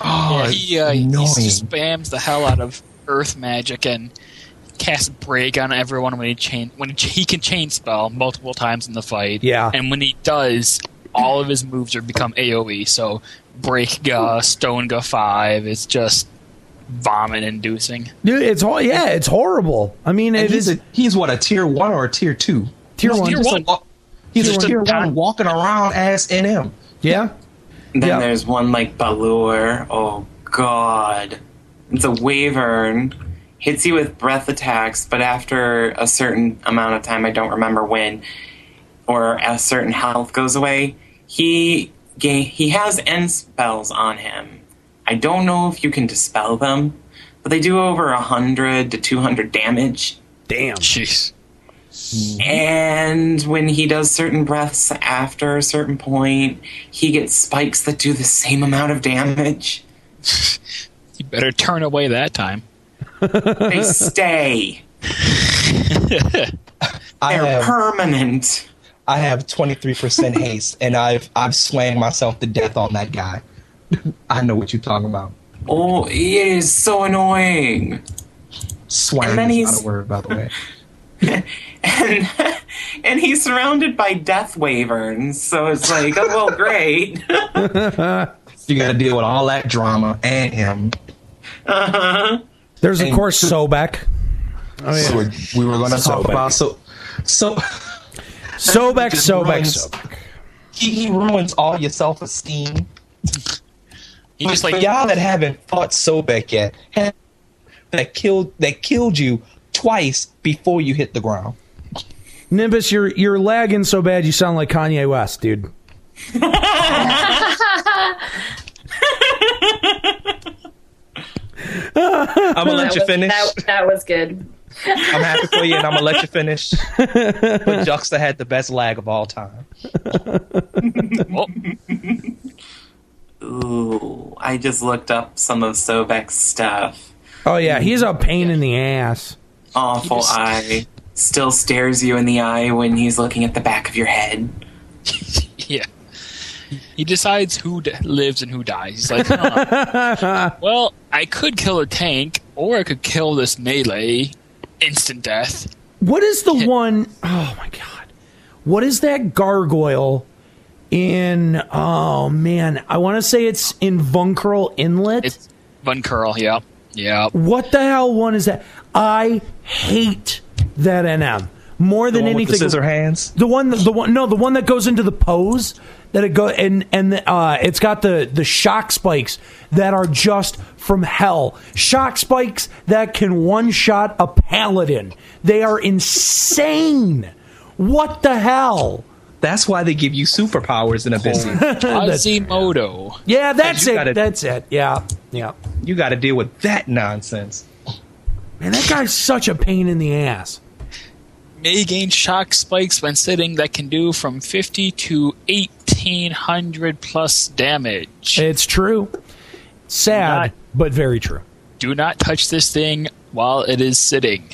oh, Yeah, he, uh, he annoying. spams the hell out of Earth Magic and casts break on everyone when he chain when he, he can chain spell multiple times in the fight. Yeah. and when he does, all of his moves are become AOE. So break Ga, Stone Ga five. It's just vomit inducing. Dude, it's hor- yeah, it's horrible. I mean, And it he's is a, he's what a tier one or a tier two? Tier He's one. just a Tier wa- he's Just a a tier con- one walking around as NM. yeah. Then Yeah. there's one like Balur. Oh god. It's a wyvern. Hits you with breath attacks, but after a certain amount of time, I don't remember when, or a certain health goes away, he ga- he has end spells on him. I don't know if you can dispel them, but they do over hundred to two hundred damage. Damn. Jeez. And when he does certain breaths after a certain point, he gets spikes that do the same amount of damage. *laughs* You better turn away that time. They stay. *laughs* I They're have permanent. I have twenty three percent haste, and I've I've swang myself to death on that guy. *laughs* I know what you're talking about. Oh, it is so annoying. Swang is he's- not a word, by the way. *laughs* And and he's surrounded by death wyverns, so it's like, oh well, great. You got to deal with all that drama and him. Uh-huh. There's of And- course Sobek. Oh So yeah. we're- we were going to talk about so so Sobek, Sobek, ruins- Sobek. he, he ruins all your self esteem. He just For like y'all that haven't fought Sobek yet, that killed that killed you twice before you hit the ground. Nimbus, you're you're lagging so bad you sound like Kanye West, dude. *laughs* I'm gonna let you finish. That, that was good. I'm happy for you, and I'm gonna let you finish. But *laughs* Juxta had the best lag of all time. oh, Ooh, I just looked up some of Sobek's stuff. Oh yeah, he's a pain in the ass. Awful just- eye. Still stares you in the eye when he's looking at the back of your head. *laughs* yeah. He decides who d- lives and who dies. He's like, huh. *laughs* well, I could kill a tank, or I could kill this melee. Instant death. What is the one oh my god. What is that gargoyle in oh man, I want to say it's in Vunkerl Inlet. It's Von yeah, Yep. Yep. what the hell one is that? I hate that NM. more than one with anything. the scissor hands? The one, the one, no, the one that goes into the pose that it go and and uh, it's got the the shock spikes that are just from hell. Shock spikes that can one shot a paladin. They are insane. What the hell? That's why they give you superpowers in Abyssea. *laughs* Quasimodo. Yeah, that's it. gotta- that's it. Yeah, yeah. you got to deal with that nonsense. Man, that guy's such a pain in the ass. May gain shock spikes when sitting that can do from 50 to 1800 plus damage. It's true. Sad, Not- but very true. Do not touch this thing while it is sitting.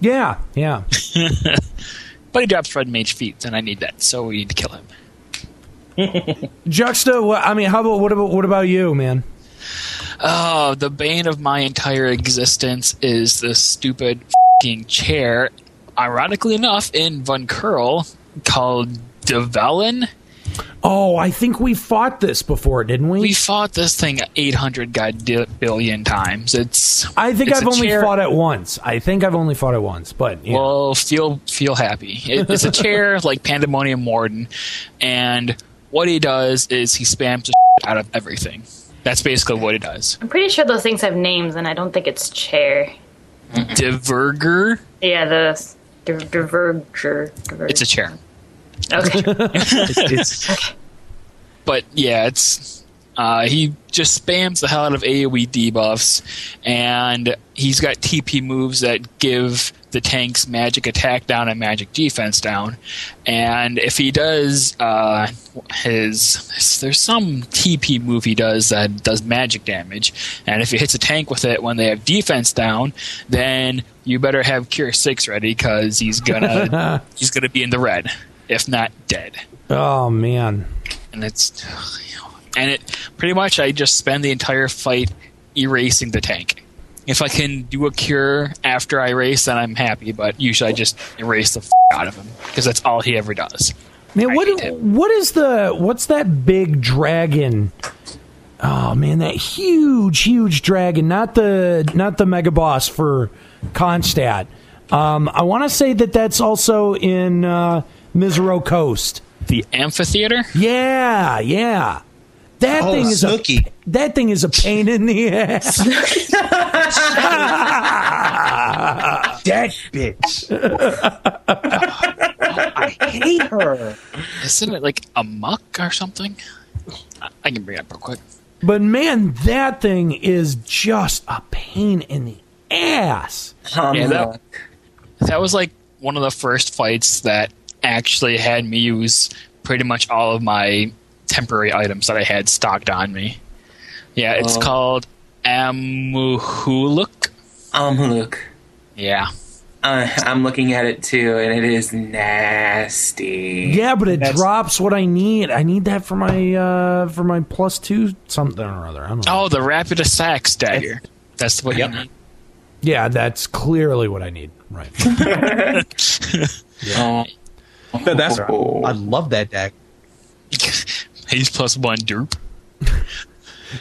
Yeah, yeah. *laughs* But he drops red mage feet, and I need that, so we need to kill him. *laughs* Juxta. What, I mean, how about what about what about you, man? Oh, the bane of my entire existence is this stupid fing chair. Ironically enough, in Vunkerl, called Develen. Oh, I think we fought this before, didn't we? We fought this thing 800 god billion times. It's. I think it's I've only chair- fought it once. I think I've only fought it once, but yeah. Well, feel feel happy. It, it's a chair *laughs* like Pandemonium Warden, and what he does is he spams the shit out of everything. That's basically what he does. I'm pretty sure those things have names, and I don't think it's chair. Diverger. Yeah, the the diverger. diverger. It's a chair. Okay. *laughs* It's, it's but yeah, it's uh, he just spams the hell out of AOE debuffs, and he's got TP moves that give the tanks magic attack down and magic defense down. And if he does uh, his, there's some TP move he does that does magic damage, and if he hits a tank with it when they have defense down, then you better have Cure Six ready because he's gonna *laughs* he's gonna be in the red, if not dead oh man. and it's and it pretty much I just spend the entire fight erasing the tank. If I can do a cure after I erase, then I'm happy. But usually I just erase the f- out of him because that's all he ever does. Man, I what what is the what's that big dragon? Oh man, that huge, huge dragon. Not the not the mega boss for Kronstadt. Um, I want to say that that's also in uh, Misareaux Coast. The amphitheater. Yeah, yeah. That Oh, thing is Snooky. a that thing is a pain in the ass. That bitch. I hate her. Isn't it like a muck or something? I- I can bring it up real quick. but man, that thing is just a pain in the ass. Um, Yeah, that, that was like one of the first fights that actually had me use pretty much all of my temporary items that I had stocked on me. Yeah, it's Oh. called Amhuluk. look, Yeah. uh, I'm looking at it too, and it is nasty. Yeah, but it That's- drops what I need. I need that for my uh for my plus two something or other. I don't know. Oh, the Rapid Sax dagger. That's what Yep. you need. Yeah, that's clearly what I need. Right. *laughs* Oh. that's right. I love that deck. He's plus one derp.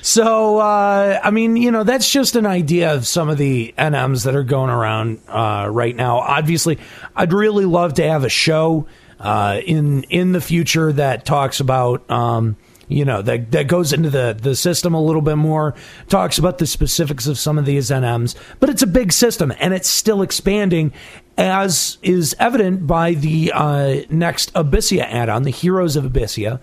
So, uh, I mean, you know, that's just an idea of some of the NMs that are going around uh, right now. Obviously, I'd really love to have a show uh, in in the future that talks about. Um, you know that that goes into the the system a little bit more talks about the specifics of some of these NMs but it's a big system and it's still expanding as is evident by the uh, next Abyssea add-on the Heroes of Abyssea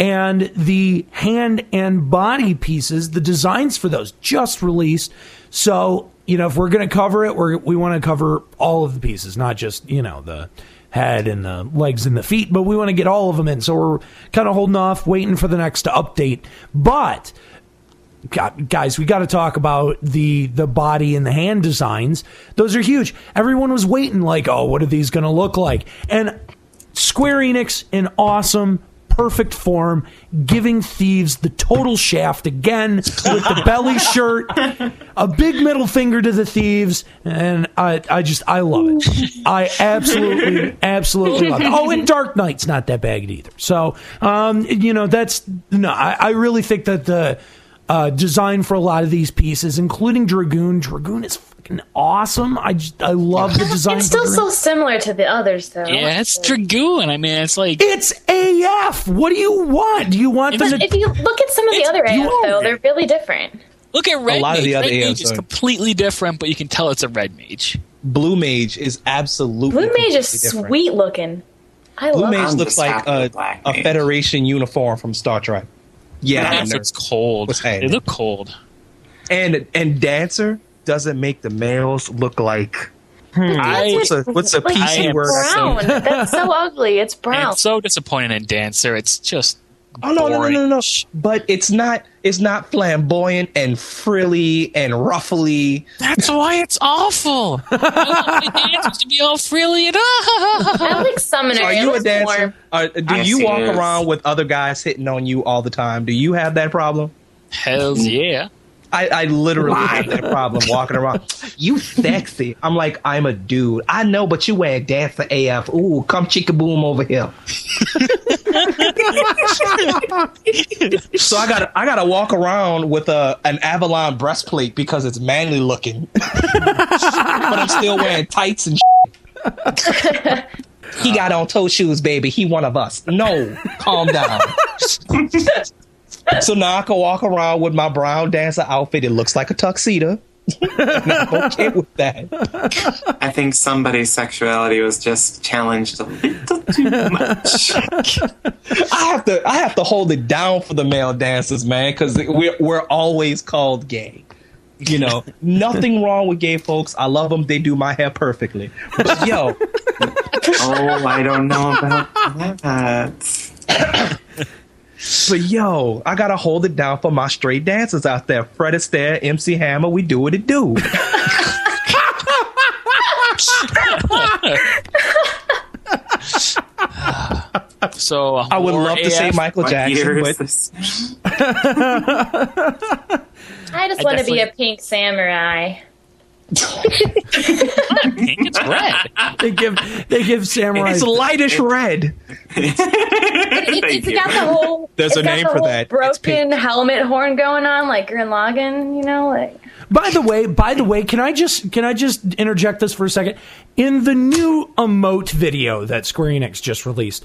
and the hand and body pieces, the designs for those just released. So, you know, if we're going to cover it, we're, we want to cover all of the pieces, not just, you know, the head and the legs and the feet, but we want to get all of them in. So we're kind of holding off, waiting for the next update. But God, guys, we got to talk about the the body and the hand designs. Those are huge. Everyone was waiting, like, oh, what are these going to look like? And Square Enix, in awesome, perfect form, giving thieves the total shaft again with the belly *laughs* shirt, a big middle finger to the thieves, and I, I just, I love it. I absolutely, absolutely love it. Oh, and *laughs* Dark Knight's not that bad either. So, um, you know, that's no, I, I really think that the uh, design for a lot of these pieces, including Dragoon, Dragoon is fucking fucking awesome. I just, I love the *laughs* design. It's still so similar to the others, though. Yeah, it's Dragoon. I mean, it's like It's AF. What do you want? Do you want them But to? if you look at some of the other AF, though, they're really different. look at Red a lot of Mage. the other Red Mage AFs is are- completely different, but you can tell it's a Red Mage. Blue Mage is absolutely Blue Mage is different. sweet looking. I Blue love Mage I'm looks like a, a Federation uniform from Star Trek. Yeah, That's nerd. what's cold. What's They look cold. and and Dancer doesn't make the males look like I, what's a what's a Like, I PC am word? brown. *laughs* That's so ugly. It's brown. I'm so disappointed in Dancer. It's just Oh no, no, no, no, no! But it's not. It's not flamboyant and frilly and ruffly. That's why it's awful. *laughs* I want my dancers to be all frilly and *laughs* I like Summoner. Are you a dancer? more- Uh, do Yes, you walk is. around with other guys hitting on you all the time? Do you have that problem? Hells yeah. I, I literally Why? have that problem walking around. *laughs* You sexy. I'm like, I'm a dude. I know, but you wear a dancer AF. Ooh, come chicka boom over here. so I gotta I gotta walk around with a an Avalon breastplate because it's manly looking. *laughs* but I'm still wearing tights and. He got on toe shoes, baby. He one of us. No, calm down. *laughs* *laughs* So now I can walk around with my brown dancer outfit. It looks like a tuxedo. *laughs* I'm okay with that. I think somebody's sexuality was just challenged a little too much. *laughs* I have to I have to hold it down for the male dancers, man, because we're we're always called gay. You know, nothing wrong with gay folks. I love them. They do my hair perfectly. But yo, oh, I don't know about that. *clears throat* but yo, I gotta hold it down for my straight dancers out there. Fred Astaire, MC Hammer, we do what it do. *laughs* So I would more love to say AF. Michael Jackson, but? *laughs* I just I want to be a pink samurai. Pink, it's red. They give they give samurai. it's lightish red. *laughs* It, Thank it's you. got the whole. There's a name the for that. It's Broken helmet horn going on, like Gurren Lagann. You know, like By the way, by the way, can I just can I just interject this for a second? In the new emote video that Square Enix just released,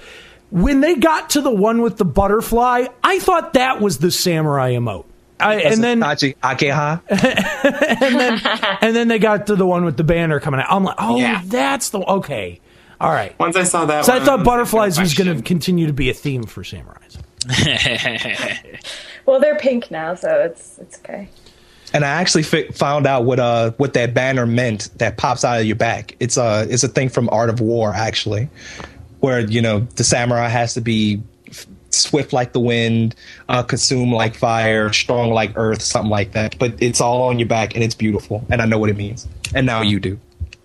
when they got to the one with the butterfly, I thought that was the samurai emote. I, and then Tachi Ageha. *laughs* and then and then they got to the one with the banner coming out. I'm like, oh, Yeah. that's the okay. All right. Once I saw that, So I thought butterflies was going to continue to be a theme for samurais. *laughs* well, they're pink now, so it's it's okay. And I actually fi- found out what uh what that banner meant that pops out of your back. It's a it's a thing from Art of War actually, where you know the samurai has to be f- swift like the wind, uh, consume like fire, strong like earth, something like that. But it's all on your back and it's beautiful, and I know what it means. And now you do.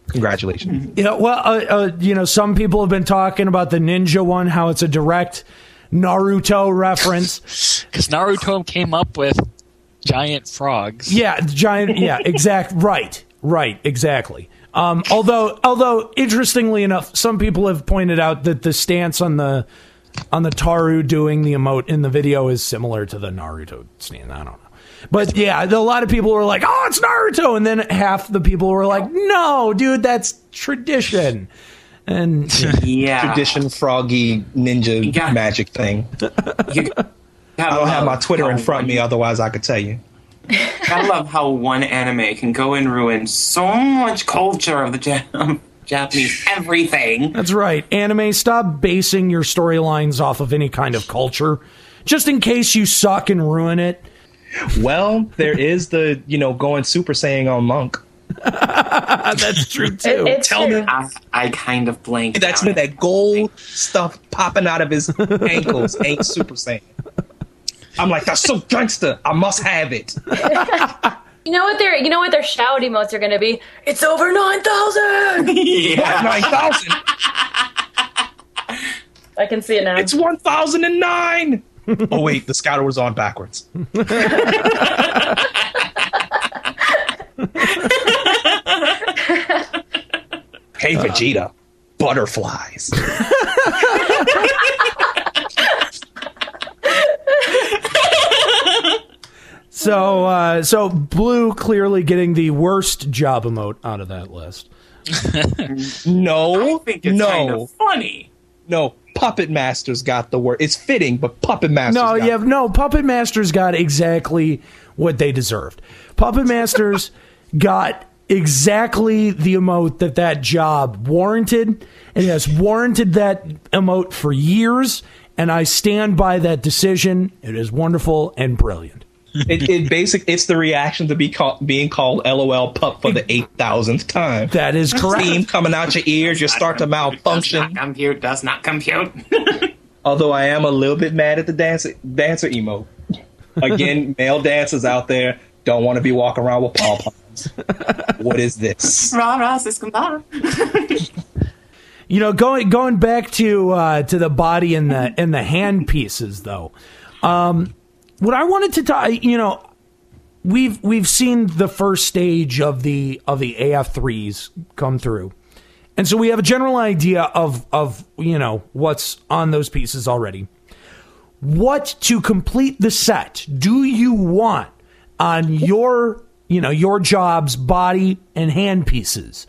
Congratulations. Yeah, well, uh, uh, you know, some people have been talking about the ninja one, how it's a direct Naruto reference. *laughs* Because Naruto came up with giant frogs. Yeah, giant. Yeah, *laughs* exact. Right, right, exactly. Um, although, although interestingly enough, some people have pointed out that the stance on the on the Taru doing the emote in the video is similar to the Naruto stance. I don't know. But yeah, a lot of people were like, "Oh, it's Naruto," and then half the people were like, "No, dude, that's tradition." And *laughs* Yeah. Tradition froggy ninja Yeah. magic thing. *laughs* You I don't have my Twitter in front of me, otherwise I could tell you. *laughs* I love how one anime can go and ruin so much culture of the Jap- Japanese everything. That's right. Anime, stop basing your storylines off of any kind of culture. Just in case you suck and ruin it. Well, there is the you know going Super Saiyan on Monk. *laughs* That's true too. it's Tell true. me I, I kind of blanked. that's out. that gold stuff popping out of his ankles ain't Super Saiyan. I'm like that's so gangster. I must have it. *laughs* You know what their you know what their shout emotes are gonna be? It's over nine thousand. *laughs* yeah. Nine thousand. I can see it now. It's one thousand and nine. *laughs* Oh wait, the scouter was on backwards. *laughs* hey Vegeta, butterflies. So, uh, so blue clearly getting the worst job emote out of that list. *laughs* No, I think it's no, kind of funny. no. Puppet Masters got the word. It's fitting, but Puppet Masters. No, got yeah, no. Puppet Masters got exactly what they deserved. Puppet Masters *laughs* got exactly the emote that that job warranted, and has warranted that emote for years. And I stand by that decision. It is wonderful and brilliant. It, it basic. It's the reaction to be call, being called LOL pup for the eight thousandth time. That is correct. Steam coming out your ears. You start to Does malfunction. not compute. Does not compute. *laughs* Although I am a little bit mad at the dancer dancer emo. Again, *laughs* male dancers out there don't want to be walking around with pom poms. What is this? Rah rah, siskumba. *laughs* You know, going going back to uh, to the body and the and the hand pieces, though. Um, what I wanted to talk, you know, we've we've seen the first stage of the of the AF threes come through, and so we have a general idea of of you know what's on those pieces already. What to complete the set do you want on your you know your job's body and hand pieces?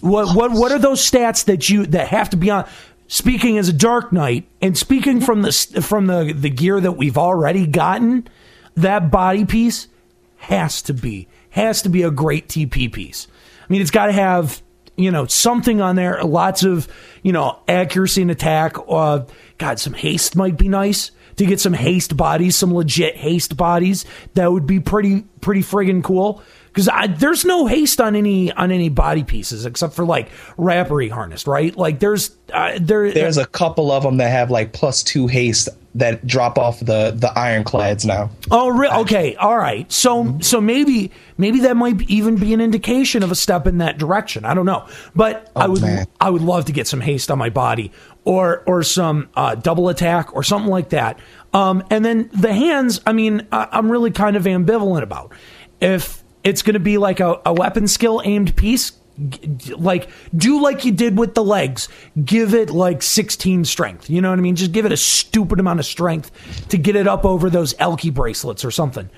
What what what are those stats that you that have to be on? Speaking as a Dark Knight and speaking from the from the the gear that we've already gotten, that body piece has to be has to be a great TP piece. I mean, it's got to have you know something on there. Lots of you know accuracy and attack. Uh, God, some haste might be nice to get some haste bodies, some legit haste bodies. That would be pretty pretty friggin' cool. Because there's no haste on any on any body pieces except for like rappery harness, right? Like there's uh, there There's a couple of them that have like plus two haste that drop off the the ironclads now. Oh, re- okay, all right. So, so maybe, maybe that might even be an indication of a step in that direction. I don't know, but I would, man. I would love to get some haste on my body, or, or some uh, double attack, or something like that. Um, and then the hands. I mean, I, I'm really kind of ambivalent about if it's going to be like a, a weapon skill aimed piece. g- Like, do like you did with the legs. Give it like 16 strength. You know what I mean? Just give it a stupid amount of strength to get it up over those Elky bracelets or something.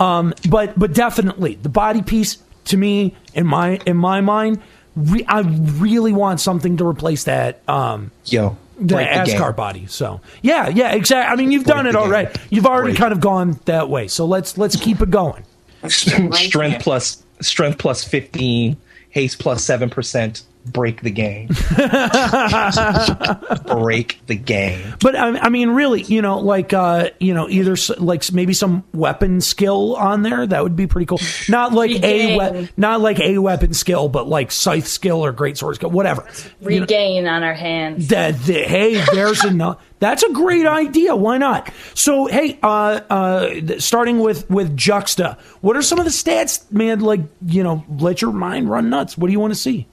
Um, but but definitely the body piece to me in my in my mind, re- I really want something to replace that um, Yo, the break game. Askar body. So yeah, yeah, exactly. I mean, you've done it already. You've already Break. kind of gone that way. So let's let's keep it going. Strength plus strength plus fifteen, haste plus plus seven percent. Break the game. *laughs* break the game. But I, I mean, really, you know, like uh, you know, either like maybe some weapon skill on there that would be pretty cool. Not like a we- not like a weapon skill, but like scythe skill or great sword skill, whatever. You know, Regain on our hands. that, that- hey, there's enough. That's a great idea. Why not? So, hey, uh, uh, starting with with Juxta, what are some of the stats, man? Like, you know, let your mind run nuts. What do you want to see?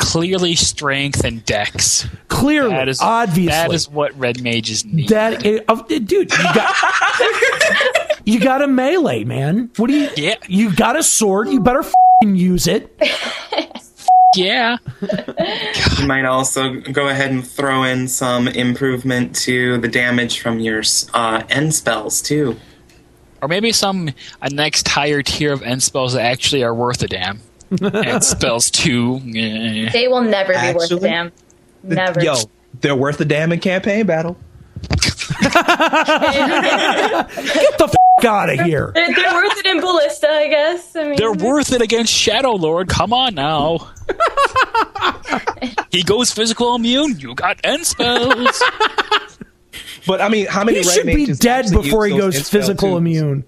Clearly, strength and dex. Clearly, That is obviously, that is what red mages need. that is, uh, dude. You got you got a melee, man. What do you? Yeah. You got a sword. You better fing use it. *laughs* yeah, You might also go ahead and throw in some improvement to the damage from your uh, end spells too. or maybe some a next higher tier of end spells that actually are worth a damn. *laughs* end spells too. *laughs* They will never be worth a damn. Never. Yo, they're worth the damn in campaign battle. *laughs* Get the f- out of here. They're, they're worth it in ballista, I guess. I mean, They're worth it against Shadow Lord. Come on now. he goes physical immune. You got end spells. But I mean, how many He red should be dead before he goes physical twos? immune.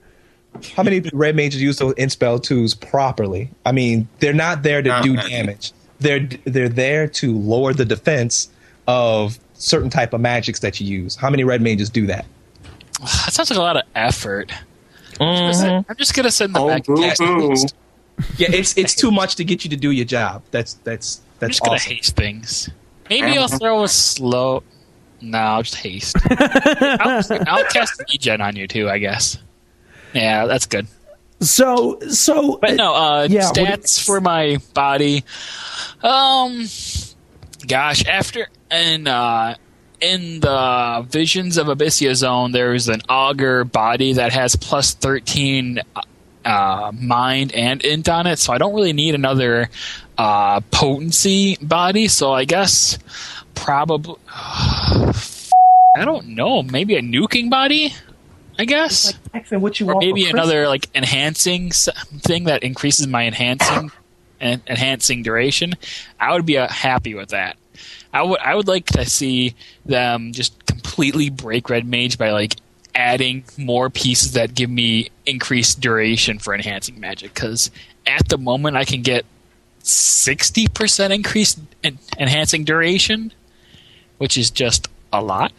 How many red mages use those in-spell twos properly? I mean, they're not there to Not do many. damage. They're they're there to lower the defense of certain type of magics that you use. How many red mages do that? *sighs* that sounds like a lot of effort. I'm just gonna mm-hmm. send them Oh, back. boo to boo. Yeah, it's it's too much to get you to do your job. That's that's I'm that's just gonna awesome. haste things. Maybe I'll uh-huh. throw a slow. No, I'll just haste. *laughs* I'll, I'll cast regen on you too, I guess. Yeah, that's good. So, so, But no, uh, yeah, do you- stats for my body. Um, gosh, after and uh, in the Visions of Abyssea Zone, there's an auger body that has plus 13 uh, mind and int on it, so I don't really need another uh, potency body. So I guess probably. *sighs* I don't know. Maybe a nuking body. I guess. Jackson, what you or want? maybe another like enhancing thing that increases my enhancing *coughs* and enhancing duration. I would be uh, happy with that. I would I would like to see them just completely break red mage by like adding more pieces that give me increased duration for enhancing magic because at the moment I can get 60% increased en- enhancing duration which is just a lot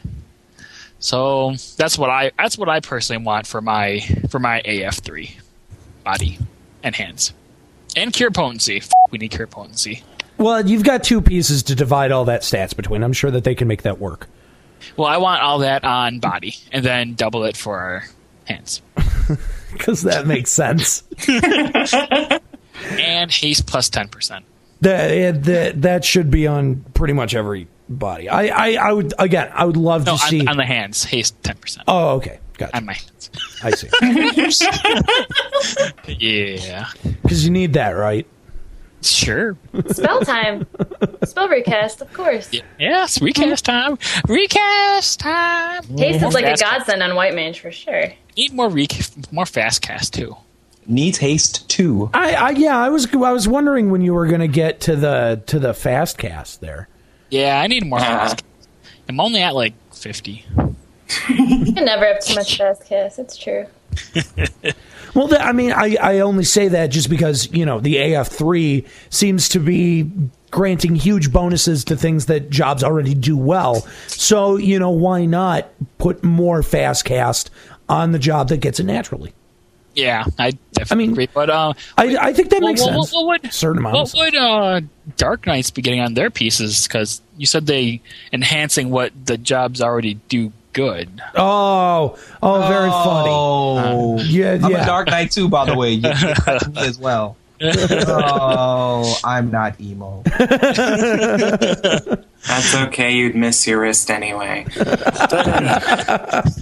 so that's what I that's what I personally want for my for my AF3 body and hands and cure potency. F- we need cure potency. Well, you've got two pieces to divide all that stats between. I'm sure that they can make that work. Well, I want all that on body and then double it for our hands *laughs* Because that makes sense. *laughs* and haste plus plus ten percent. That, eh, that that should be on pretty much every body. I, I, I would again. I would love No, to see. on, on the hands, haste ten percent. oh, okay, gotcha. On my hands. I see. *laughs* yeah, Because you need that, right? sure. Spell time. Spell recast, of course. Yes, recast time. Recast time. Haste More is like a fast- godsend on White Mage for sure. Need more rec- more fast cast too. needs haste too. I, I yeah. I was I was wondering when you were going to get to the to the fast cast there. Yeah, I need more uh-huh. fast. cast. I'm only at like fifty. You can never have too much fast cast. It's true. *laughs* Well, th- I mean, I, I only say that just because you know the AF3 seems to be granting huge bonuses to things that jobs already do well. So you know, why not put more fast cast on the job that gets it naturally? Yeah, I definitely i agree. But uh, I, I think that well, makes well, sense. What, what would certain what would uh, Dark Knights be getting on their pieces? Because you said they enhancing what the jobs already do good. Oh, oh, very Oh, funny. Yeah, I'm yeah. a Dark Knight too, by the way. You, you *laughs* as well. oh, I'm not emo. *laughs* That's okay. You'd miss your wrist anyway.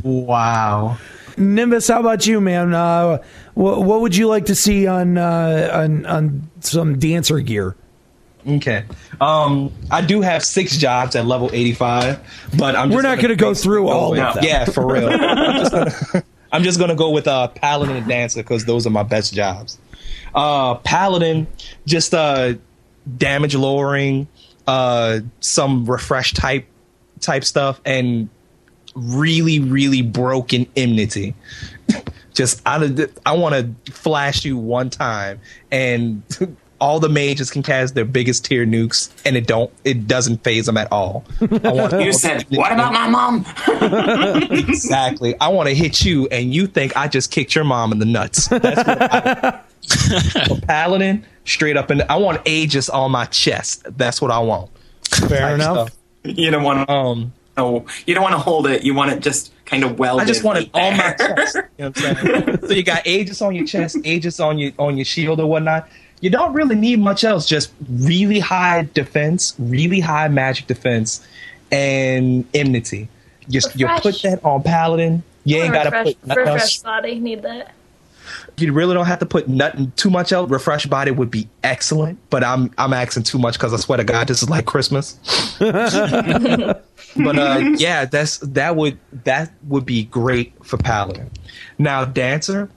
Wow. Nimbus, how about you, man? Uh, what, what would you like to see on uh, on on some dancer gear? Okay. Um, I do have six jobs at level 85, but I'm. We're not going to go through all of them. Yeah, for real. I'm just *laughs* just gonna go with uh, paladin and dancer because those are my best jobs. Uh, paladin, just uh, damage lowering, uh, some refresh type type stuff, and really, really broken enmity. *laughs* just out of the, I want to flash you one time, and *laughs* all the mages can cast their biggest tier nukes, and it don't it doesn't phase them at all. I want You *laughs* said, "What about my mom?" exactly. I want to hit you, and you think I just kicked your mom in the nuts. That's what I, For paladin, straight up, and I want Aegis on my chest. That's what I want. Fair enough. stuff. You don't want to. Um, no, you don't want to hold it. You want it just kind of welded. I just want it right on my chest. You know what I'm saying? *laughs* so you got Aegis on your chest, Aegis on your on your shield or whatnot. You don't really need much else. Just really high defense, really high magic defense, and enmity. Just you Refresh. put that on paladin. You ain't got to refresh, put nothing refresh else. body. Need that. You really don't have to put nothing too much else. Refresh body would be excellent, but I'm I'm asking too much because I swear to God, this is like Christmas. *laughs* *laughs* but uh, *laughs* yeah, that's that would that would be great for paladin. Now dancer,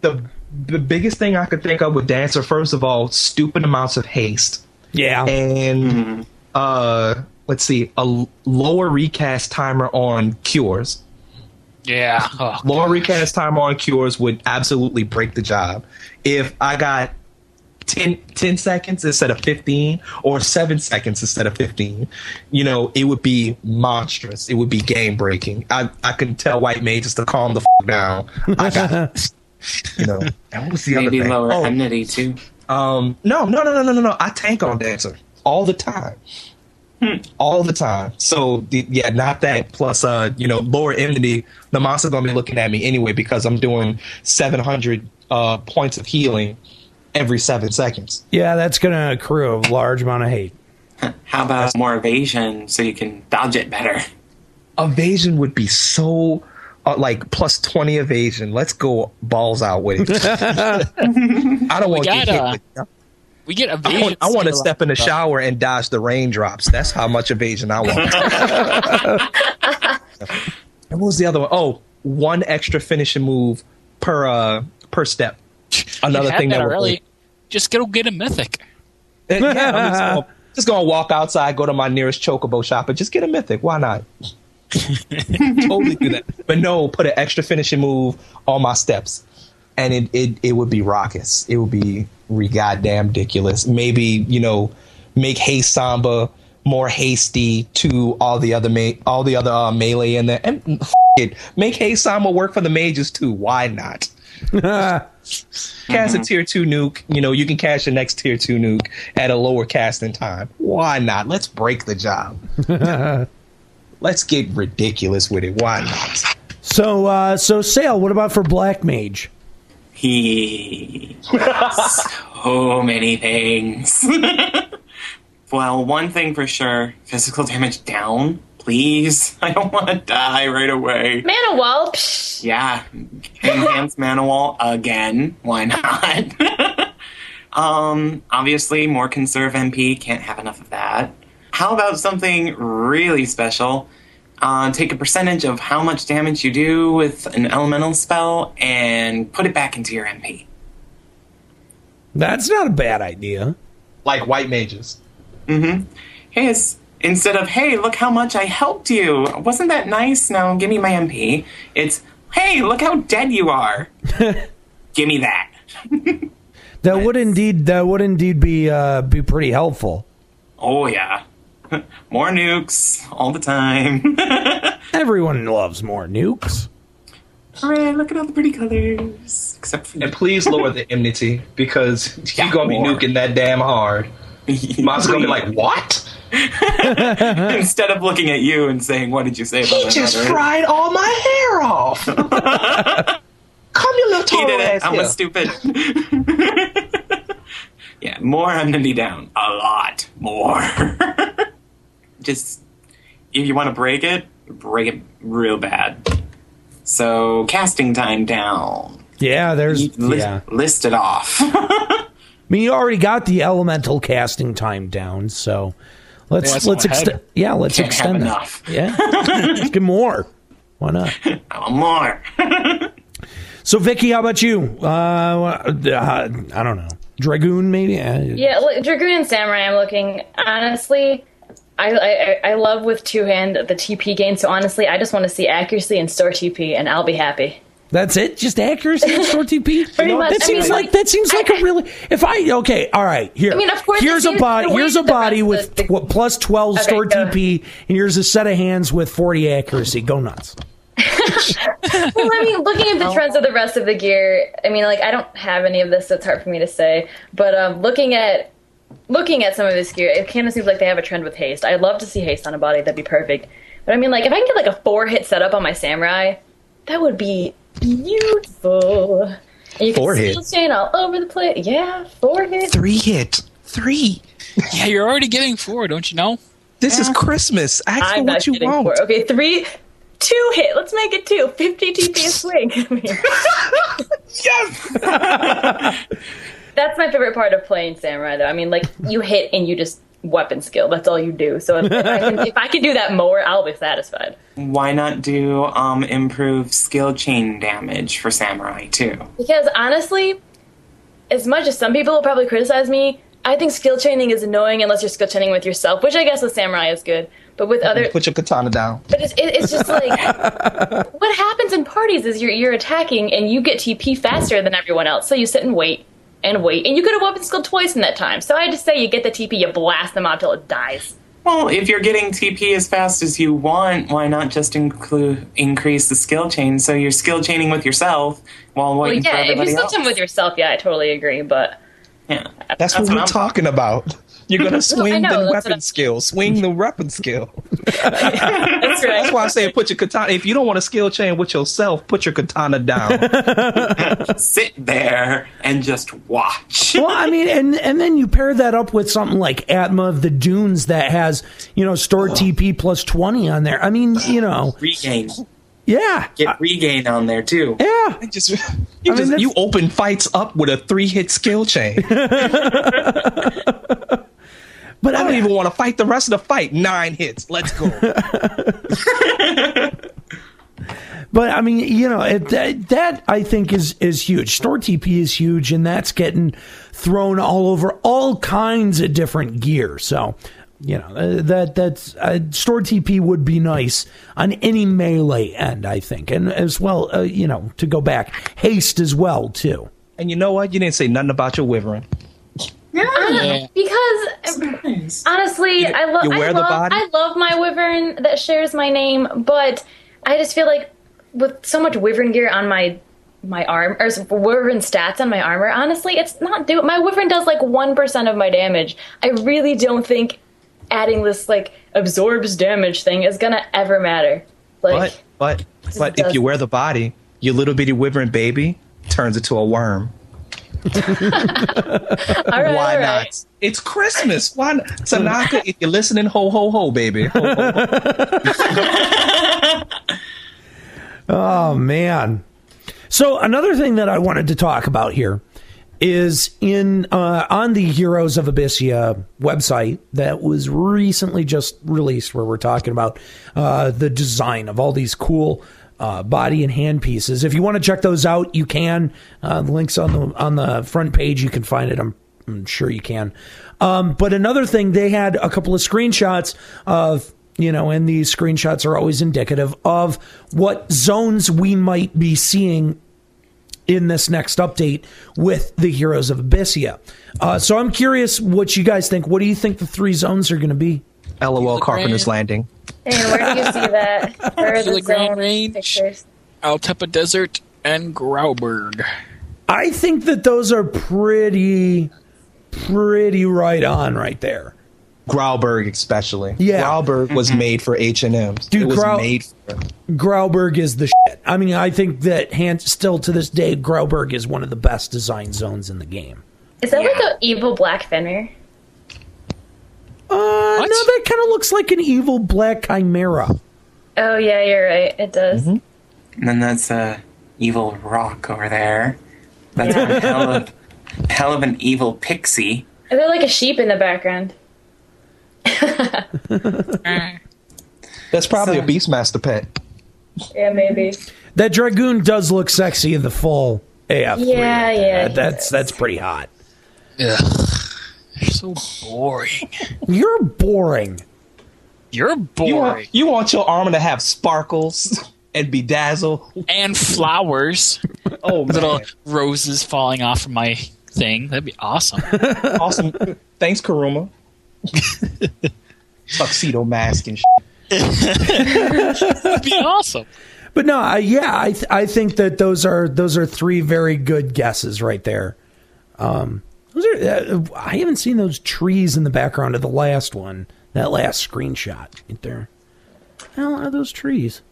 the the biggest thing I could think of with dancer, first of all, stupid amounts of haste. Yeah, and uh, let's see, a lower recast timer on cures. Yeah. Oh, Lower recast timer on cures would absolutely break the job. If I got 10, 10 seconds instead of 15 or 7 seconds instead of 15, you know, it would be monstrous. It would be game breaking. I, I can tell white mages to calm the f- down. I got, *laughs* you know, and what was the Maybe other thing? lower Oh, enmity too. um, no, no, no, no, no, no, no. I tank on dancer all the time, all the time. So the, yeah, not that. Plus, uh, you know, lower enmity. The monster gonna be looking at me anyway because I'm doing 700 uh points of healing every seven seconds. yeah, that's going to accrue a large amount of hate. How about more evasion so you can dodge it better? evasion would be so uh, like plus 20 evasion. Let's go balls out with it. *laughs* I don't want to get hit gotta- with We get I evasion. want, I want to step in the shower and dodge the raindrops. That's how much evasion I want. and *laughs* *laughs* what was the other one? Oh, one extra finishing move per uh per step. Another thing that, that would already. Just go get a mythic. Uh, yeah, I'm just, gonna, just gonna walk outside, go to my nearest chocobo shop, and just get a mythic. Why not? *laughs* totally do that. But no, put an extra finishing move on my steps, and it it, it would be raucous. It would be re goddamn ridiculous. Maybe you know, make haste samba more hasty to all the other ma- all the other uh, melee in there, and *laughs* f- it make haste samba work for the mages too. Why not? *laughs* Cast a tier two nuke. You know, you can cash the next tier two nuke at a lower casting time. Why not? Let's break the job. *laughs* Let's get ridiculous with it. Why not? So, uh, so Sayl, what about for Black Mage? He *laughs* so many things. well, one thing for sure: physical damage down. Please, *laughs* I don't want to die right away. Mana wall. Psh. Yeah, enhance mana wall again. Why not? *laughs* um, obviously, more conserve MP. Can't have enough of that. How about something really special? Uh, take a percentage of how much damage you do with an elemental spell and put it back into your MP. That's not a bad idea. Like white mages. Mm-hmm. Hey, it's, instead of "Hey, look how much I helped you," wasn't that nice? Now give me my MP. It's "Hey, look how dead you are." *laughs* give me that. That would indeed that would indeed be uh, be pretty helpful. Oh yeah, *laughs* more nukes all the time. *laughs* Everyone loves more nukes. Hooray! Look at all the pretty colors. Except for you. And please lower the enmity because you're gonna be more. nuking that damn hard. Mom's gonna be like, "What? *laughs* Instead of looking at you and saying, "What did you say about He just mother?" fried all my hair off." *laughs* Come, you little He tall did it. ass I'm here. a stupid. *laughs* yeah, more enmity down. A lot more. Just if you want to break it, break it real bad. So casting time down. Yeah, there's List, yeah. list it off. I mean, you already got the elemental casting time down, so let's Yeah, that's let's extend. Yeah, let's Can't have extend that. enough. Yeah, *laughs* let's get more. Why not? I want more. *laughs* So, Vicky, how about you? Uh, uh, I don't know. Dragoon, maybe. Uh, Yeah, look, Dragoon and Samurai. I'm looking honestly. I, I I love with two hand the TP gain. So honestly, I just want to see accuracy and store TP, and I'll be happy. That's it. Just accuracy and short TP. *laughs* Pretty much. That I seems mean, like that seems like a really. If I okay, all right. Here, I mean, of course, here's a body. Here's a body rest with tw- plus twelve Okay, store. TP, and here's a set of hands with forty accuracy. Go nuts. *laughs* well, I mean, looking at the trends of the rest of the gear, I mean, like I don't have any of this, so it's hard for me to say. But um, looking at looking at some of this gear, it kind of seems like they have a trend with haste. I'd love to see haste on a body; that'd be perfect. But I mean, like if I can get like a four hit setup on my samurai, that would be beautiful. And you Four can hit? skill chain all over the place. Yeah, four hit. Three hit. Three. Yeah, you're already getting four, don't you know? This is Christmas. Ask I'm what not you getting want. four. Okay, three, two hit. Let's make it two. Fifty TP a swing. *laughs* I mean, *laughs* That's my favorite part of playing samurai, though. I mean, like you hit and you just weapon skill. That's all you do. So if, if, I, can, if I can do that more, I'll be satisfied. Why not do um, improve skill chain damage for samurai too? Because honestly, as much as some people will probably criticize me, I think skill chaining is annoying unless you're skill chaining with yourself, which I guess with samurai is good. But with other, Put your katana down. but it's, it, it's just like *laughs* what happens in parties is you're you're attacking and you get TP faster than everyone else, so you sit and wait and wait, and you could have weapon skill twice in that time. So I had to say you get the TP, you blast them out till it dies. Well, if you're getting TP as fast as you want, why not just include increase the skill chain so you're skill chaining with yourself while Well, waiting for everybody yeah, if you're skill else? chain with yourself, yeah, I totally agree. But yeah, That's, what what we're I'm talking about. You're gonna *laughs* swing know, the weapon skill. Swing the weapon skill. *laughs* That's right. That's why I say put your katana. If you don't want a skill chain with yourself, put your katana down. *laughs* Sit there and just watch. well, I mean, and and then you pair that up with something like Atma of the Dunes that has you know store TP plus twenty on there. I mean, you know, Regain. Yeah, Get regain on there too. yeah. just you, mean, just that's- you open fights up with a three hit skill chain. *laughs* But I I don't mean, even want to fight the rest of the fight. Nine hits. Let's go. *laughs* But I mean, you know, it, that, that I think is is huge. Store TP is huge, and that's getting thrown all over all kinds of different gear. So, you know, uh, that that's uh, store TP would be nice on any melee end, I think, and as well, uh, you know, to go back, haste as well too. and you know what? You didn't say nothing about your wyvern. Yeah. Because Nice. honestly, I love you I wear the love body? I love my wyvern that shares my name, but I just feel like with so much wyvern gear on my my arm or wyvern stats on my armor, honestly, it's not do my wyvern does like one percent of my damage. I really don't think adding this like absorbs damage thing is gonna ever matter. Like But but but if you wear the body, your little bitty wyvern baby turns into a worm. *laughs* all right, Why all right. not? It's Christmas. Why not? Tanaka, if you're listening, ho ho ho, baby. Ho, ho, ho. *laughs* Oh man. So another thing that I wanted to talk about here is in uh, on the Heroes of Abyssea website that was recently just released, where we're talking about uh, the design of all these cool uh, body and hand pieces. If you want to check those out, you can. Uh, the links on the on the front page. You can find it. I'm, I'm sure you can. Um, but another thing, they had a couple of screenshots of you know, and these screenshots are always indicative of what zones we might be seeing in this next update with the Heroes of Abyssea. Uh, so I'm curious what you guys think. What do you think the three zones are going to be? LOL Carpenter's Landing. And where do you see that? *laughs* Where are the Gila zone Range. pictures? Altepa Desert and Grauberg. I think that those are pretty, pretty right on right there. Grauberg, especially. Yeah. Grauberg was made for H and M's. Dude, it was Grau- made for. Grauberg is the shit. I mean, I think that hand, still to this day, Grauberg is one of the best design zones in the game. Is that like an evil black Fenrir? Uh, no, that kind of looks like an evil black chimera. Oh yeah, you're right. It does. Mm-hmm. And then that's a evil rock over there. That's one hell of hell of an evil pixie. Is there like a sheep in the background? That's probably So- a Beastmaster pet. Yeah, maybe. That dragoon does look sexy in the full AF. Yeah, yeah, he that's that's pretty hot. Ugh. They're so boring. You're boring. You're You boring. want, you want your armor to have sparkles and bedazzle. and flowers. Oh, man. Little roses falling off from my thing. That'd be awesome. *laughs* awesome. Thanks, Karuma. *laughs* Tuxedo mask and shit. That'd be awesome. But no, I, yeah, I th- I think that those are those are three very good guesses right there. Um, those are uh, I haven't seen those trees in the background of the last one. That last screenshot right there. How are those trees?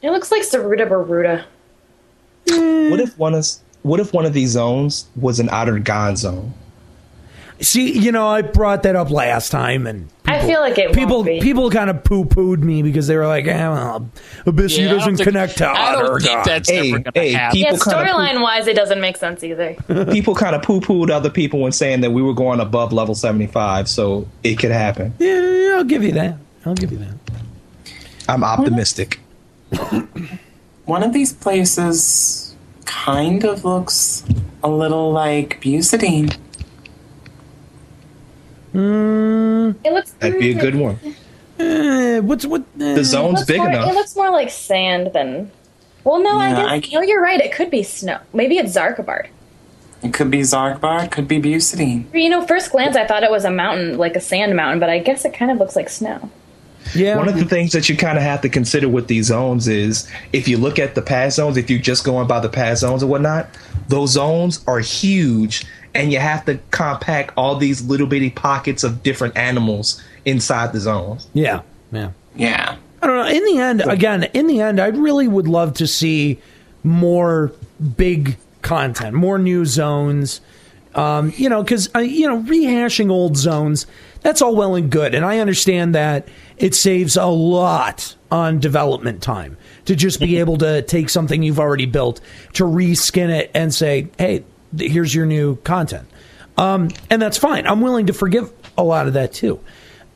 It looks like Sarutabaruta. What if one is? What if one of these zones was an Outer God zone? See, you know, I brought that up last time, and I feel like it people won't be. people kind of poo pooed me because they were like, eh, well, Abyssea Yeah, doesn't think- connect to I don't think God. that's Hey, ever gonna hey, happen. Yeah, People kinda storyline wise, it doesn't make sense either. *laughs* People kind of poo pooed other people when saying that we were going above level seventy five, so it could happen. Yeah, yeah, I'll give you that. I'll give you that. I'm optimistic. One of these places kind of looks a little like Beaucedine. It looks. That'd be a good one. Eh, what's what? eh, The zone's looks big more, enough. It looks more like sand than. Well, no, Yeah, I I guess. no, you're right. It could be snow. Maybe it's Xarcabard. It could be Zarkbar, it could be Beaucedine. You know, first glance, I thought it was a mountain, like a sand mountain, but I guess it kind of looks like snow. Yeah. One of the things that you kind of have to consider with these zones is if you look at the past zones, if you're just going by the past zones and whatnot, those zones are huge and you have to compact all these little bitty pockets of different animals inside the zones. Yeah, yeah. Yeah. I don't know. In the end, again, in the end, I really would love to see more big content, more new zones. Um, you know, because uh, you know, rehashing old zones that's all well and good, and I understand that it saves a lot on development time to just be *laughs* able to take something you've already built, to reskin it, and say, "Hey, here's your new content," um, and that's fine. I'm willing to forgive a lot of that too.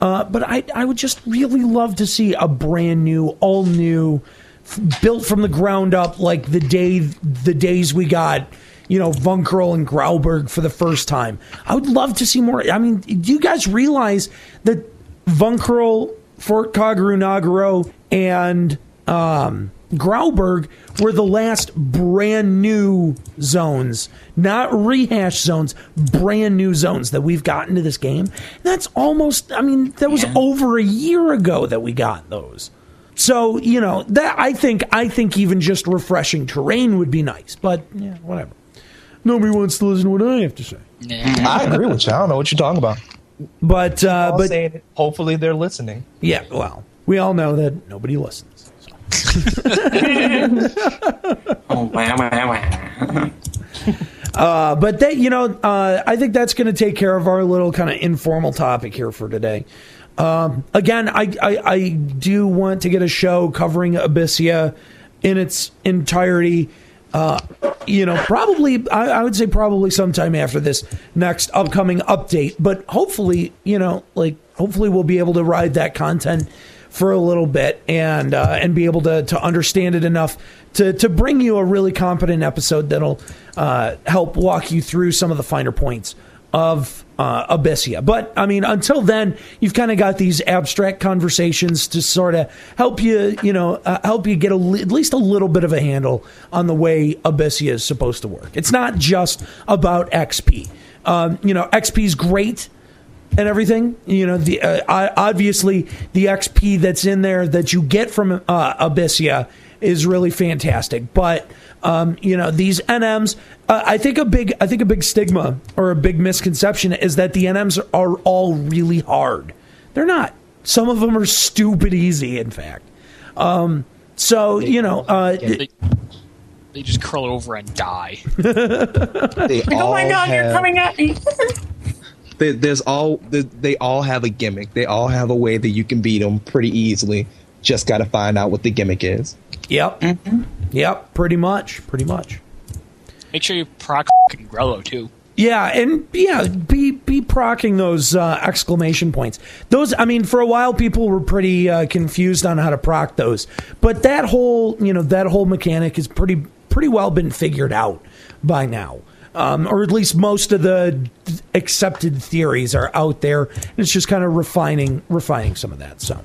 Uh, but I, I would just really love to see a brand new, all new, f- built from the ground up, like the day, the days we got, you know, Vunkerl and Grauberg for the first time. I would love to see more. I mean, do you guys realize that Vunkerl, Fort Karugo-Narugo, and um, Grauberg were the last brand new zones, not rehash zones, brand new zones that we've gotten to this game. That's almost, I mean, that was over a year ago that we got those. So, you know, that I think I think even just refreshing terrain would be nice, but yeah, whatever. Nobody wants to listen to what I have to say. I agree with you. I don't know what you're talking about. But uh but saying it, hopefully they're listening. yeah, well, we all know that nobody listens. *laughs* Oh, wow, wow, wow. Uh, but that you know, uh, I think that's going to take care of our little kind of informal topic here for today. Um, again, I, I I do want to get a show covering Abyssea in its entirety. Uh, you know, probably I, I would say probably sometime after this next upcoming update. But hopefully, you know, like hopefully we'll be able to ride that content for a little bit and uh, and be able to to understand it enough to to bring you a really competent episode that'll uh, help walk you through some of the finer points of uh, Abyssea. But I mean, until then, you've kind of got these abstract conversations to sort of help you, you know, uh, help you get li- at least a little bit of a handle on the way Abyssea is supposed to work. It's not just about XP. Um, you know, XP is great and everything. You know, the uh, obviously the XP that's in there that you get from uh, Abyssea is really fantastic. But um, you know, these NMs, uh, I think a big, I think a big stigma or a big misconception is that the NMs are all really hard. They're not. Some of them are stupid easy. In fact, um, so you know, uh, They, they just curl over and die. *laughs* They oh all my god, you're coming at me. *laughs* There- there's all there- they all have a gimmick. They all have a way that you can beat them pretty easily. Just got to find out what the gimmick is. Yep. Yep. Pretty much. Pretty much. Make sure you proc fucking Grello too. Yeah, and yeah, be be procking those uh, exclamation points. Those, I mean, for a while people were pretty uh, confused on how to proc those, but that whole you know that whole mechanic is pretty pretty well been figured out by now, um, or at least most of the accepted theories are out there. And it's just kind of refining refining some of that. So,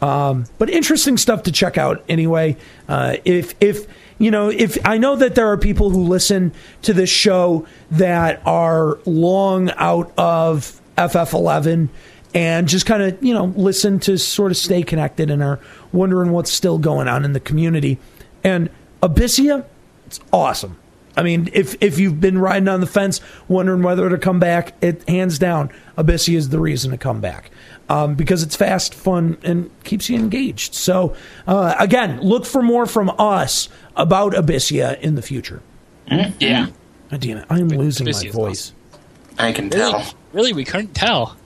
um, but interesting stuff to check out anyway. Uh, if if you know, if I know that there are people who listen to this show that are long out of FF11 and just kind of you know listen to sort of stay connected and are wondering what's still going on in the community. And Abyssea, it's awesome. I mean, if if you've been riding on the fence wondering whether to come back, it hands down Abyssea is the reason to come back um, because it's fast, fun, and keeps you engaged. So uh, again, look for more from us about Abyssea in the future. Yeah. God damn it, I am losing my Abyssea's voice. I can Really? tell. Really, we couldn't tell.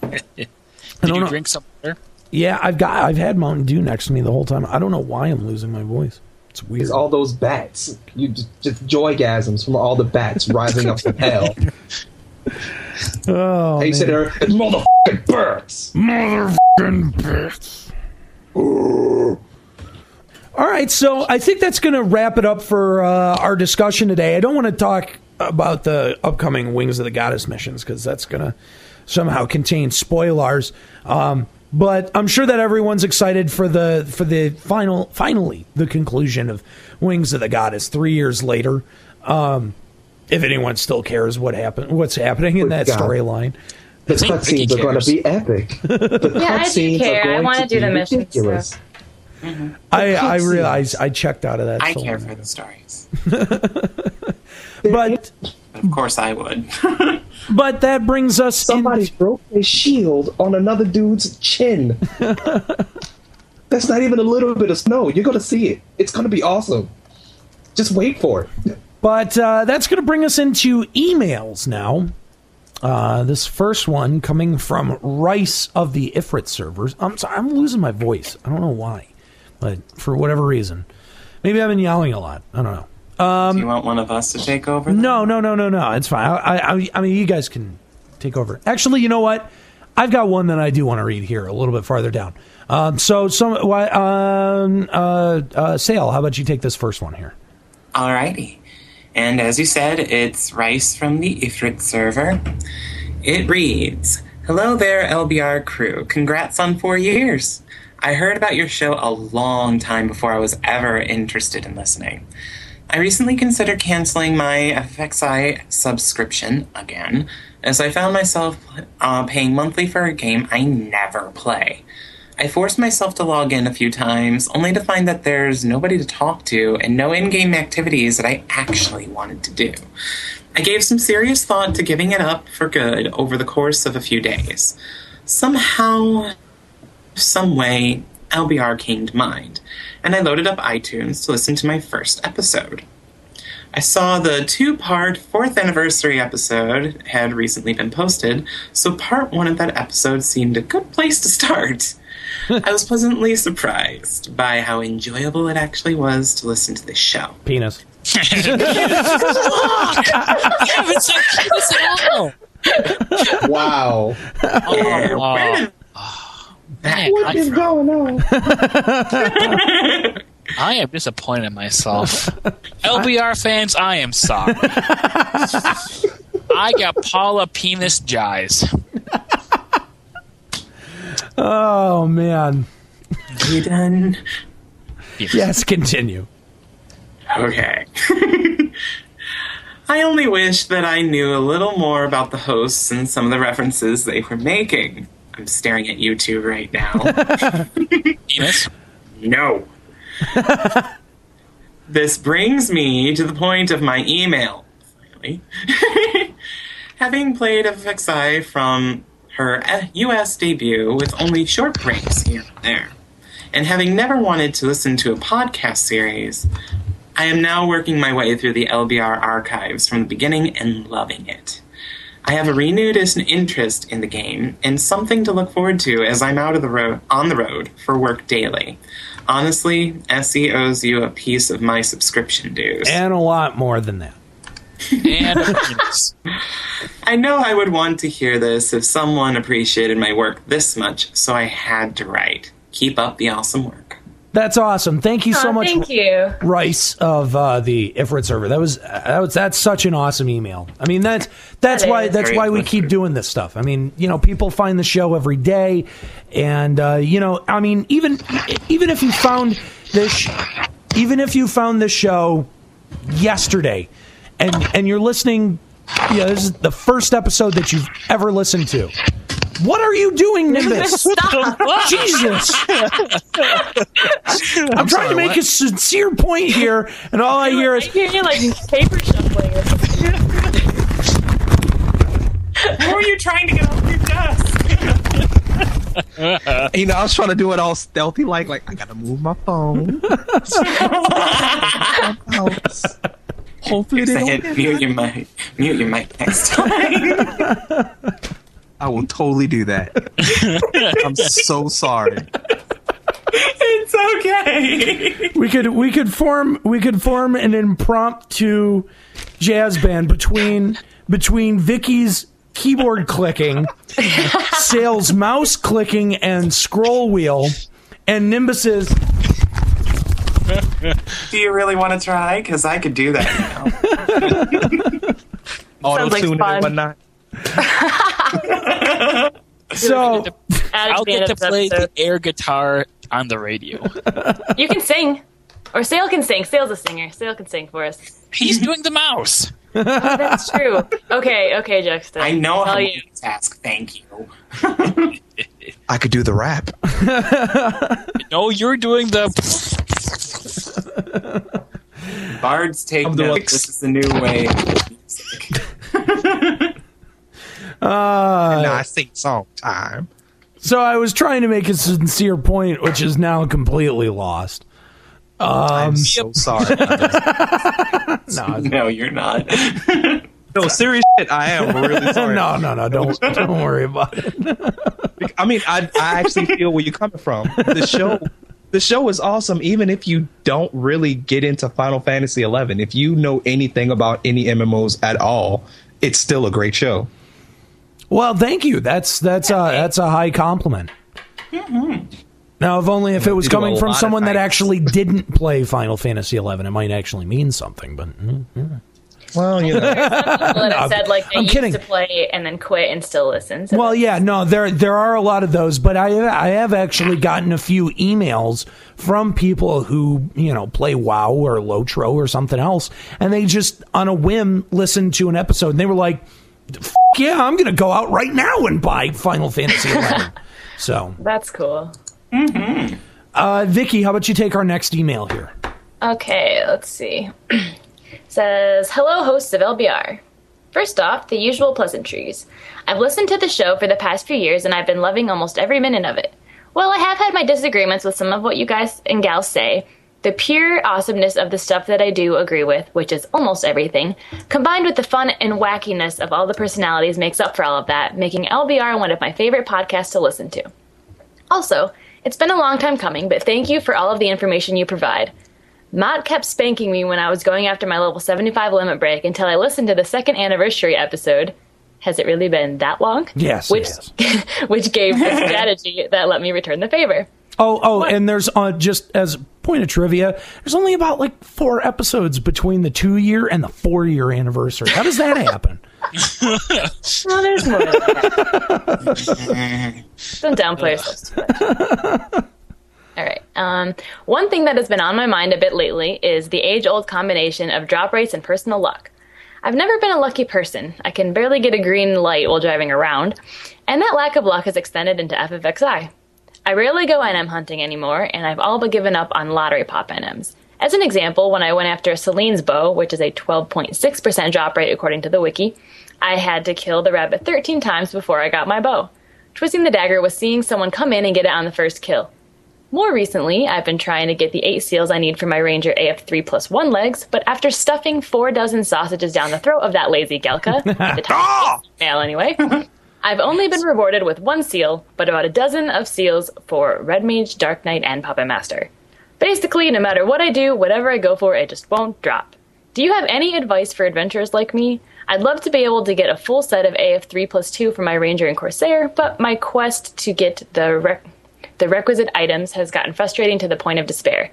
Did you know. drink some water? Yeah, I've got I've had Mountain Dew next to me the whole time. I don't know why I'm losing my voice. It's weird. It's all those bats. You just, just joygasms from all the bats rising up from hell. *laughs* oh, Hey, you said it's motherfucking birds. Motherfucking birds." All right, so I think that's going to wrap it up for uh, our discussion today. I don't want to talk about the upcoming Wings of the Goddess missions because that's going to somehow contain spoilers. Um, but I'm sure that everyone's excited for the for the final, finally, the conclusion of Wings of the Goddess three years later. Um, if anyone still cares what happened, what's happening in that God. storyline. The cutscenes are going to be epic. *laughs* The Yeah, I do cutscenes care. I are going wanna do be the missions, ridiculous. Mm-hmm. I, I cutscenes. realize I checked out of that. I care for the stories. But Of course I would. *laughs* *laughs* but that brings us Somebody in, broke a shield on another dude's chin. That's not even a little bit of snow. You're gonna see it. It's gonna be awesome. Just wait for it. But uh, that's going to bring us into emails now. Uh, this first one coming from Rice of the Ifrit servers. I'm sorry, I'm losing my voice. I don't know why, but for whatever reason, maybe I've been yelling a lot. I don't know. Um, Do you want one of us to take over? No, no, no, no, no. It's fine. I, I, I mean, you guys can take over. Actually, you know what? I've got one that I do want to read here a little bit farther down. Um, so, some, why, um, uh, uh, Sayl, how about you take this first one here? Alrighty. And as you said, it's Rice from the Ifrit server. It reads Hello there, LBR crew. Congrats on four years. I heard about your show a long time before I was ever interested in listening. I recently considered canceling my FXI subscription again, as I found myself uh, paying monthly for a game I never play. I forced myself to log in a few times, only to find that there's nobody to talk to and no in game activities that I actually wanted to do. I gave some serious thought to giving it up for good over the course of a few days. Somehow, some way, LBR came to mind, and I loaded up iTunes to listen to my first episode. I saw the two part fourth anniversary episode had recently been posted, so part one of that episode seemed a good place to start. I was pleasantly surprised by how enjoyable it actually was to listen to this show. Penis. haven't said this at all. Wow. Oh, Where oh. did *sighs* that Man, come What's going on? I am disappointed in myself. LBR fans, I am sorry. *laughs* I got Paula Penis Jies. Oh man. You done? Yes, continue. Okay. *laughs* I only wish that I knew a little more about the hosts and some of the references they were making. I'm staring at you two right now. *laughs* Penis. no. *laughs* this brings me to the point of my email. Finally. Having played FXI from her US debut with only short breaks here and there, and having never wanted to listen to a podcast series, I am now working my way through the LBR archives from the beginning and loving it. I have a renewed interest in the game and something to look forward to as I'm out of the road on the road for work daily. Honestly, SE owes you a piece of my subscription dues. And a lot more than that. And a. *laughs* I know I would want to hear this if someone appreciated my work this much, so I had to write. Keep up the awesome work. That's awesome. Thank you so Aw, much, Thank you. Rice of uh, the Ifrit server. That was that was that's such an awesome email. I mean that's that's That why that's why we keep doing this stuff. I mean you know people find the show every day, and uh, you know I mean even even if you found this even if you found this show yesterday, and and you're listening, you know this is the first episode that you've ever listened to. What are you doing, Nimbus? *laughs* Stop. Jesus! I'm, trying to make a sincere point here, and all I hear I is hear you like paper shuffling. or something. Who are you trying to get off your desk? *laughs* You know, I was trying to do it all stealthy, like, like I gotta move my phone. *laughs* Hopefully they I don't hit mute that. your mic. Mute your mic next *laughs* time. I will totally do that. *laughs* I'm so sorry. it's okay. we could we could form we could form an impromptu jazz band between between Vicky's keyboard clicking, *laughs* Sayl's mouse clicking and scroll wheel, and Nimbus's *laughs* Do you really want to try? Because I could do that now. *laughs* Auto Sounds like tune fun. and whatnot. *laughs* so I'll to the end get to of this play the air guitar on the radio. You can sing. Or Sayl can sing. Sayl's a singer. Sayl can sing for us. He's doing the mouse. Oh, that's true. Okay, okay, Juxta. I know how Tell to you. task. Thank you. I could do the rap. No, you're doing the. Bards take I'm the note. This is the new way. of music. Uh, nah, I sing song time. so I was trying to make a sincere point, which is now completely lost. I'm so sorry. about this. *laughs* No, no, you're not. *laughs* no, serious shit. I am really *laughs* sorry. no, no, no. Don't don't worry about it. I mean, I I actually feel where you're coming from. The show, the show is awesome, even if you don't really get into Final Fantasy XI. If you know anything about any MMOs at all, it's still a great show. Well, thank you. That's that's a that's a high compliment. Now, if only if it was You do a coming from someone that actually didn't play Final Fantasy XI, it might actually mean something. But mm, mm. Well, you know, *laughs* People that said like they I'm used kidding. to play and then quit and still listen. So well, yeah, no, there there are a lot of those, but I I have actually gotten a few emails from people who you know play WoW or Lotro or something else, and they just on a whim listened to an episode and they were like, F- "Yeah, I'm gonna go out right now and buy Final Fantasy XI." *laughs* so, that's cool. uh, Vicky, how about you take our next email here? Okay, let's see. *clears throat* Says, Hello, hosts of LBR. First off, the usual pleasantries. I've listened to the show for the past few years and I've been loving almost every minute of it. While I have had my disagreements with some of what you guys and gals say, the pure awesomeness of the stuff that I do agree with, which is almost everything, combined with the fun and wackiness of all the personalities makes up for all of that, making LBR one of my favorite podcasts to listen to. Also, it's been a long time coming, but thank you for all of the information you provide. Matt kept spanking me when I was going after my level 75 limit break until I listened to the second anniversary episode. Has it really been that long? Yes, it Which, *laughs* which gave the strategy that let me return the favor. Oh, oh, and there's uh, just as point of trivia, there's only about like four episodes between the two year and the four year anniversary. How does that *laughs* happen? Well, there's more. *laughs* Don't downplay yourselves too much. All right. Um, one thing that has been on my mind a bit lately is the age old combination of drop rates and personal luck. I've never been a lucky person. I can barely get a green light while driving around, and that lack of luck has extended into FFXI. I rarely go NM hunting anymore, and I've all but given up on lottery pop NMs. As an example, when I went after Selene's bow, which is a 12.6% drop rate according to the wiki, I had to kill the rabbit 13 times before I got my bow. Twisting the dagger was seeing someone come in and get it on the first kill. More recently, I've been trying to get the eight seals I need for my Ranger AF3 plus one legs, but after stuffing four dozen sausages down the throat of that lazy Galka, *laughs* the top male ah! anyway, *laughs* I've only been rewarded with one seal, but about a dozen of seals for Red Mage, Dark Knight, and Puppet Master. Basically, no matter what I do, whatever I go for, it just won't drop. Do you have any advice for adventurers like me? I'd love to be able to get a full set of AF3 plus 2 for my Ranger and Corsair, but my quest to get the, rec- the requisite items has gotten frustrating to the point of despair.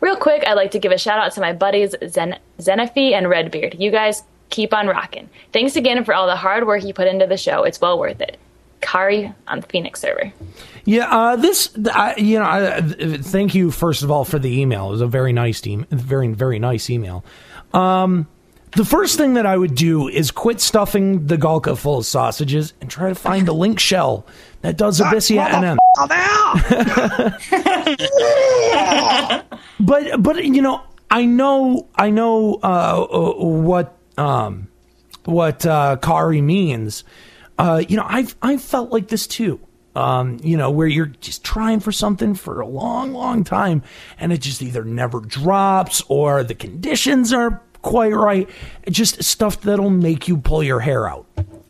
Real quick, I'd like to give a shout out to my buddies Zen- Zenophi and Redbeard. You guys keep on rocking. Thanks again for all the hard work you put into the show. It's well worth it. Kari on the Phoenix server. Yeah, uh, this, I, you know, I, thank you first of all for the email. It was a very nice email, very very nice email. Um, the first thing that I would do is quit stuffing the Galka full of sausages and try to find the link shell that does Abyssea NM. but but you know, I know I know uh, what um, what uh, Kari means. Uh, you know, I've I've felt like this too. Um, you know, where you're just trying for something for a long, long time, and it just either never drops or the conditions are quite right. Just stuff that'll make you pull your hair out,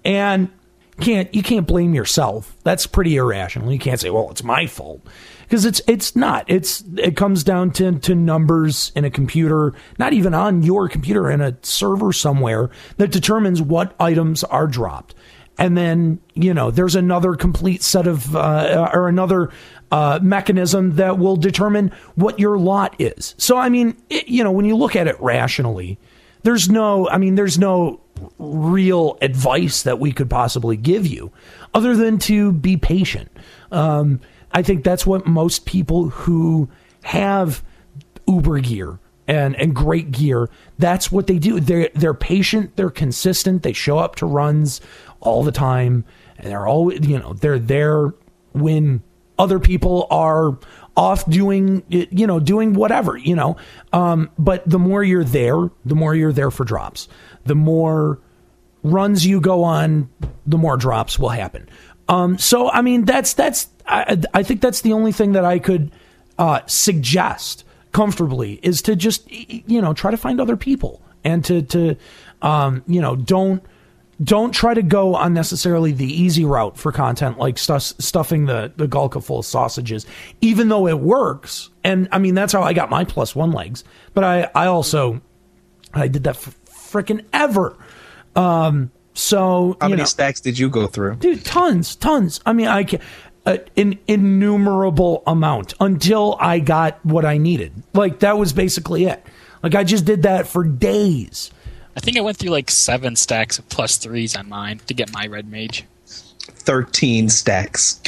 and can't you can't blame yourself. That's pretty irrational. You can't say, "Well, it's my fault," because it's it's not. It's it comes down to to numbers in a computer, not even on your computer, in a server somewhere that determines what items are dropped. And then you know there's another complete set of uh, or another uh, mechanism that will determine what your lot is. So I mean, it, you know, when you look at it rationally, there's no. I mean, there's no real advice that we could possibly give you other than to be patient. Um, I think that's what most people who have uber gear and and great gear. That's what they do. They're they're patient. They're consistent. They show up to runs all the time, and they're always you know they're there when other people are off doing you know doing whatever you know. Um, but the more you're there, the more you're there for drops. The more runs you go on, the more drops will happen. Um, so I mean that's that's I, I think that's the only thing that I could uh, suggest comfortably is to just you know try to find other people and to to um, you know don't don't try to go unnecessarily the easy route for content like stuff, stuffing the the Galka full of sausages. Even though it works and I mean that's how I got my plus one legs but I I also I did that for freaking ever. Um so How many know, stacks did you go through? dude tons tons. I mean i can uh, an innumerable amount until i got what i needed. Like that was basically it. Like i just did that for days I think I went through like seven stacks of plus threes on mine to get my red mage. 13 stacks.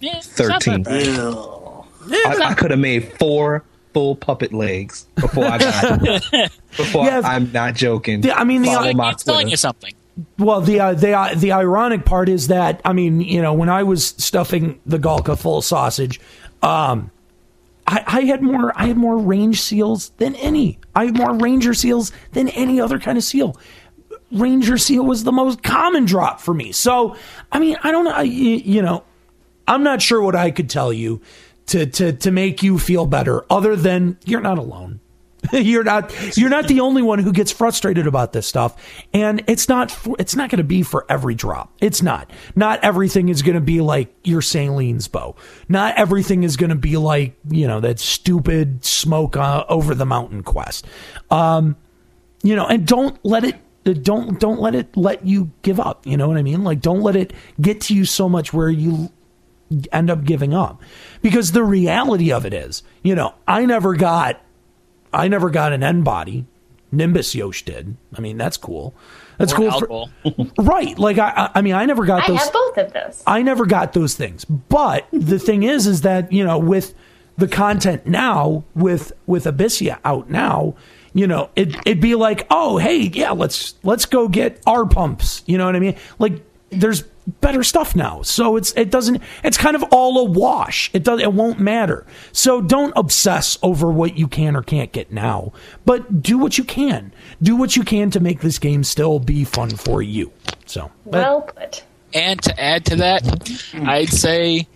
Yeah, 13. that bad. I, I could have made four full puppet legs before I got *laughs* Before Yeah, I'm not joking. the- I mean, the- Follow my It's telling you something. well the uh, the uh, the ironic part is that i mean you know when i was stuffing the galka full of sausage um I, I had more I had more range seals than any. I had more ranger seals than any other kind of seal. Ranger seal was the most common drop for me. So, I mean, I don't know, you, you know, I'm not sure what I could tell you to to to make you feel better other than you're not alone. *laughs* you're not you're not the only one who gets frustrated about this stuff. And it's not it's not going to be for every drop. It's not. Not everything is going to be like your Selene's bow. Not everything is going to be like you know that stupid smoke uh, over the mountain quest. Um you know and don't let it don't don't let it let you give up. You know what i mean? Like don't let it get to you so much where you end up giving up. Because the reality of it is you know i never got I never got an N body. Nimbusyosh did. I mean, that's cool. That's Or cool. For, *laughs* right. Like I, I- I mean, I never got I those. I have both of those. I never got those things. But the thing is, is that you know, with the content now, with with Abyssea out now, you know, it it'd be like, oh, hey, yeah, let's let's go get our pumps. You know what I mean? Like, there's better stuff now, so it's it doesn't. It's kind of all a wash. It does. It won't matter. So don't obsess over what you can or can't get now, but do what you can. Do what you can to make this game still be fun for you. So but- Well put. And to add to that, I'd say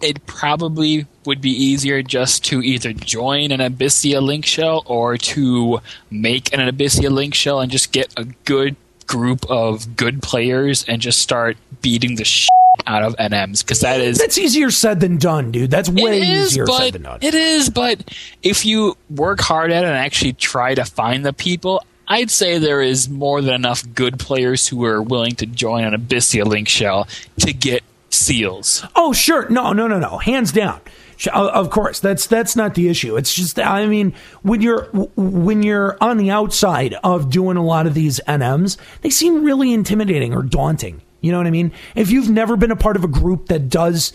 it probably would be easier just to either join an Abyssea link shell or to make an Abyssea link shell and just get a good group of good players and just start beating the shit out of NMs because that is That's easier said than done, dude. That's way is, easier said than done. it is, but if you work hard at it and actually try to find the people, I'd say there is more than enough good players who are willing to join an Abyssea link shell to get seals. Oh, sure. No, no, no, no. Hands down. Of course, that's that's not the issue. It's just, I mean, when you're when you're on the outside of doing a lot of these NMs, they seem really intimidating or daunting. You know what I mean? If you've never been a part of a group that does,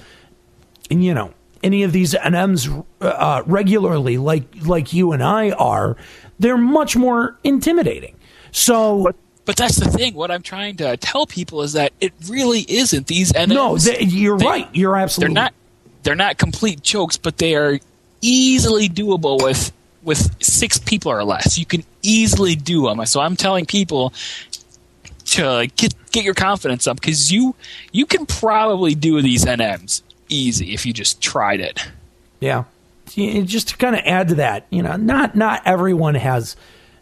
you know, any of these NMs uh, regularly, like like you and I are, they're much more intimidating. So. But that's the thing. What I'm trying to tell people is that it really isn't. These NMs. No, they, you're right. You're absolutely They're not. They're not complete jokes, but they are easily doable with with six people or less. You can easily do them. So I'm telling people to get get your confidence up because you you can probably do these NMs easy if you just tried it. Yeah. Just to kind of add to that, you know, not not everyone has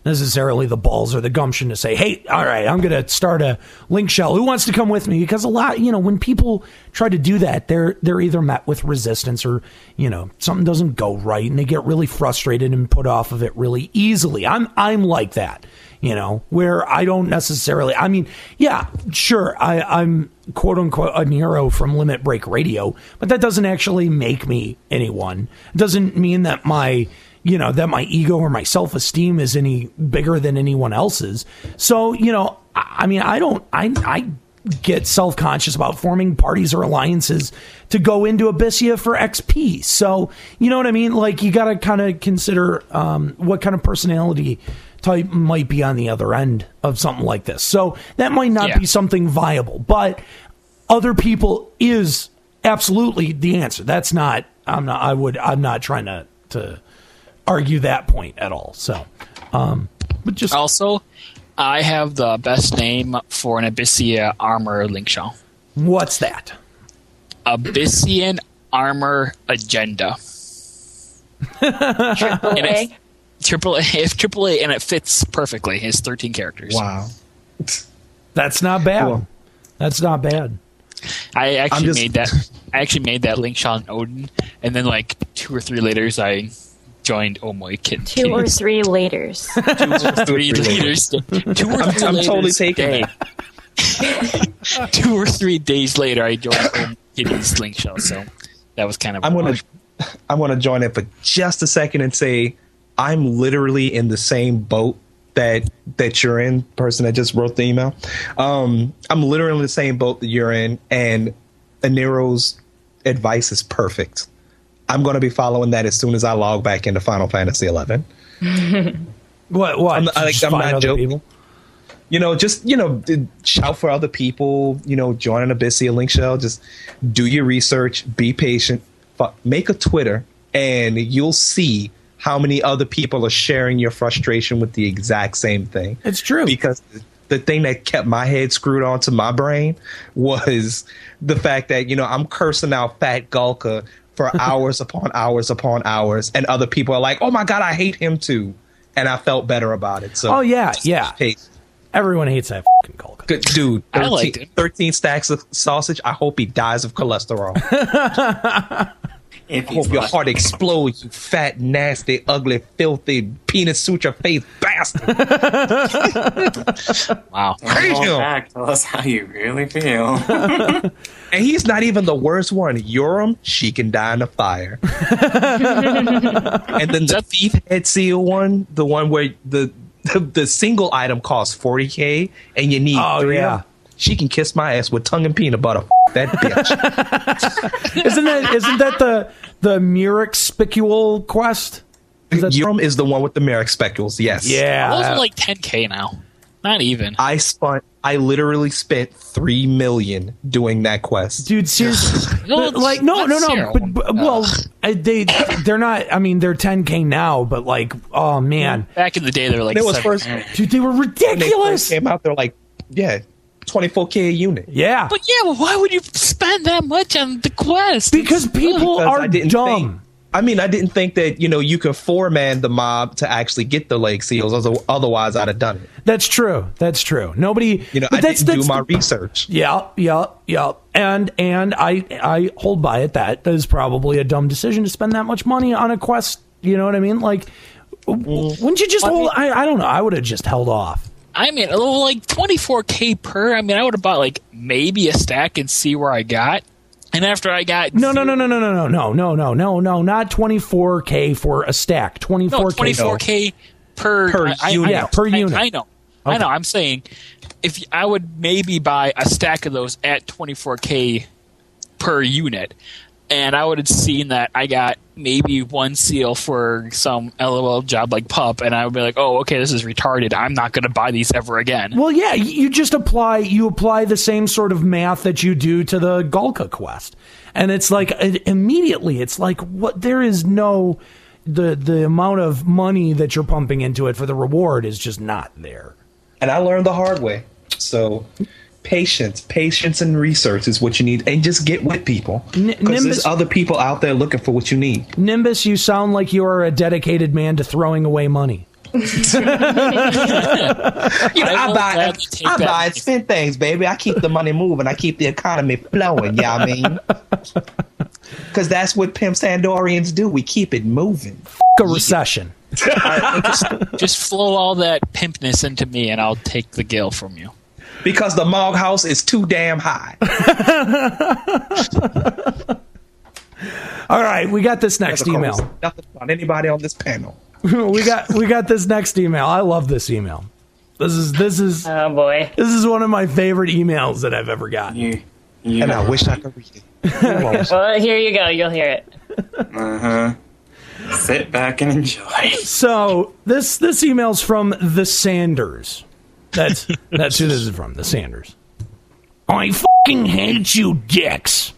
necessarily the balls or the gumption to say, "Hey, all right, I'm going to start a link shell. Who wants to come with me?" Because a lot, you know, when people try to do that, they're they're either met with resistance or, you know, something doesn't go right and they get really frustrated and put off of it really easily. I'm I'm like that. You know, where I don't necessarily. I mean, yeah, sure, I, I'm quote unquote a hero from Limit Break Radio, but that doesn't actually make me anyone. It doesn't mean that my you know that my ego or my self esteem is any bigger than anyone else's. So you know, I, I mean, I don't, I, I get self conscious about forming parties or alliances to go into Abyssea for XP. So you know what I mean? Like you got to kind of consider um, what kind of personality type might be on the other end of something like this. So that might not Yeah. be something viable, but other people is absolutely the answer. That's not. I'm not. I would. I'm not trying to to argue that point at all. So, um, but just Also, I have the best name for an Abyssea armor link shell. what's that? Abyssian Armor Agenda. And it's *laughs* triple A, it's triple A, and it fits perfectly. It's 13 characters. Wow. That's not bad. Cool. That's not bad. I actually just- made that. I actually made that link shell in Odin, and then like two or three later, I joined Omoy Kid. *laughs* Two or three laters. three leaders. Two or I'm, three I'm totally taking day. that. *laughs* Two or three days later, I joined Omoy Kitty's link shell. So that was kind of. I'm gonna I'm gonna join it for just a second and say I'm literally in the same boat that that you're in, person that just wrote the email. Um, I'm literally in the same boat that you're in, and Anero's advice is perfect. I'm gonna be following that as soon as I log back into Final Fantasy Eleven. *laughs* What? What? I'm, like, I'm not joking. people? You know, just you know, shout for other people. You know, join an Abyssea link shell. Just do your research. Be patient. Make a Twitter, and you'll see how many other people are sharing your frustration with the exact same thing. It's true. Because the thing that kept my head screwed onto my brain was the fact that you know I'm cursing out Fat Galka for hours upon hours upon hours, and other people are like, "Oh my god, I hate him too," and I felt better about it. So, Oh yeah, yeah. hey, Everyone hates that fucking Kulk. Good dude. I 13, liked it. 13 stacks of sausage. I hope he dies of cholesterol. *laughs* If oh I hope your heart explodes, you fat, nasty, ugly, filthy, penis suture face bastard. *laughs* wow. Hate Hold him. back. Tell us how you really feel. And he's not even the worst one. Urim, she can die in a fire. and then the thief head seal one, the one where the the, *laughs* the single item costs 40k and you need Oh, three. yeah. Of them. She can kiss my ass with tongue and peanut butter. F- that bitch. *laughs* Isn't that isn't that the the Murex spicule quest? Is that- Urim is the one with the Murex spicules. Yes. Yeah. Those are like 10k now. Not even. I spent. I literally spent three million doing that quest. dude seriously *laughs* No, like no no that's no zero. but, but well they they're not i mean they're 10k now but like oh man Back in the day, they were like. It was seven- first dude they were when they ridiculous came out. They're like, yeah, twenty four k a unit. yeah But yeah, well, why would you spend that much on the quest? because people Because are I didn't dumb think- I mean, I didn't think that you know you could foreman the mob to actually get the leg seals. Otherwise, I'd have done it. that's true that's true nobody You know, but I that's, didn't that's do my research. yeah yeah yeah and and i i hold by it that that is probably a dumb decision to spend that much money on a quest you know what i mean like wouldn't you just I mean- hold i, I don't know i would have just held off I mean, like 24k per. I mean, I would have bought like maybe a stack and see where I got. And after I got No, no, no, no, no, no, no, no, no, no, no, no, not 24k for a stack. 24k. no 24k per Per I- I- unit. I, Yeah, per I- unit. I, know. I know. I'm saying if I would maybe buy a stack of those at 24k per unit, and I would have seen that I got maybe one seal for some LOL job like pup, and I would be like, oh, okay, this is retarded. I'm not going to buy these ever again. Well, yeah, you just apply you apply the same sort of math that you do to the Galka quest, and it's like it, immediately it's like what there is no the the amount of money that you're pumping into it for the reward is just not there. And I learned the hard way. So, patience, patience, and research is what you need, and just get with people because Nimbus- there's other people out there looking for what you need. Nimbus, you sound like you are a dedicated man to throwing away money. *laughs* *laughs* You know, I I, buy, gladly I buy and spend things, baby. I keep the money moving. I keep the economy flowing. Yeah, I mean, *laughs* because that's what pimp San d'Orians do. We keep it moving. A recession. Just flow all that pimpness into me, and I'll take the gill from you. Because the Mog House is too damn high. *laughs* All right, we got this next email. calls Nothing about anybody on this panel. *laughs* we got we got this next email. I love this email. This is this is Oh boy. this is one of my favorite emails that I've ever gotten. You, you And I wish I could read it. *laughs* Well, here you go. You'll hear it. Uh huh. Sit back and enjoy. So this this email's from the Sanders. That's that's who this is from. The Sanders. I fucking hate you, dicks.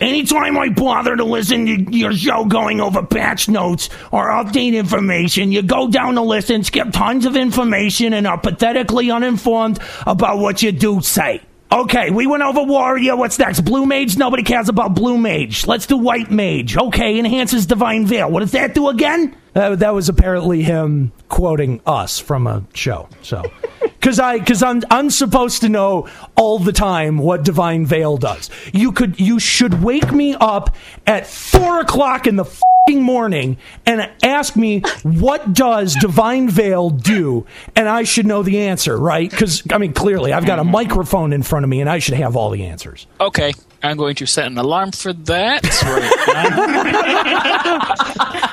Anytime I bother to listen to your show going over patch notes or update information, you go down the list and skip tons of information and are pathetically uninformed about what you do say. Okay, we went over Warrior. What's next? Blue Mage? Nobody cares about Blue Mage. Let's do White Mage. Okay, enhances Divine Veil. What does that do again? Uh, that was apparently him quoting us from a show. So, *laughs* because I because I'm I'm supposed to know all the time what Divine Veil does. You could you should wake me up at four o'clock in the fing morning and ask me what does Divine Veil do, and I should know the answer, right? Because I mean, clearly I've got a microphone in front of me, and I should have all the answers. Okay, I'm going to set an alarm for that.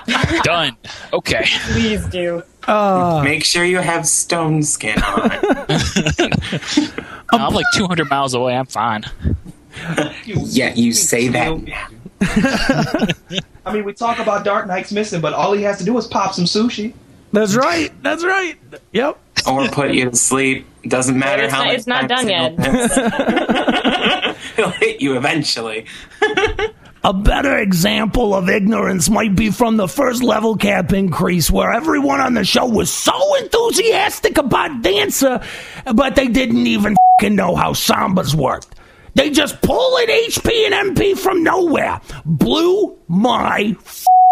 Right *laughs* Done. Okay. Please do. Uh. Make sure you have stone skin on. *laughs* I'm like 200 miles away. I'm fine. yeah, you say that *laughs* now. I mean, we talk about Dark Knight's missing, but all he has to do is pop some sushi. That's right. That's right. Yep. Or put you to sleep. Doesn't matter It's how not- much it's not done yet. *laughs* He'll hit you eventually. *laughs* A better example of ignorance might be from the first level cap increase, where everyone on the show was so enthusiastic about Dancer, but they didn't even fing know how Sambas worked. They just pull in HP and MP from nowhere. Blew my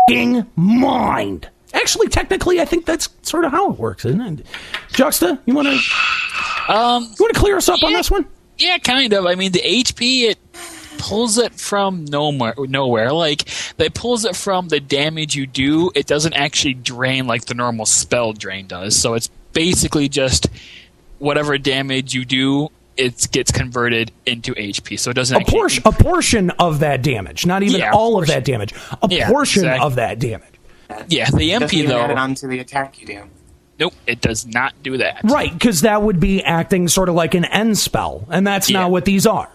fing mind. Actually, technically, I think that's sort of how it works, isn't it? Juxta, you want to Um, you want to clear us up on this one? Yeah, kind of. I mean, the HP it pulls it from nowhere. Nowhere. Like it pulls it from the damage you do. It doesn't actually drain like the normal spell drain does. So it's basically just whatever damage you do, it gets converted into HP. So it doesn't A actually. portion, a portion of that damage, not even Yeah, all of that damage. A Yeah, portion exactly. of that damage. Yeah, the Doesn't MP even though. add it onto the attack you do. Nope, it does not do that. Right, because that would be acting sort of like an end spell, and that's not what these are.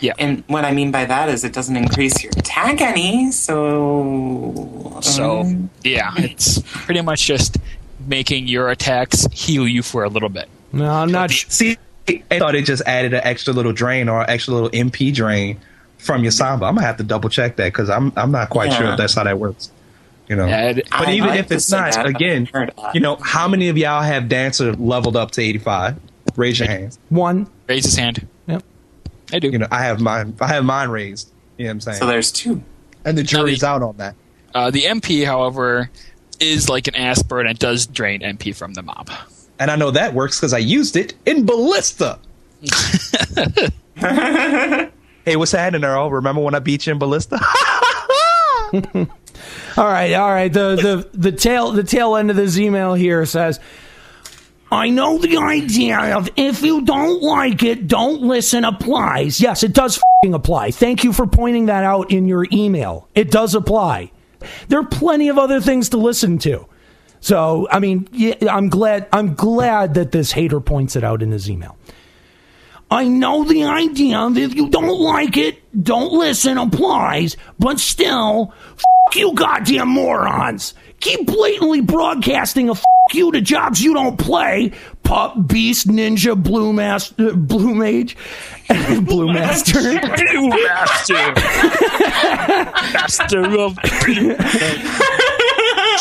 Yeah. And what I mean by that is it doesn't increase your attack any, so. So um, yeah, it's pretty much just making your attacks heal you for a little bit. No, I'm not. Sh- See, I thought it just added an extra little drain or an extra little MP drain from your Samba. I'm gonna have to double check that because I'm I'm not quite sure if that's how that works. You know, Yeah, it- but I even like if it's not, that, again, I've heard a lot. you know, how many of y'all have Dancer leveled up to 85? Raise your hands. one. Raise his hand. Yep. I do. You know, I have mine. I have mine raised. You know what I'm saying? So there's two. and the jury's the- out on that. Uh, the MP, however, is like an Aspir and it does drain MP from the mob. And I know that works because I used it in Ballista. *laughs* hey, what's happening, Earl? Remember when I beat you in Ballista? *laughs* *laughs* All right, all right. The the the tail the tail end of this email here says. I know the idea of if you don't like it, don't listen applies. Yes, it does fing apply. Thank you for pointing that out in your email. It does apply. There are plenty of other things to listen to. So, I mean, yeah, I'm glad I'm glad that this hater points it out in his email. I know the idea of if you don't like it, don't listen applies, but still, f- you goddamn morons. Keep blatantly broadcasting a f- you to jobs you don't play. Pup, Beast, Ninja, Blue Master, uh, Blue Mage, *laughs* Blue Master. *laughs* Blue Master! *laughs* Master of.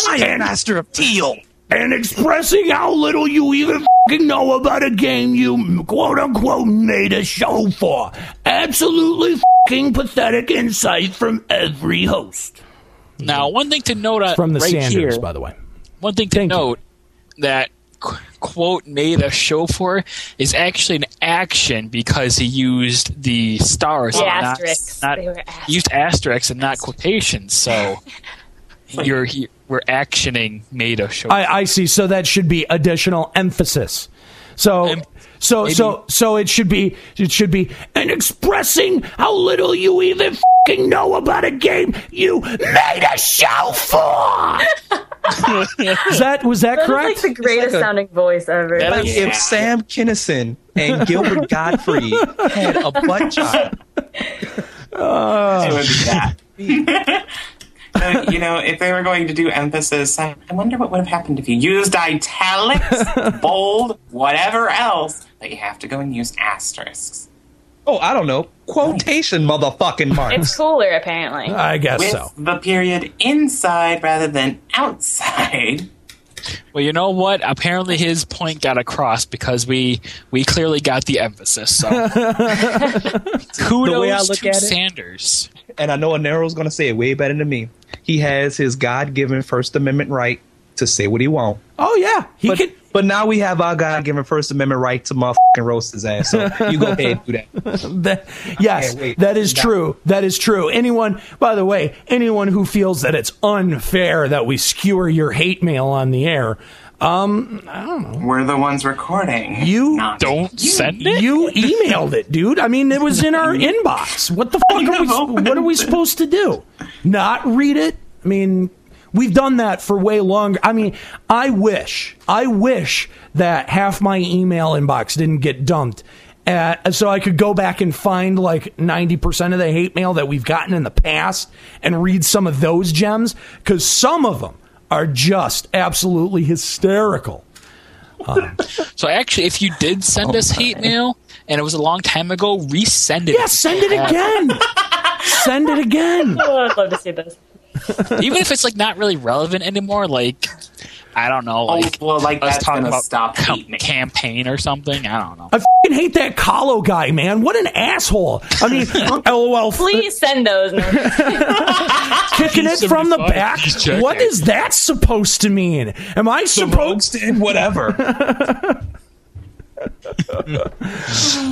I am master of teal. and expressing how little you even fing know about a game you quote unquote made a show for. Absolutely fing pathetic insight from every host. Now, one thing to note on From the right Sanders, here, by the way. one thing to Thank you. note that quote made a show for is actually an action because he used the stars, The and not- asterisks. not, They were he used asterisks and not quotations. So *laughs* you're he, we're actioning made a show. I, I see. So that should be additional emphasis. So Em- so maybe- so so it should be it should be and expressing how little you even fing know about a game you made a show for. Is that was that, That is correct? like the greatest like a- sounding voice ever. Like is- if Sam Kinison and Gilbert Gottfried had a butt job. *laughs* Oh. it would be that. *laughs* Uh, you know, if they were going to do emphasis, I, I wonder what would have happened if you used italics, *laughs* bold, whatever else, but you have to go and use asterisks. Oh, I don't know. Quotation motherfucking marks. It's cooler, apparently. I guess With so. the period inside rather than outside. Well, you know what? Apparently, his point got across because we we clearly got the emphasis. So, kudos *laughs* The way I look to at it- Sanders. and I know Anero's going to say it way better than me. He has his God-given First Amendment right to say what he wants. Oh yeah, he But, could. but now we have our God-given First Amendment right to motherfucking roast his ass. So you go ahead and do that. *laughs* That, yes, that is true. That is true. Anyone, by the way, anyone who feels that it's unfair that we skewer your hate mail on the air, um, I don't know. We're the ones recording. You not Don't send it. You emailed it, dude. I mean, it was in our *laughs* inbox. What the fuck are we? What are we supposed to do? Not read it? I mean, we've done that for way longer. I mean, I wish, I wish that half my email inbox didn't get dumped. Uh, so I could go back and find like 90% of the hate mail that we've gotten in the past and read some of those gems because some of them are just absolutely hysterical. *laughs* So, actually, if you did send us hate mail and it was a long time ago, resend it. Yeah, send it again. *laughs* send it again. Oh, I'd love to see this. Even if it's like not really relevant anymore, like I don't know, Oh, like well, like us that's talking about stop com- campaign or something. I don't know. I fing hate that Kahlo guy, man. What an asshole. I mean, *laughs* lol, Please send those. *laughs* Kicking it from the back. What is that supposed to mean? Am I supposed? Roasted, whatever. *laughs*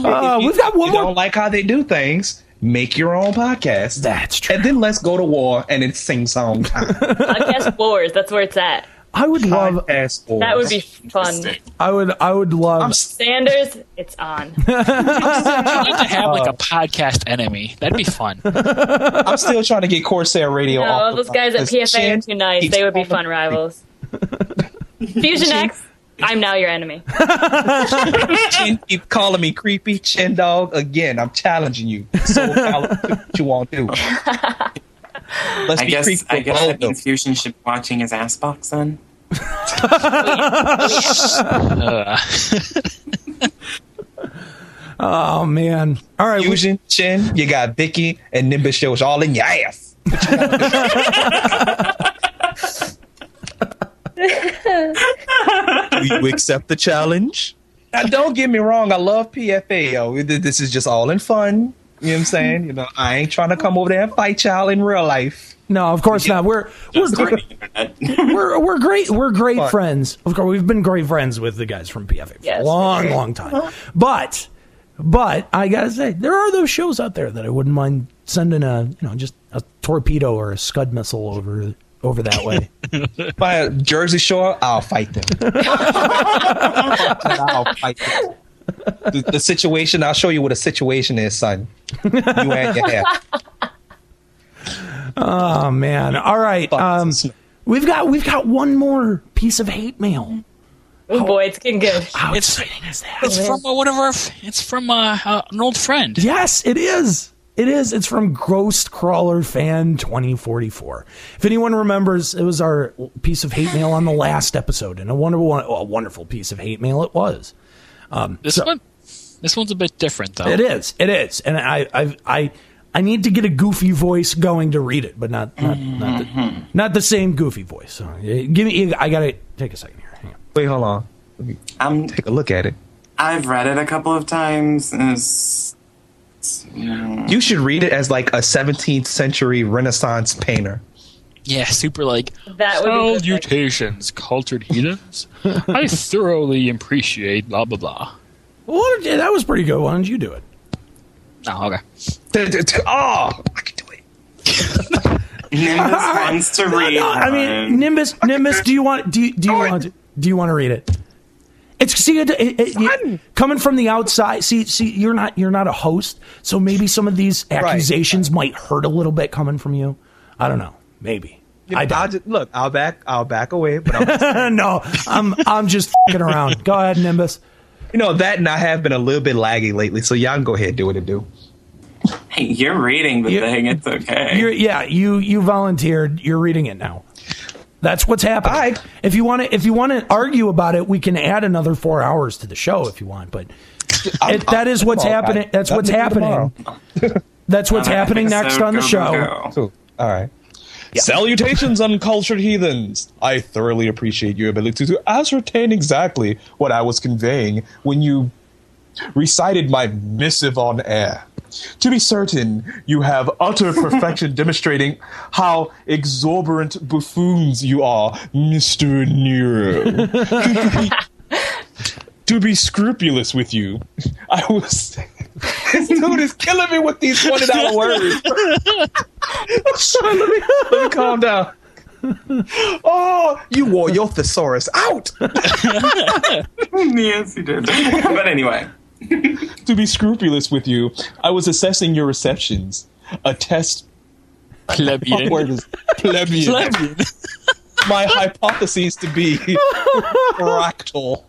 Uh, we've got one you more. don't like how they do things, make your own podcast. That's true. And then let's go to war and it's sing song time. *laughs* Podcast Wars. That's where it's at. I would love. Podcast wars. That would be fun. I would. I would love. *laughs* Sanders, it's on. *laughs* We need to have like a podcast enemy. That'd be fun. I'm still trying to get Corsair Radio No, off. those guys at PFA are too nice. They would be fun rivals. Fusion X, I'm now your enemy. *laughs* Chin keep calling me creepy chin dog again. I'm challenging you. So *laughs* Cal, do what you want to do. Let's I be guess creepy. I guess both that of means Fusion should be watching his ass box then. Uh, *laughs* Oh man. All right. we- Fusion, Chin, you got Vicky and Nimbus shows all in your ass. *laughs* Do you accept the challenge? Now, don't get me wrong. I love PFA, yo. This is just all in fun. You know what I'm saying? You know, I ain't trying to come over there and fight y'all in real life. no, of course not. We're we're great. *laughs* We're we're great. We're great Fun. friends. Of course, we've been great friends with the guys from PFA for a Yes. long, long time. But but I gotta say, there are those shows out there that I wouldn't mind sending a you know just a torpedo or a scud missile over over that way. *laughs* By Jersey Shore, I'll fight them. *laughs* I'll fight them. The, the situation, I'll show you what a situation is, son. You and your hair. *laughs* oh man! All right. Um, we've got we've got one more piece of hate mail. Oh boy, it's getting good. How It's- exciting is that? it's from uh, one of our. It's from uh, uh, an old friend. Yes, it is. It is. It's from Ghost Crawler Fan 2044. If anyone remembers, it was our piece of hate mail on the last episode, and a wonderful, a wonderful piece of hate mail it was. Um, This so- one. This one's a bit different though. It is. It is. And I, I, I, I need to get a goofy voice going to read it, but not, not, not, the, not the same goofy voice. So, give me. I gotta take a second here. Hang on. Wait, hold on. Let me Um, take a look at it. I've read it a couple of times. And it's, it's, you should read it as like a 17th century Renaissance painter. Yeah, super like That would be perfect. salutations, cultured heathens. I thoroughly appreciate blah blah blah. Well, yeah, that was pretty good. Why don't you do it? Oh, okay. Oh, I can do it. *laughs* Nimbus wants to *laughs* read. No, I mean. Nimbus. Nimbus, do you want? Do you, do you want? To, do you want to read it? It's see, it, it, it- you- coming from the outside. See, see, you're not you're not a host, so maybe some of these accusations might hurt a little bit coming from you. I don't know. Maybe. I I'll just, look, I'll back, I'll back away, but I'm *laughs* no, I'm I'm just fing around. Go ahead, Nimbus. you know that, and I have been a little bit laggy lately, so y'all can go ahead and do what it do. Hey, you're reading the You- thing. It's okay. You're, yeah, you you volunteered. You're reading it now. That's what's happening. All right. If you want to, if you want to argue about it, we can add another four hours to the show if you want. But *laughs* it, that is what's happening. *laughs* That's what's happening. That's what's happening next on the show. go, go. Cool. All right. Salutations, uncultured heathens. I thoroughly appreciate your ability to ascertain exactly what I was conveying when you recited my missive on air. To be certain, you have utter perfection *laughs* demonstrating how exorbitant buffoons you are, Mr. Nero. *laughs* to, be, scrupulous with you, I was. this dude is killing me with these one dollar *laughs* words. let, me, let me calm down. Oh, you wore your thesaurus out. yes, you did. but anyway, *laughs* to be scrupulous with you, I was assessing your receptions. A test. Plebeian. What *laughs* word is plebeian? Plebeian. My hypotheses to be fractal.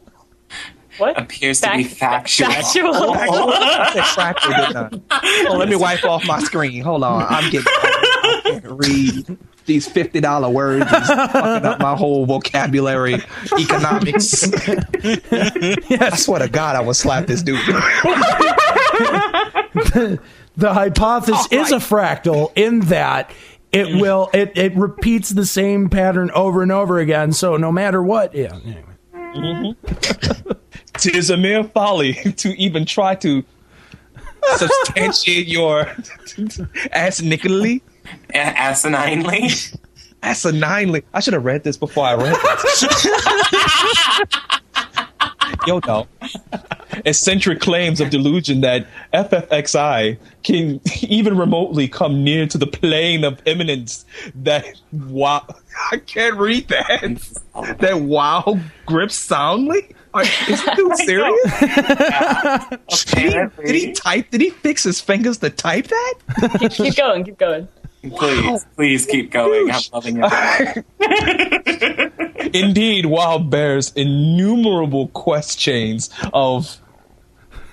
What? appears to be factual. Factual. I said fractal, didn't I? *laughs* Oh, let me wipe off my screen. Hold on, I'm getting. I can't read these fifty dollar words. Is fucking up my whole vocabulary, economics. *laughs* I swear to God, I would slap this dude. *laughs* The hypothesis Oh, is a fractal in that it mm. will it it repeats the same pattern over and over again. So no matter what, yeah. Anyway. Mm-hmm. *laughs* Tis a mere folly to even try to substantiate your ass A- asininely. *laughs* asininely. I should have read this before I read this. *laughs* Yo, no. Eccentric claims of delusion that FFXI can *laughs* even remotely come near to the plane of imminence that wow I can't read that. That wow grips soundly? Are, is this dude serious? Did he, did he type? Did he fix his fingers to type that? keep, keep going. Keep going. Please, please keep going. I'm loving it. *laughs* Indeed, Wild bears innumerable quest chains of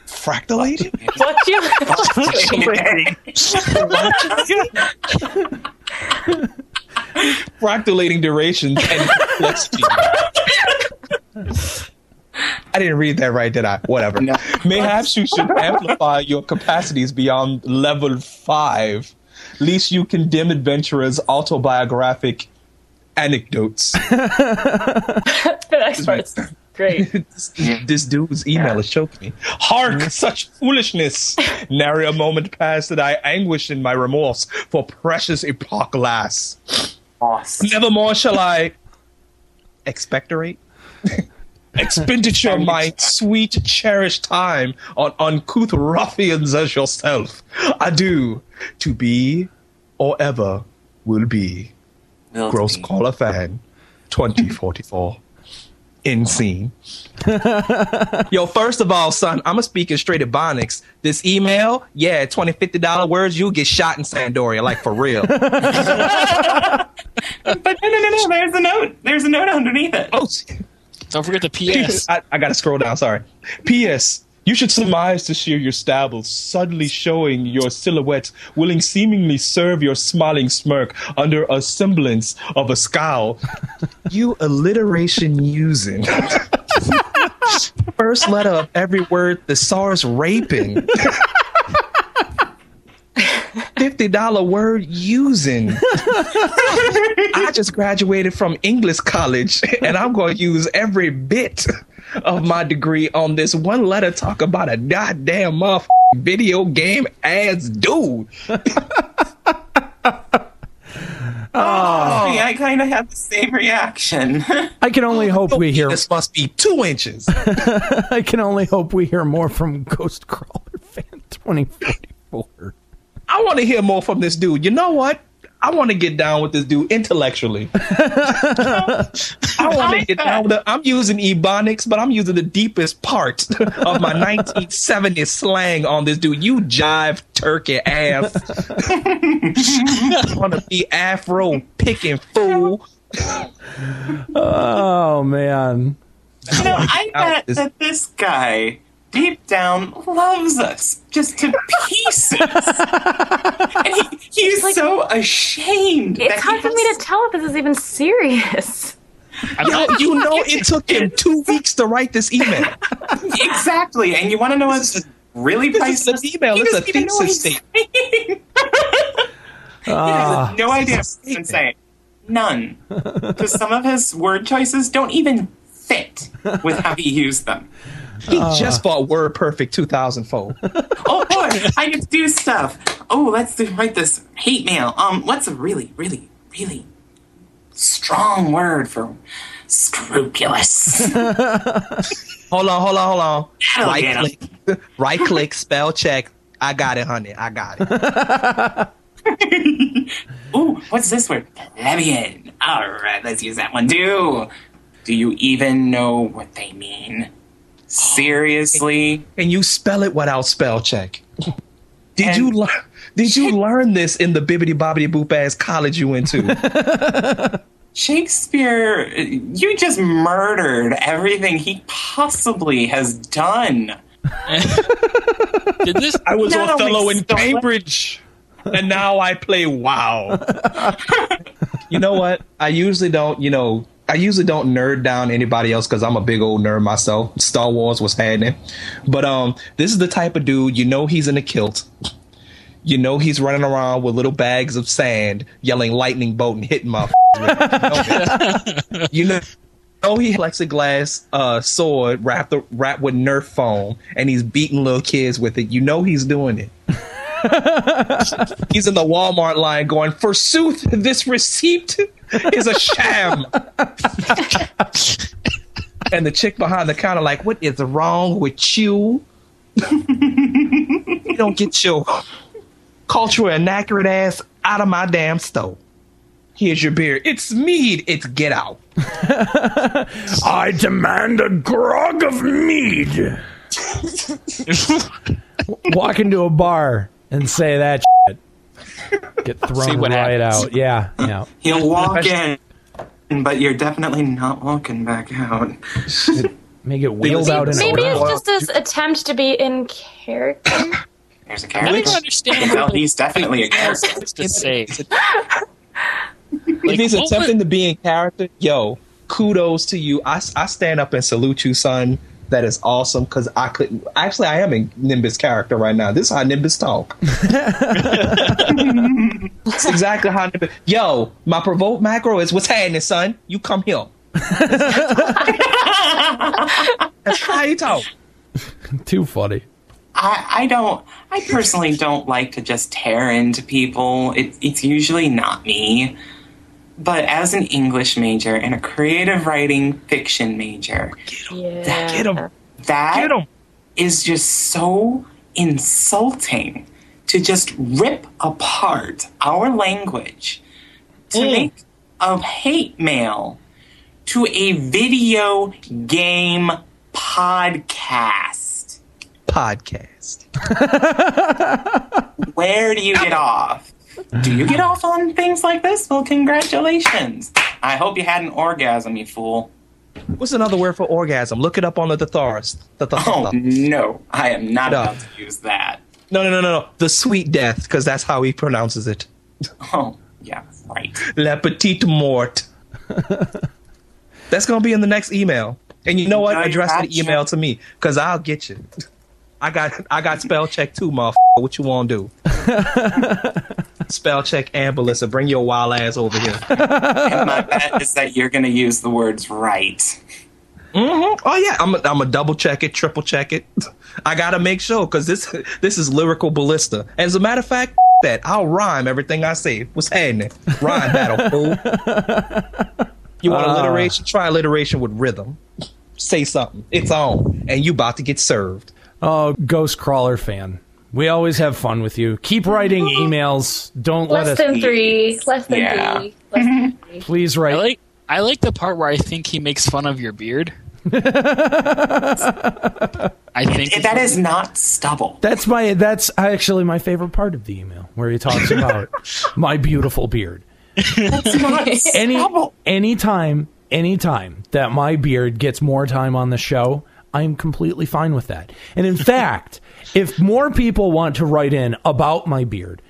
fractalating. What you? *laughs* fractalating durations and complexity. I didn't read that right, did I? Whatever. No. Mayhaps you should amplify your capacities beyond level five. Least you condemn adventurers' autobiographic anecdotes. the next part's great. *laughs* this, this dude's email is choking me. Hark, mm-hmm. such foolishness! Nary a moment passed that I anguish in my remorse for precious epoch lass. Awesome. Nevermore shall I expectorate. *laughs* Expenditure of my sweet, cherished time on uncouth ruffians as yourself. Adieu to be or ever will be. Will Gross be. Caller Fan 2044. In scene. *laughs* Yo, first of all, son, I'm going to speak in straight Ebonics. This email, yeah, $20, $50 words, you'll get shot in San d'Oria, like for real. *laughs* *laughs* But no, no, no, no. There's a note. There's a note underneath it. oh, Don't forget the PS. I, I gotta scroll down. Sorry. P.S. You should surmise to shear your stabbles, suddenly showing your silhouette, willing seemingly serve your smiling smirk under a semblance of a scowl. *laughs* you alliteration using. *laughs* First letter of every word, the SARS raping. *laughs* $50 word using. I just graduated from English college and I'm going to use every bit of my degree on this one letter talk about a goddamn motherfucking video game ass dude. *laughs* Oh, I kind of had the same reaction. I can only oh, hope we hear. This must be two inches. *laughs* I can only hope we hear more from Ghost Crawler Fan 2044. I want to hear more from this dude. You know what? I want to get down with this dude intellectually. *laughs* I want to get down with it. I'm using ebonics, but I'm using the deepest part of my *laughs* 1970s slang on this dude. You jive turkey ass. *laughs* want to be Afro picking fool. Oh man. You know, I bet that this guy deep down loves us just to pieces. *laughs* and he, he's so ashamed. It's he hard for me to tell if this is even serious. Yo, you know *laughs* it took him two weeks to write this email. Exactly. And you want to know what's really This is an email. It's a doesn't even thesis statement. *laughs* He Ah. has no idea what he's saying. None. Because some of his word choices don't even fit with how he used them. He just bought Word Perfect 2004. *laughs* Oh boy, I get to do stuff. Oh, let's do, write this hate mail. Um, what's a really, really, really strong word for scrupulous? *laughs* Hold on, hold on, hold on. That'll Right click, right click, spell check. I got it, honey. I got it. *laughs* Ooh, what's this word? Plebeian. All right, let's use that one too. Do you even know what they mean? Seriously? Can you spell it without spell check? Did And- you learn? Did you learn this in the bibbity bobbity boop ass college you went to? *laughs* Shakespeare, you just murdered everything he possibly has done. Did this? I was Not only Othello in Cambridge, and now I play WoW. *laughs* you know what? I usually don't. You know, I usually don't nerd down anybody else because I'm a big old nerd myself. Star Wars was happening, but um, this is the type of dude you know he's in a kilt. You know he's running around with little bags of sand, yelling "lightning bolt" and hitting my. *laughs* you know. *laughs* Oh, he has plexiglass uh, sword wrapped wrapped with Nerf foam, and he's beating little kids with it. You know he's doing it. *laughs* he's in the Walmart line going, "Forsooth, this receipt is a sham." and the chick behind the counter, like, "What is wrong with you? you don't get your cultural inaccurate ass out of my damn stove." Here's your beer. It's mead. It's get out. I demand a grog of mead. Walk into a bar and say that shit. Get *laughs* thrown right happens. out. Yeah, yeah. *laughs* He'll walk in, but you're definitely not walking back out. May get *laughs* wheeled out in Maybe row. it's just this attempt to be in character. *coughs* There's a character. don't understand. Well, he's definitely a what else character. to say. if he's attempting was- to be in character, yo, kudos to you. I, I stand up and salute you, son. That is awesome because I couldn't. Actually, I am in Nimbus character right now. This is how Nimbus talk. *laughs* That's exactly how Nimbus. Yo, my provoke macro is what's happening, son. You come here. That's how you talk. *laughs* Too funny. I, I don't. I personally don't like to just tear into people. It, it's usually not me. But as an English major and a creative writing fiction major, Yeah. Get him. that Get him. is just so insulting to just rip apart our language to Mm. make a hate mail to a video game podcast. Podcast. *laughs* Where do you get off? Do you get off on things like this? Well, congratulations. I hope you had an orgasm, you fool. What's another word for orgasm? Look it up on the thesaurus. The Oh, thesaurus. no. I am not No. about to use that. No, no, no, no, no. The sweet death, because that's how he pronounces it. Oh, yeah, right. La petite mort. *laughs* That's gonna be in the next email. And you know what? No, Address the email to me, cause I'll get you. I got I got spell check too, motherfucker. What you want to do? *laughs* spell check and Melissa. Bring your wild ass over here. *laughs* And my bet is that you're going to use the words right. hmm Oh yeah, I'm a, I'm a double check it, triple check it. I gotta make sure because this this is lyrical ballista. As a matter of fact, *laughs* that I'll rhyme everything I say. What's happening? Rhyme battle, *laughs* fool. You want Ah. alliteration? Try alliteration with rhythm. Say something. It's on, and you about to get served. Oh, Ghost Crawler fan. We always have fun with you. Keep writing mm-hmm. emails. Don't let us. than three. Less than Yeah. three. Less than *laughs* three. Please I write. like I like the part where I think he makes fun of your beard. *laughs* I think That is not stubble. That's my. That's actually my favorite part of the email, where he talks about *laughs* my beautiful beard. That's not Any stubble. anytime, anytime that my beard gets more time on the show, I'm completely fine with that. And in fact, if more people want to write in about my beard,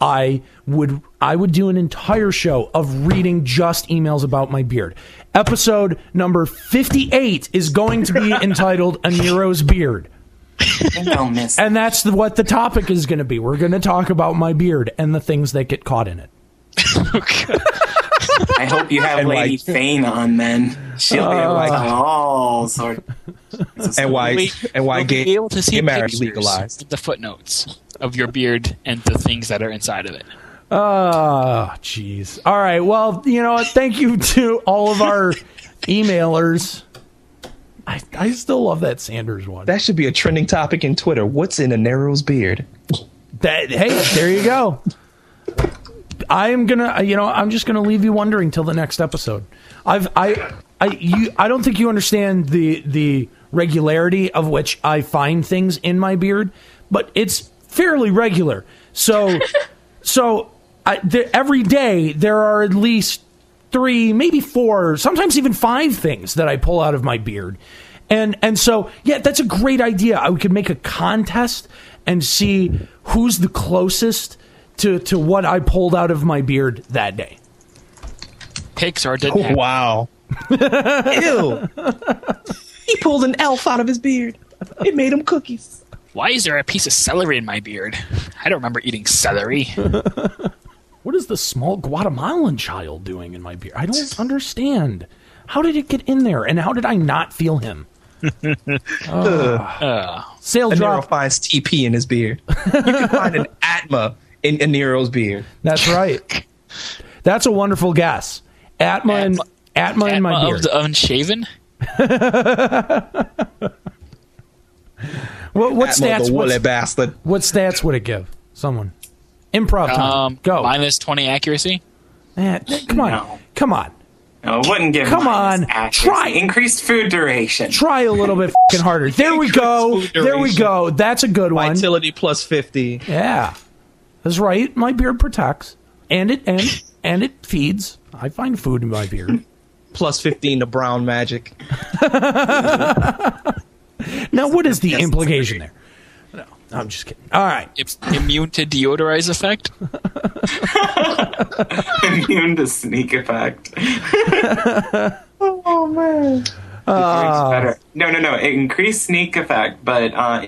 I would I would do an entire show of reading just emails about my beard. Episode number 58 is going to be *laughs* entitled A Nero's Beard. And that's the, what the topic is going to be. We're going to talk about my beard and the things that get caught in it. *laughs* I hope you have And Lady like- *laughs* Fane on then. She'll be able to oh. all oh, sort. and why Wait, and why we'll gay, be able to see marriage pictures legalized? the footnotes of your beard and the things that are inside of it. Oh, jeez. All right. Well, you know what? Thank you *laughs* to all of our emailers. I, I still love that Sanders one. That should be a trending topic in Twitter. What's in a narrow's beard? That hey, there you go. I am gonna, you know, I'm just gonna leave you wondering till the next episode. I've, I, I, you, I don't think you understand the the regularity of which I find things in my beard, but it's fairly regular. So, *laughs* so I, there, every day there are at least three, maybe four, sometimes even five things that I pull out of my beard. And and so yeah, that's a great idea. I could make a contest and see who's the closest to to what I pulled out of my beard that day. Pixar didn't have Wow. Ew. he pulled an elf out of his beard. It made him cookies. Why is there a piece of celery in my beard? I don't remember eating celery. What is the small Guatemalan child doing in my beard? I don't understand. How did it get in there, and how did I not feel him? *laughs* Uh, Sayl A Nero drop. finds TP in his beard. You can find an *laughs* Atma in, in Nero's beard. That's right. That's a wonderful guess. Atma and Atma in my Atma beard. of the unshaven? *laughs* What, what Atma, stats? the woolly What, bastard. what stats would it give? Someone. Improv time. Um, Go. Minus 20 accuracy? Eh, come on. No. Come on. No, it wouldn't give. Come on, accuracy. try. Increased food duration. Try a little bit *laughs* fing harder. There we go. There we go. That's a good one. Vitality plus 50. Yeah. That's right. My beard protects. And it and *laughs* and it feeds. I find food in my beard. Plus 15 to brown magic. *laughs* Now what is the implication there? No, I'm just kidding. All right. It's immune to deodorize effect? *laughs* Immune to sneak effect. *laughs* oh man. better. No, no, no. It increased sneak effect, but uh,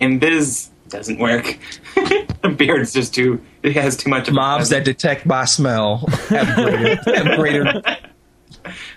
invis doesn't work. Beard's just too. It has too much. Mobs that detect by smell have greater. have greater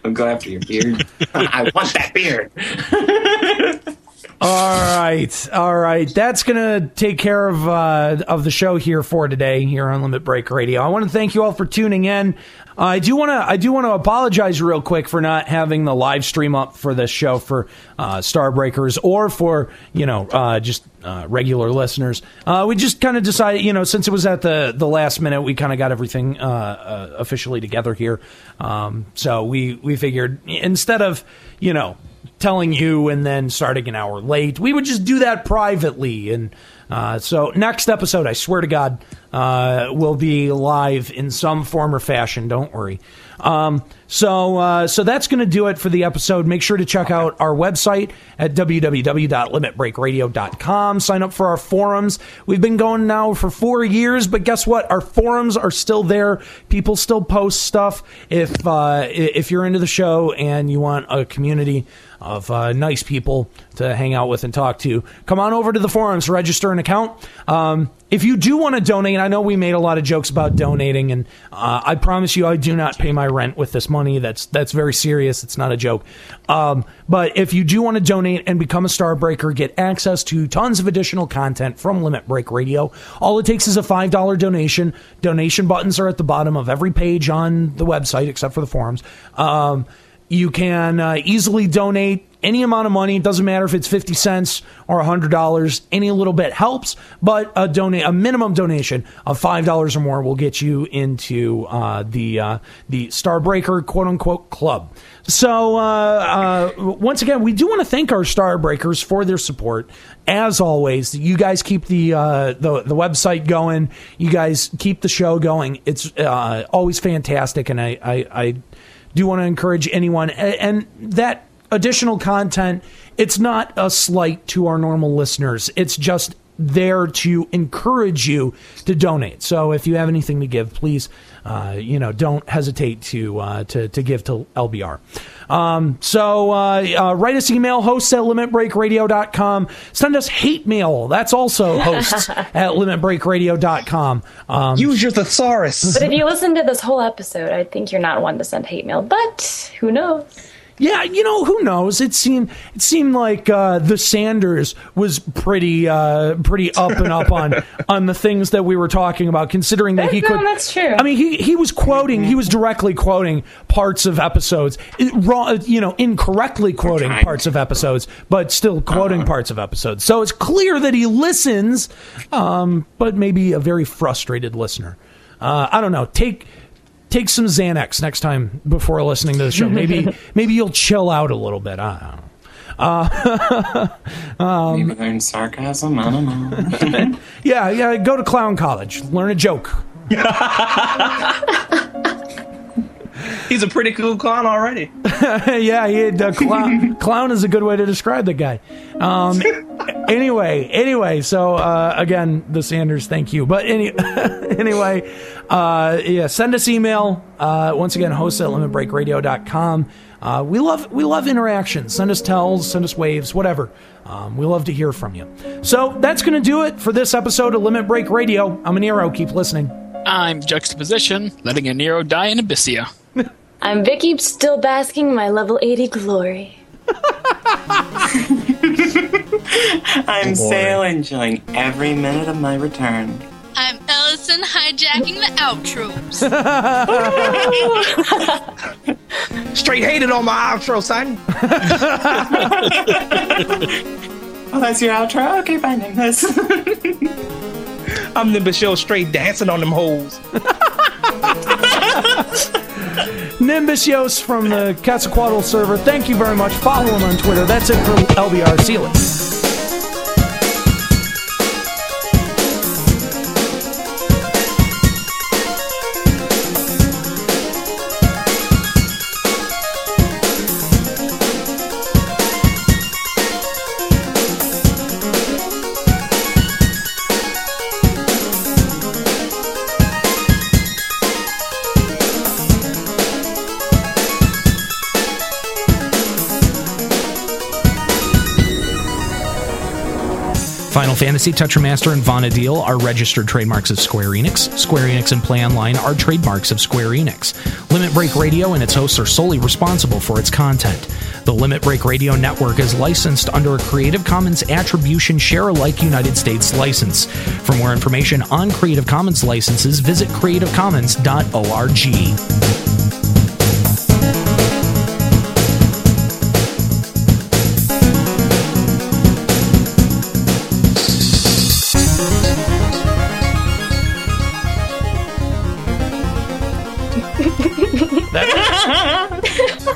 I'll go after your beard. *laughs* *laughs* I want that beard. *laughs* All right, all right. That's gonna take care of uh, of the show here for today here on Limit Break Radio. I want to thank you all for tuning in. I do want to I do want to apologize real quick for not having the live stream up for this show for uh, Starbreakers or for you know uh, just uh, regular listeners. Uh, we just kind of decided you know since it was at the the last minute we kind of got everything uh, uh, officially together here. Um, so we we figured instead of you know telling you and then starting an hour late. We would just do that privately. And uh, so, next episode, I swear to God, uh, will be live in some form or fashion. Don't worry. Um, so, uh, so that's going to do it for the episode. Make sure to check out our website at www.limitbreakradio.com. Sign up for our forums. We've been going now for four years, but guess what? Our forums are still there. People still post stuff. If uh, if you're into the show and you want a community of uh, nice people to hang out with and talk to, come on over to the forums, register an account. Um, if you do want to donate, I know we made a lot of jokes about donating, and uh, I promise you, I do not pay my rent with this money. That's that's very serious. It's not a joke. Um, but if you do want to donate and become a star breaker, get access to tons of additional content from Limit Break Radio. All it takes is a five dollar donation. Donation buttons are at the bottom of every page on the website, except for the forums. Um, you can uh, easily donate any amount of money. It doesn't matter if it's 50 cents or $100. Any little bit helps, but a donate a minimum donation of $5 or more will get you into uh, the uh, the Starbreaker quote unquote club. So uh, uh, once again, we do want to thank our Starbreakers for their support. As always, you guys keep the uh, the the website going. You guys keep the show going. It's uh, always fantastic, and I I, I do you want to encourage anyone and that additional content. It's not a slight to our normal listeners. It's just there to encourage you to donate. So if you have anything to give, please, uh, you know, don't hesitate to uh, to to give to LBR. Um, so uh, uh, write us email hosts at limitbreakradio.com. Send us hate mail. That's also hosts *laughs* at limitbreakradio.com. Um, Use your thesaurus. But if you listen to this whole episode, I think you're not one to send hate mail. But who knows? Yeah, you know who knows? It seemed it seemed like uh, the Sanders was pretty uh, pretty up and up on *laughs* on the things that we were talking about. Considering that he No, could, that's true. I mean, he he was quoting, he was directly quoting parts of episodes, it, wrong, you know, incorrectly quoting parts of episodes, but still quoting parts of episodes. So it's clear that he listens, um, but maybe a very frustrated listener. Uh, I don't know. Take take some Xanax next time before listening to the show. Maybe *laughs* maybe you'll chill out a little bit. I don't know. Uh, *laughs* um, Maybe learn sarcasm. I don't know. *laughs* yeah, yeah. Go to clown college. Learn a joke. He's a pretty cool clown already. *laughs* yeah, he had, uh, clown, *laughs* clown is a good way to describe the guy. Um, *laughs* anyway, anyway, so uh, again, the Sanders, thank you. But any, anyway, uh, yeah, send us email. Uh, once again, host at limitbreakradio.com. Uh, we love we love interactions. Send us tells, send us waves, whatever. Um, we love to hear from you. So that's going to do it for this episode of Limit Break Radio. I'm a Nero. Keep listening. I'm Juxtaposition, letting a Nero die in Abyssea. I'm Vicky, still basking in my level 80 glory. *laughs* I'm Sayl, enjoying every minute of my return. I'm Ellison hijacking the outros. *laughs* *laughs* Straight hated on my outro, son. Oh, that's your outro? Okay, fine. then. That's I'm Nimbusyosh straight dancing on them hoes. Nimbusyosh from the Quetzalcoatl server. Thank you very much. Follow him on Twitter. That's it for LBR. See you later. Fantasy, Tetramaster, and Vana'diel are registered trademarks of Square Enix. Square Enix and PlayOnline are trademarks of Square Enix. Limit Break Radio and its hosts are solely responsible for its content. The Limit Break Radio network is licensed under a Creative Commons Attribution Share Alike United States license. For more information on Creative Commons licenses, visit creativecommons.org.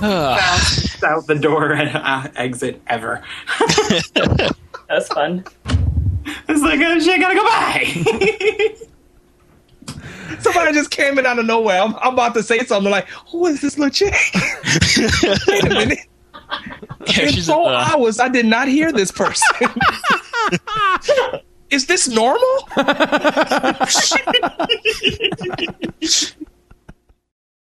Fastest out the door uh, exit ever. *laughs* That's fun. It's like, oh shit, gotta go by. *laughs* Somebody just came in out of nowhere. I'm, I'm about to say something like, "Who is this little chick?" *laughs* Wait a minute. Yeah, In she's four uh, hours, I did not hear this person. is this normal?